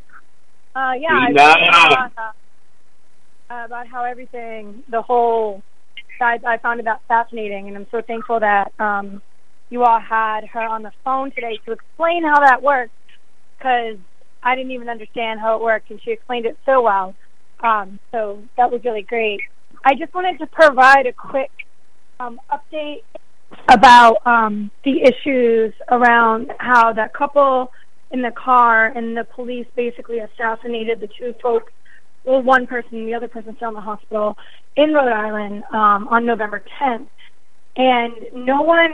uh, yeah, I J9. was about, uh, about how everything, the whole, I, I found it that fascinating, and I'm so thankful that um, you all had her on the phone today to explain how that works, because I didn't even understand how it worked, and she explained it so well. Um, so that was really great. I just wanted to provide a quick um, update about um, the issues around how that couple in the car and the police basically assassinated the two folks. Well, one person, the other person still in the hospital in Rhode Island um, on November 10th. And no one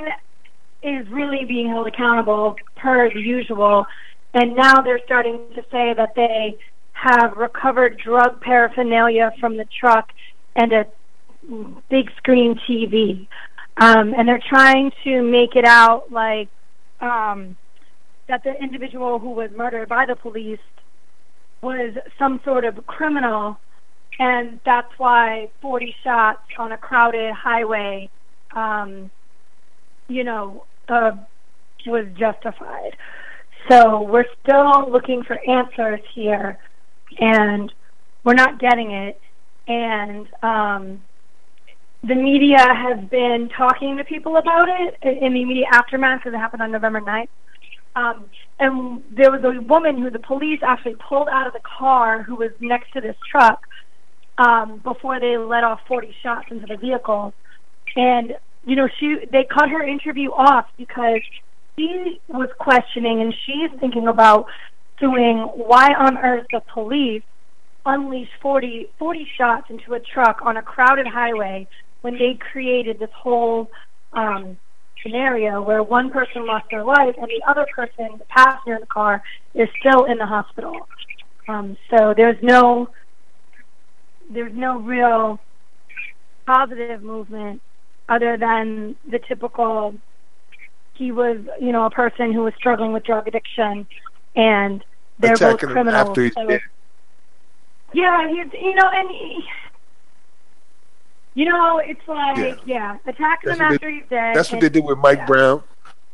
is really being held accountable per the usual. And now they're starting to say that they have recovered drug paraphernalia from the truck and a big screen TV. Um, and they're trying to make it out like um, that the individual who was murdered by the police was some sort of criminal, and that's why 40 shots on a crowded highway, um, you know, uh, was justified. So we're still looking for answers here, and we're not getting it. And um, the media has been talking to people about it in the immediate aftermath because it happened on November 9th. Um, and there was a woman who the police actually pulled out of the car who was next to this truck um, before they let off 40 shots into the vehicle. And, you know, she they cut her interview off because she was questioning and she's thinking about doing why on earth the police unleashed 40, 40 shots into a truck on a crowded highway when they created this whole um, scenario where one person lost their life and the other person, the passenger in the car, is still in the hospital. Um, so there's no there's no real positive movement other than the typical he was you know a person who was struggling with drug addiction and they're both Attacking him criminals. after so- yeah, he's you know, and he, you know, it's like Yeah. yeah, attacking That's what after they- dead. That's what they did with Mike Brown.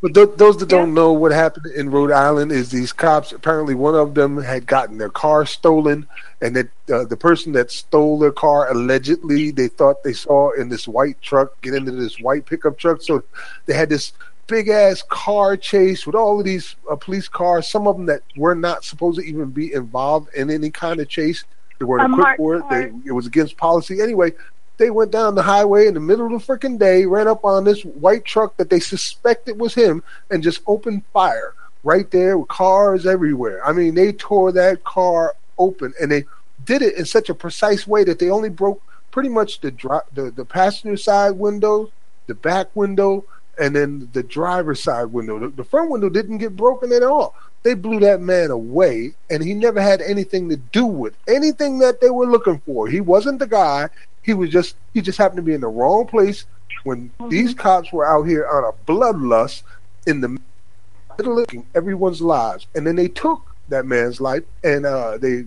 But th- those that don't know what happened in Rhode Island is these cops. Apparently, one of them had gotten their car stolen, and that uh, the person that stole their car allegedly they thought they saw in this white truck get into this white pickup truck. So they had this big ass car chase with all of these uh, police cars. Some of them that were not supposed to even be involved in any kind of chase. They weren't equipped for it. They, it was against policy anyway. They went down the highway in the middle of the freaking day, ran up on this white truck that they suspected was him, and just opened fire right there with cars everywhere. I mean, they tore that car open, and they did it in such a precise way that they only broke pretty much the dri- the, the passenger side window, the back window, and then the driver's side window. The, the front window didn't get broken at all. They blew that man away, and he never had anything to do with anything that they were looking for. He wasn't the guy. He was just he just happened to be in the wrong place when these cops were out here on a bloodlust in the middle of everyone's lives, and then they took that man's life and uh, they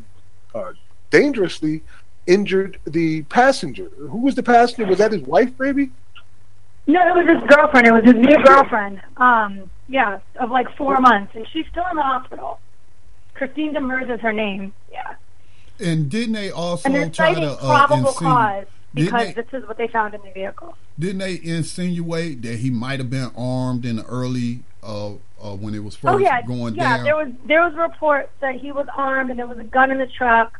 uh, dangerously injured the passenger. Who was the passenger? Was that his wife, maybe? No, it was his girlfriend. It was his new girlfriend. Um, yeah, of like four months, and she's still in the hospital. Christine Demers is her name. Yeah. And didn't they also And try to uh, probable cause because they, this is what they found in the vehicle. didn't they insinuate that he might have been armed in the early uh, uh, when it was first oh yeah, going yeah. down? Yeah, there was there was reports that he was armed and there was a gun in the truck.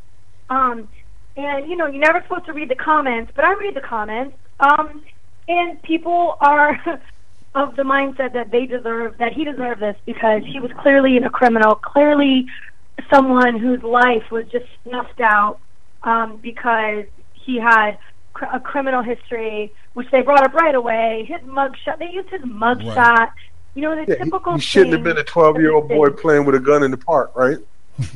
Um, and you know you're never supposed to read the comments, but I read the comments. Um, and people are of the mindset that they deserve that he deserved this because he was clearly a criminal, clearly someone whose life was just snuffed out um, because he had cr- a criminal history, which they brought up right away. His mugshot, they used his mugshot. Right. You know, the Yeah, he, typical. he shouldn't have been a 12 year old boy playing with a gun in the park, right?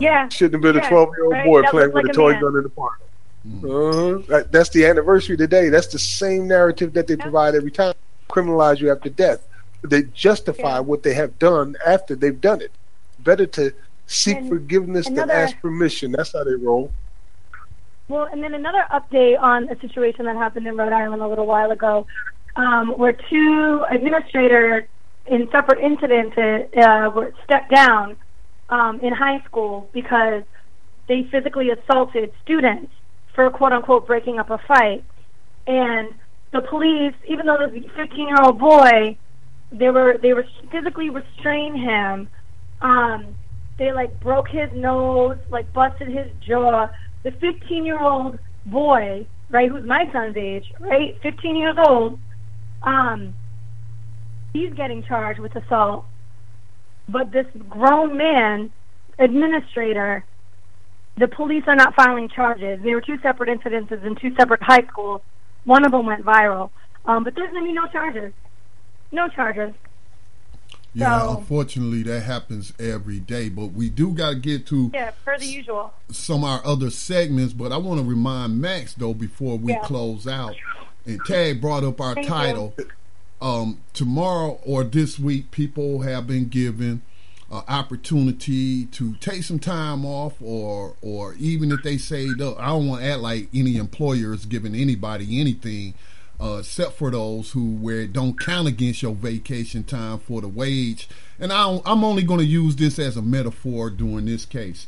Yeah. Shouldn't have been yeah, a 12 year old right? boy That playing looked with like a toy man. gun in the park. Uh-huh. That, that's the anniversary today. That's the same narrative that they provide every time. Criminalize you after death. They justify what they have done after they've done it. Better to seek And forgiveness another- than ask permission. That's how they roll. Well, and then another update on a situation that happened in Rhode Island a little while ago, um, where two administrators in separate incidents uh, were stepped down um, in high school because they physically assaulted students for quote unquote breaking up a fight. And the police, even though this 15 year old boy, they were they were physically restrained him. Um, they like broke his nose, like busted his jaw. The 15 year old boy, right, who's my son's age, right, 15 years old, um, he's getting charged with assault. But this grown man, administrator, the police are not filing charges. There were two separate incidences in two separate high schools. One of them went viral. Um, but there's going to be no charges. No charges. yeah, so- unfortunately, that happens every day. But we do got to get to Yeah, per the usual. some of our other segments, but I want to remind Max though before we Yeah. close out. And Tag brought up our Thank title. Um, tomorrow or this week, people have been given uh, opportunity to take some time off, or or even if they up. I don't want to act like any employer is giving anybody anything. Uh, except for those who where it don't count against your vacation time for the wage, and I I'm only going to use this as a metaphor during this case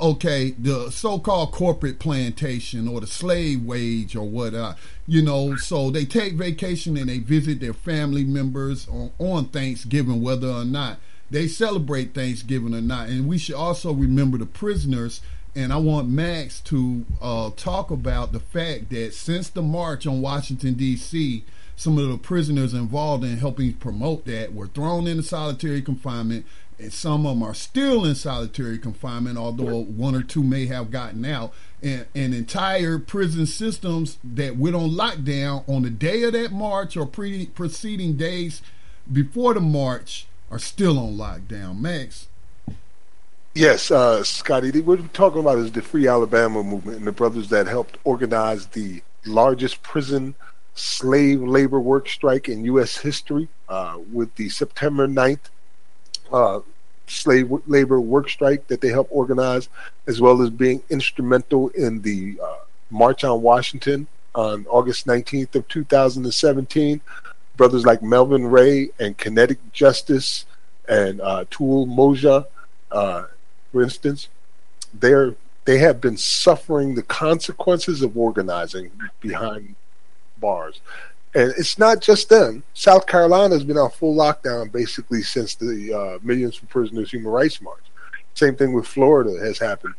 okay, the so-called corporate plantation or the slave wage or what, uh, you know, so they take vacation and they visit their family members on, on Thanksgiving, whether or not they celebrate Thanksgiving or not. And we should also remember the prisoners. And I want Max to uh, talk about the fact that since the march on Washington, D.C., some of the prisoners involved in helping promote that were thrown into solitary confinement and some of them are still in solitary confinement, although one or two may have gotten out. And, and entire prison systems that went on lockdown on the day of that march or pre- preceding days before the march are still on lockdown. Max. Yes, uh, Scotty, what we're talking about is the Free Alabama movement and the brothers that helped organize the largest prison slave labor work strike in U.S. history uh, with the September 9th uh, slave labor work strike that they helped organize, as well as being instrumental in the uh, March on Washington on August 19th of 2017. Brothers like Melvin Ray and Kinetic Justice and uh, Tool Moja, uh, for instance, they're they have been suffering the consequences of organizing behind bars. And it's not just them. South Carolina has been on full lockdown basically since the uh, Millions for Prisoners Human Rights March. Same thing with Florida has happened.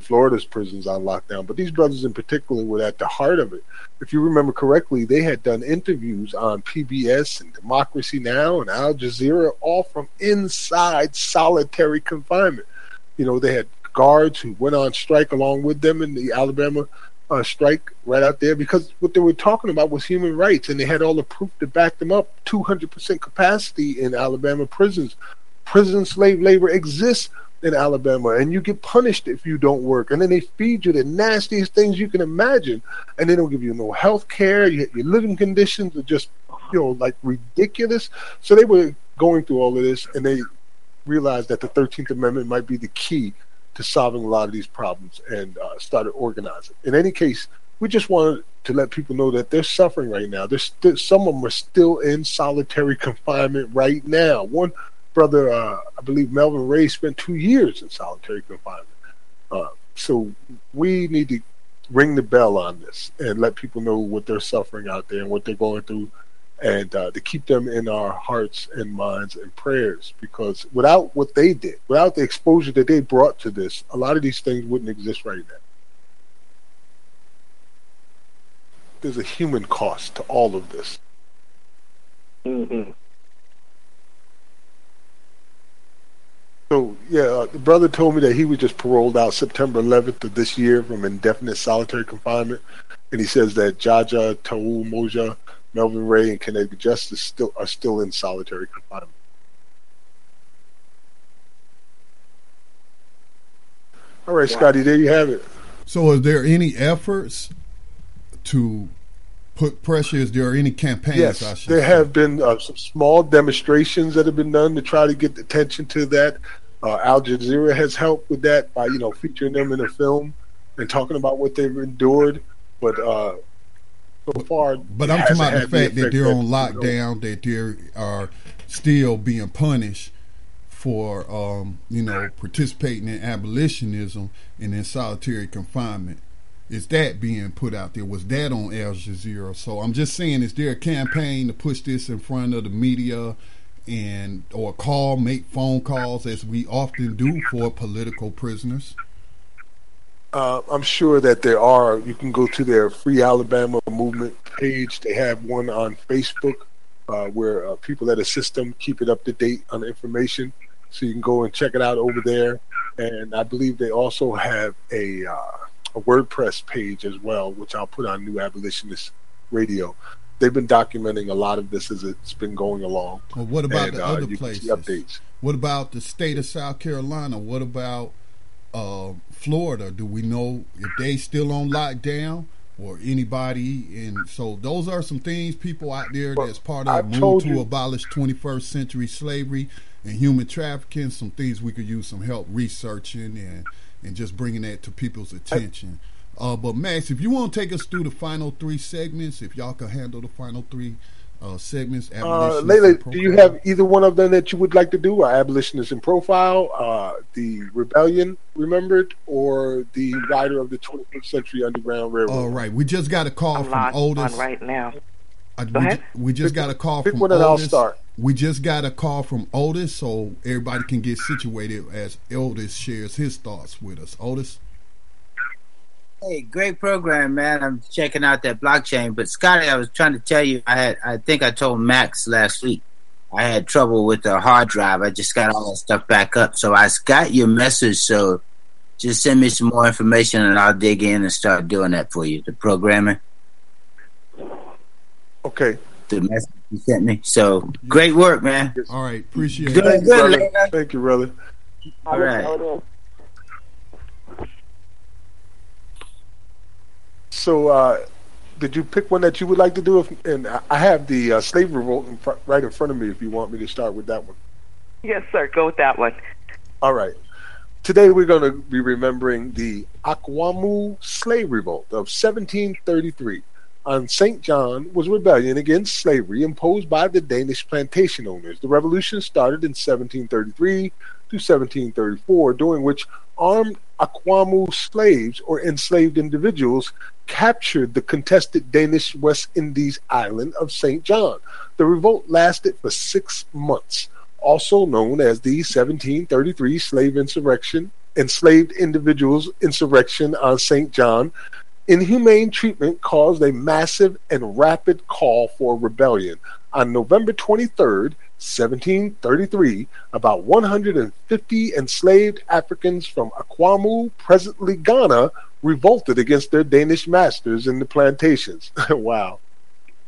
Florida's prisons on lockdown. But these brothers in particular were at the heart of it. If you remember correctly, they had done interviews on PBS and Democracy Now! and Al Jazeera, all from inside solitary confinement. You know, they had guards who went on strike along with them in the Alabama uh, strike right out there because what they were talking about was human rights, and they had all the proof to back them up. Two hundred percent capacity in Alabama prisons prison slave labor exists in Alabama, and you get punished if you don't work. And then they feed you the nastiest things you can imagine, and they don't give you no health care. Your, your living conditions are just, you know, like ridiculous. So they were going through all of this, and they realized that the Thirteenth Amendment might be the key to solving a lot of these problems, and uh, started organizing. In any case, we just wanted to let people know that they're suffering right now. There's st- some of them are still in solitary confinement right now. One brother, uh, I believe Melvin Ray, spent two years in solitary confinement. Uh, so we need to ring the bell on this and let people know what they're suffering out there and what they're going through, and uh, to keep them in our hearts and minds and prayers. Because without what they did, without the exposure that they brought to this, a lot of these things wouldn't exist right now. There's a human cost to all of this. Mm-hmm. So yeah, uh, the brother told me that he was just paroled out September 11th of this year from indefinite solitary confinement, and he says that Jaja, Taul Moja, Melvin Ray, and Kinetic Justice still are still in solitary confinement. All right, Scotty, there you have it. So, is there any efforts to put pressure? Is there any campaigns? I Yes, should there say? have been uh, some small demonstrations that have been done to try to get attention to that. Uh, Al Jazeera has helped with that by you know featuring them in a film and talking about what they've endured. But uh, so far, But I'm talking about the fact that they're on lockdown, that they are still being punished for, um, you know, participating in abolitionism and in solitary confinement. Is that being put out there? Was that on Al Jazeera? So I'm just saying, is there a campaign to push this in front of the media and or call, make phone calls as we often do for political prisoners? Uh, I'm sure that there are. You can go to their Free Alabama movement page. They have one on Facebook uh, where uh, people that assist them keep it up to date on the information. So you can go and check it out over there. And I believe they also have a, uh, a WordPress page as well, which I'll put on New Abolitionist Radio. They've been documenting a lot of this as it's been going along. Or what about And, the uh, other see places? Updates. What about the state of South Carolina? What about uh, Florida? Do we know if they still on lockdown or anybody? And so those are some things people out there that's part of I've move to abolish 21st century slavery and human trafficking. Some things we could use some help researching and and just bringing that to people's attention. Uh, but Max, if you want to take us through the final three segments, if y'all can handle the final three uh, segments, Uh, Layla, do you have either one of them that you would like to do? Our abolitionist in profile, uh, the rebellion remembered, or the rider of the 21st century underground railroad? All right, we just got a call I'm from logged Otis. on right now. Uh, Go we, ahead. ju- we just got a call pick from one and I'll start. We just got a call from Otis, so everybody can get situated as Otis shares his thoughts with us. Otis, Hey, great program, man. I'm checking out that blockchain. But Scotty, I was trying to tell you, I had, I think I told Max last week, I had trouble with the hard drive. I just got all that stuff back up. So I got your message. So just send me some more information, and I'll dig in and start doing that for you. The programming, Okay. the message you sent me. So great work, man. All right, appreciate Good, it. good, brother. Layla. Thank you, brother. All right. So, uh, did you pick one that you would like to do? If, and I- I have the uh, slave revolt in fr- right in front of me if you want me to start with that one. Yes, sir. Go with that one. All right. Today we're going to be remembering the Akwamu slave revolt of 1733. On St. John was rebellion against slavery imposed by the Danish plantation owners. The revolution started in 1733 to 1734, during which armed Akwamu slaves or enslaved individuals captured the contested Danish West Indies island of St. John. The revolt lasted for six months also known as the 1733 slave insurrection, enslaved individuals insurrection on St. John, inhumane treatment caused a massive and rapid call for rebellion. On November 23rd, 1733, about 150 enslaved Africans from Akwamu, presently Ghana, revolted against their Danish masters in the plantations. wow.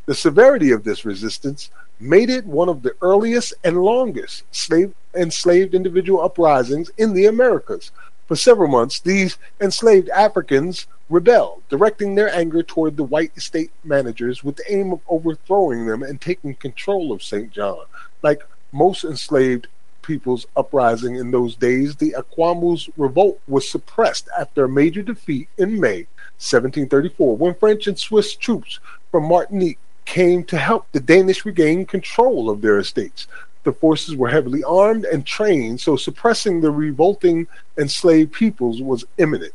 The severity of this resistance made it one of the earliest and longest slave enslaved individual uprisings in the Americas. For several months, these enslaved Africans rebelled, directing their anger toward the white estate managers with the aim of overthrowing them and taking control of St. John. Like most enslaved people's uprising in those days, the Akwamu's revolt was suppressed after a major defeat in May 1734 when French and Swiss troops from Martinique came to help the Danish regain control of their estates. The forces were heavily armed and trained, so suppressing the revolting enslaved peoples was imminent.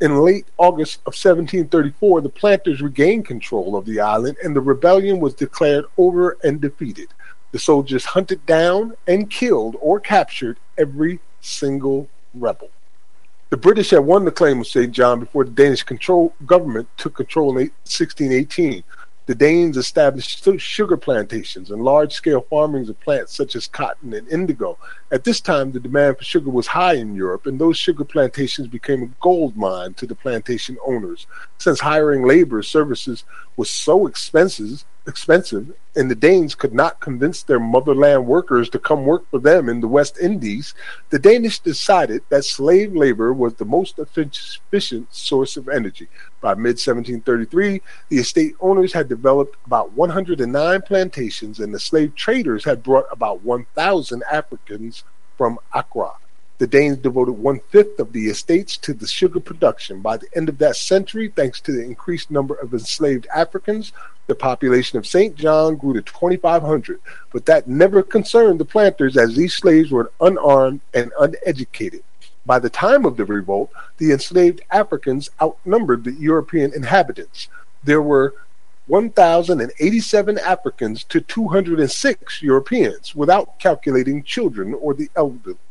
In late August of 1734, the planters regained control of the island and the rebellion was declared over and defeated. The soldiers hunted down and killed or captured every single rebel. The British had won the claim of St. John before the Danish control government took control in 1618. The Danes established sugar plantations and large scale farmings of plants such as cotton and indigo. At this time, the demand for sugar was high in Europe, and those sugar plantations became a gold mine to the plantation owners. Since hiring labor services was so expensive, expensive, and the Danes could not convince their motherland workers to come work for them in the West Indies, the Danish decided that slave labor was the most efficient source of energy. By mid 1733, the estate owners had developed about 109 plantations, and the slave traders had brought about 1,000 Africans from Accra. The Danes devoted one fifth of the estates to the sugar production. By the end of that century, thanks to the increased number of enslaved Africans, the population of St. John grew to 2,500. But that never concerned the planters as these slaves were unarmed and uneducated. By the time of the revolt, the enslaved Africans outnumbered the European inhabitants. There were 1,087 Africans to 206 Europeans, without calculating children or the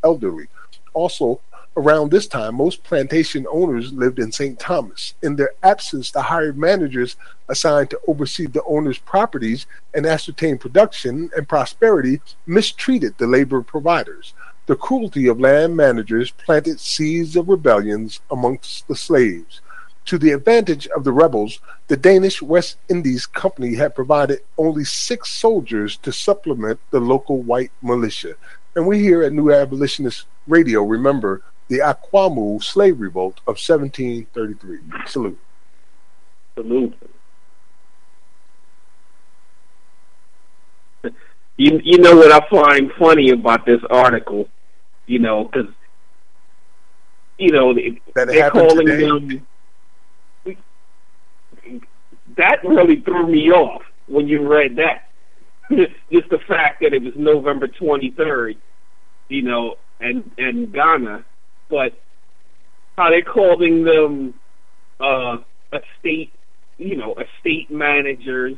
elderly. Also, around this time, most plantation owners lived in St. Thomas. In their absence, the hired managers assigned to oversee the owners' properties and ascertain production and prosperity mistreated the labor providers. The cruelty of land managers planted seeds of rebellions amongst the slaves. To the advantage of the rebels, the Danish West Indies Company had provided only six soldiers to supplement the local white militia. And we here at New Abolitionist Radio remember the Akwamu slave revolt of 1733. Salute. Salute. You, you know what I find funny about this article, you know, because you know they, they're calling today. them. That really threw me off when you read that. Just the fact that it was November twenty third, you know, and and Ghana, but how they're calling them uh, estate, you know, estate managers,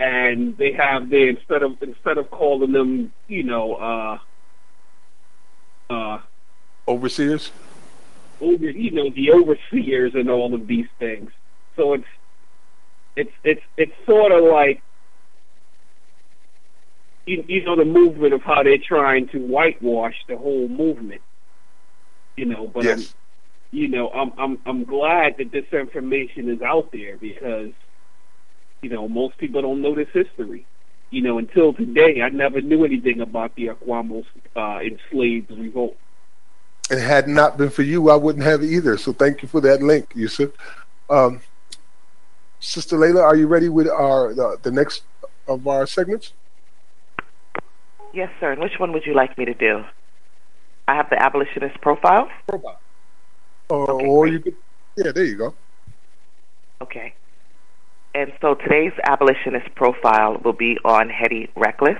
and they have the instead of instead of calling them, you know, uh, uh, overseers. Over, you know, the overseers and all of these things. So it's it's it's it's sort of like you, you know the movement of how they're trying to whitewash the whole movement. You know, but yes. I'm, you know, I'm I'm I'm glad that this information is out there because you know most people don't know this history. You know, until today, I never knew anything about the Akwamu's uh, enslaved revolt. And had not been for you, I wouldn't have either. So thank you for that link, Yusef. Um, Sister Layla, are you ready with our the, the next of our segments? Yes, sir. And which one would you like me to do? I have the abolitionist profile. Profile. Or, okay, oh, or you could, yeah, there you go. Okay. And so today's abolitionist profile will be on Hetty Reckless.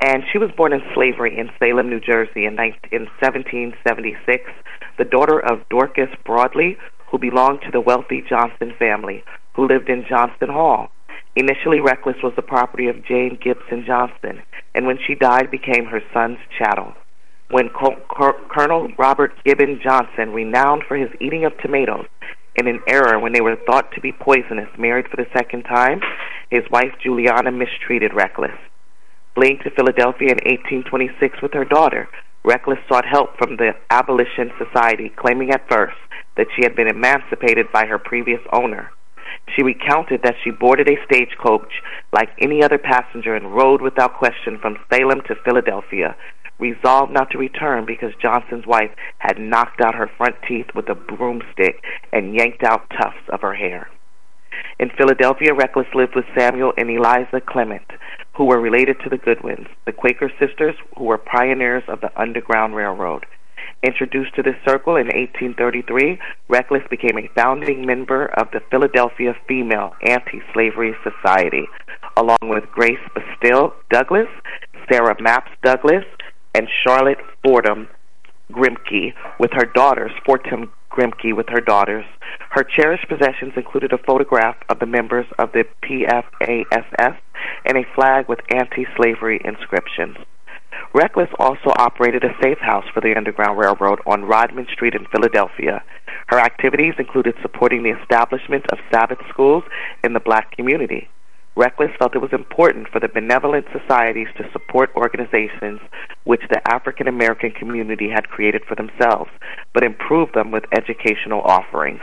And she was born in slavery in Salem, New Jersey in, 19, in 1776, the daughter of Dorcas Broadley, who belonged to the wealthy Johnson family, who lived in Johnston Hall. Initially, Reckless was the property of Jane Gibson Johnston, and when she died, became her son's chattel. When Col- Col- Colonel Robert Gibbon Johnson, renowned for his eating of tomatoes, in an era when they were thought to be poisonous, married for the second time, his wife Juliana mistreated Reckless. Fleeing to Philadelphia in 1826 with her daughter, Reckless sought help from the Abolition Society, claiming at first that she had been emancipated by her previous owner. She recounted that she boarded a stagecoach like any other passenger and rode without question from Salem to Philadelphia, resolved not to return because Johnson's wife had knocked out her front teeth with a broomstick and yanked out tufts of her hair. In Philadelphia, Reckless lived with Samuel and Eliza Clement, who were related to the Goodwins, the Quaker sisters who were pioneers of the Underground Railroad. Introduced to this circle in 1833, Reckless became a founding member of the Philadelphia Female Anti-Slavery Society, along with Grace Bustill Douglass, Sarah Mapps Douglass, and Charlotte Forten Grimke with her daughters, Forten Grimke with her daughters. Her cherished possessions included a photograph of the members of the PFASS and a flag with anti-slavery inscriptions. Reckless also operated a safe house for the Underground Railroad on Rodman Street in Philadelphia. Her activities included supporting the establishment of Sabbath schools in the black community. Reckless felt it was important for the benevolent societies to support organizations which the African American community had created for themselves, but improve them with educational offerings.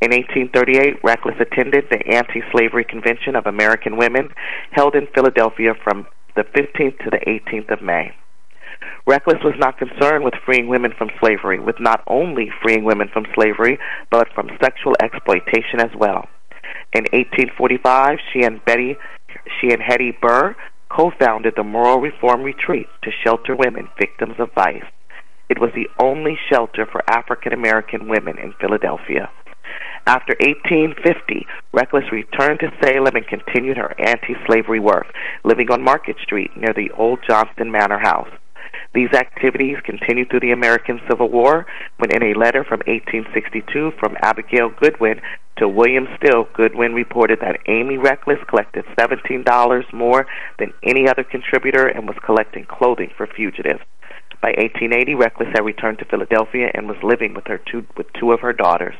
In 1838, Reckless attended the Anti Slavery Convention of American Women held in Philadelphia from the 15th to the 18th of May. Reckless was not concerned with freeing women from slavery, with not only freeing women from slavery, but from sexual exploitation as well. In 1845, she and Betty, she and Hetty Burr co-founded the Moral Reform Retreat to shelter women victims of vice. It was the only shelter for African American women in Philadelphia. After 1850, Reckless returned to Salem and continued her anti-slavery work, living on Market Street near the old Johnston Manor House. These activities continued through the American Civil War when in a letter from 1862 from Abigail Goodwin to William Still, Goodwin reported that Amy Reckless collected $17 more than any other contributor and was collecting clothing for fugitives. By 1880, Reckless had returned to Philadelphia and was living with her two with two of her daughters.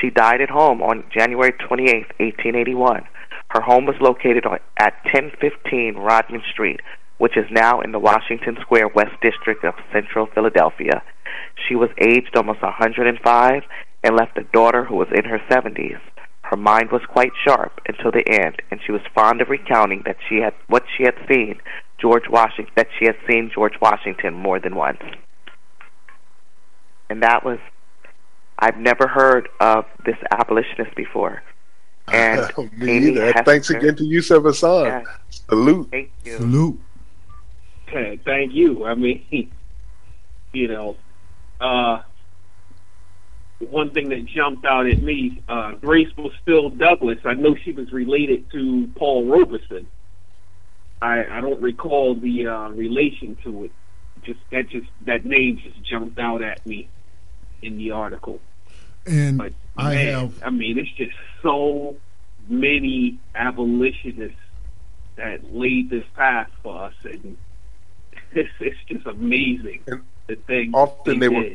She died at home on January 28, 1881. Her home was located on, at 1015 Rodman Street, which is now in the Washington Square West District of Central Philadelphia. She was aged almost 105 and left a daughter who was in her 70s. Her mind was quite sharp until the end, and she was fond of recounting that she had what she had seen George Washington that she had seen George Washington more than once. And that was I've never heard of this abolitionist before. And Me Amy either. Hester- Thanks again to Yusef Hassan. Yeah. Salute. Thank you. Salute. Thank you. I mean, you know, uh, one thing that jumped out at me, uh, Grace was still Douglas. I know she was related to Paul Robeson. I, I don't recall the uh, relation to it. Just that just that name just jumped out at me in the article. And But I man, have I mean, it's just so many abolitionists that laid this path for us, and it's, it's just amazing the thing. Often they were did.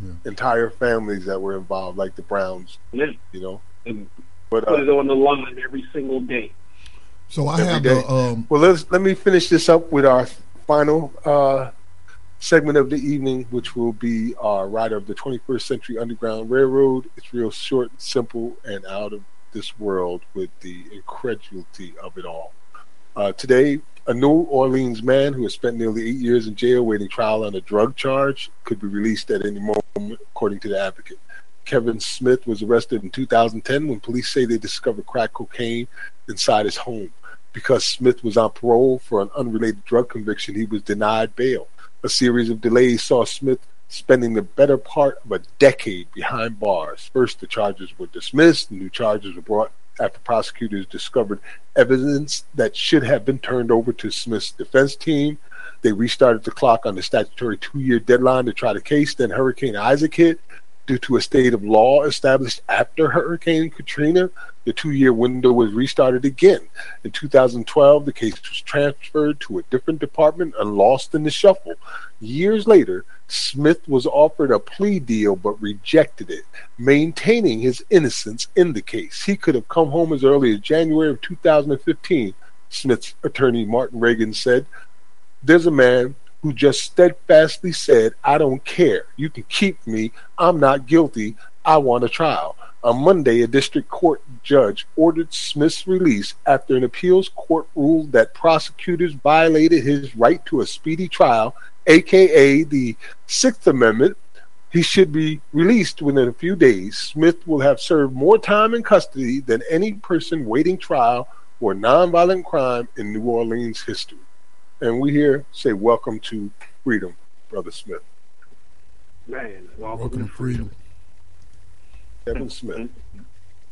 Families, entire families that were involved, like the Browns. Yeah. You know, And but put it uh, on the line every single day. so I every have day. the um well, let's let me finish this up with our final uh, segment of the evening, which will be our rider of the 21st Century Underground Railroad. It's real short, and simple, and out of this world with the incredulity of it all. Uh, today, a New Orleans man who has spent nearly eight years in jail waiting trial on a drug charge could be released at any moment, according to the advocate. Kevin Smith was arrested in 2010 when police say they discovered crack cocaine inside his home. Because Smith was on parole for an unrelated drug conviction, he was denied bail. A series of delays saw Smith spending the better part of a decade behind bars. First, the charges were dismissed, new charges were brought after prosecutors discovered evidence that should have been turned over to Smith's defense team. They restarted the clock on the statutory two year deadline to try the case. Then Hurricane Isaac hit. Due to a state of law established after Hurricane Katrina, the two year window was restarted again. In 2012, the case was transferred to a different department and lost in the shuffle. Years later, Smith was offered a plea deal but rejected it, maintaining his innocence in the case. He could have come home as early as January of 2015, Smith's attorney Martin Regan said. There's a man who just steadfastly said, I don't care. You can keep me. I'm not guilty. I want a trial. On Monday, a district court judge ordered Smith's release after an appeals court ruled that prosecutors violated his right to a speedy trial, aka the Sixth Amendment. He should be released within a few days. Smith will have served more time in custody than any person waiting trial for nonviolent crime in New Orleans history. And we here say welcome to freedom, Brother Smith. Man, welcome, Welcome to freedom. Kevin Smith.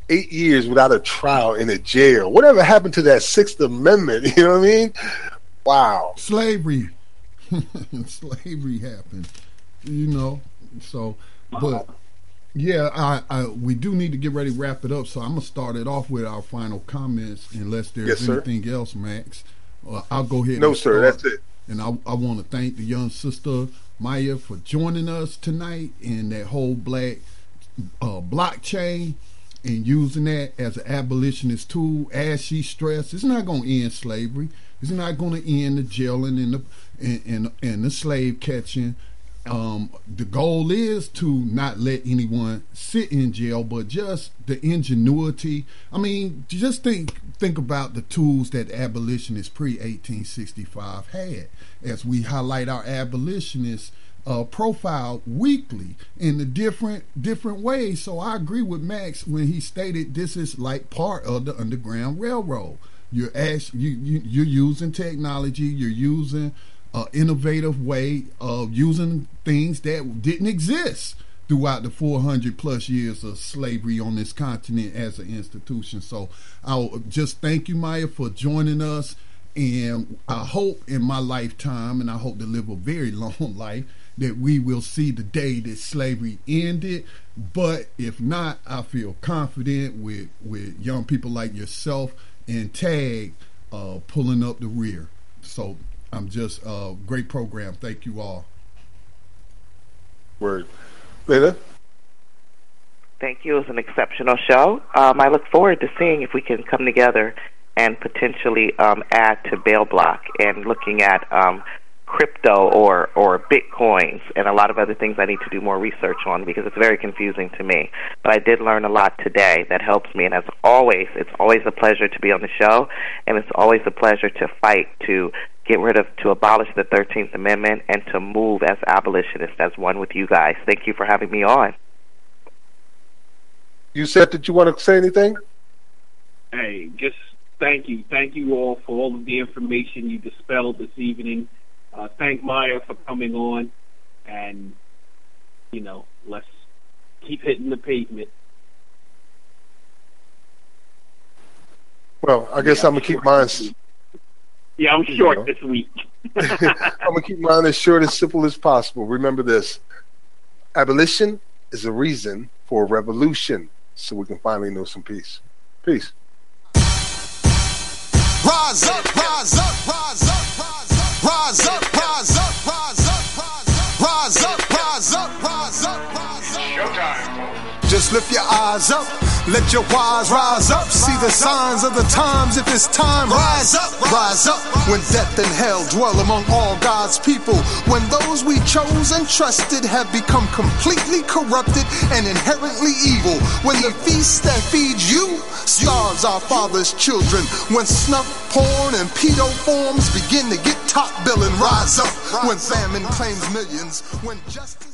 Eight years without a trial in a jail. Whatever happened to that Sixth Amendment? You know what I mean? Wow. Slavery. Slavery happened. You know. So, but yeah, I, I we do need to get ready to wrap it up. So I'm gonna start it off with our final comments, unless there's Yes, anything else, Max. Uh, I'll go ahead. No, sir, start. that's it. And I, I want to thank the young sister Maya for joining us tonight in that whole black uh, blockchain and using that as an abolitionist tool. As she stressed, it's not going to end slavery. It's not going to end the jailing and the and, and, and the slave catching. Um, the goal is to not let anyone sit in jail, but just the ingenuity. I mean, just think think about the tools that abolitionists pre 1865 had. As we highlight our abolitionists uh, profile weekly in the different different ways. So I agree with Max when he stated this is like part of the Underground Railroad. You're ask, you, you you're using technology. You're using innovative way of using things that didn't exist throughout the 400 plus years of slavery on this continent as an institution. So I'll just thank you, Maya, for joining us. And I hope in my lifetime, and I hope to live a very long life, that we will see the day that slavery ended. But if not, I feel confident with, with young people like yourself and Tag uh, pulling up the rear. So I'm just uh, great program. Thank you all. Word. Later. Thank you. It was an exceptional show. Um, I look forward to seeing if we can come together and potentially um, add to Bail Bloc and looking at um, crypto or or bitcoins and a lot of other things I need to do more research on because it's very confusing to me. But I did learn a lot today that helps me, and as always, it's always a pleasure to be on the show, and it's always a pleasure to fight to get rid of to abolish the Thirteenth Amendment and to move as abolitionists as one with you guys. Thank you for having me on. You said that you want to say anything? Hey, just thank you. Thank you all for all of the information you dispelled this evening. Uh, thank Maya for coming on. And, you know, let's keep hitting the pavement. Well, I guess Yeah, I'm gonna keep mine. Yeah, I'm You short know. this week. I'm gonna keep mine as short and simple as possible. Remember this: abolition is a reason for a revolution, so we can finally know some peace. Peace. Rise up, rise up, rise up, rise up, rise up, rise up, rise up, rise up, rise up, rise up. Showtime. Just lift your eyes up, let your wise rise up. See the signs of the times. If it's time, rise up, rise up. When death and hell dwell among all God's people, when those we chose and trusted have become completely corrupted and inherently evil, when the feast that feeds you starves our father's children, when snuff, porn, and pedo forms begin to get top billing, rise up. When famine claims millions, when justice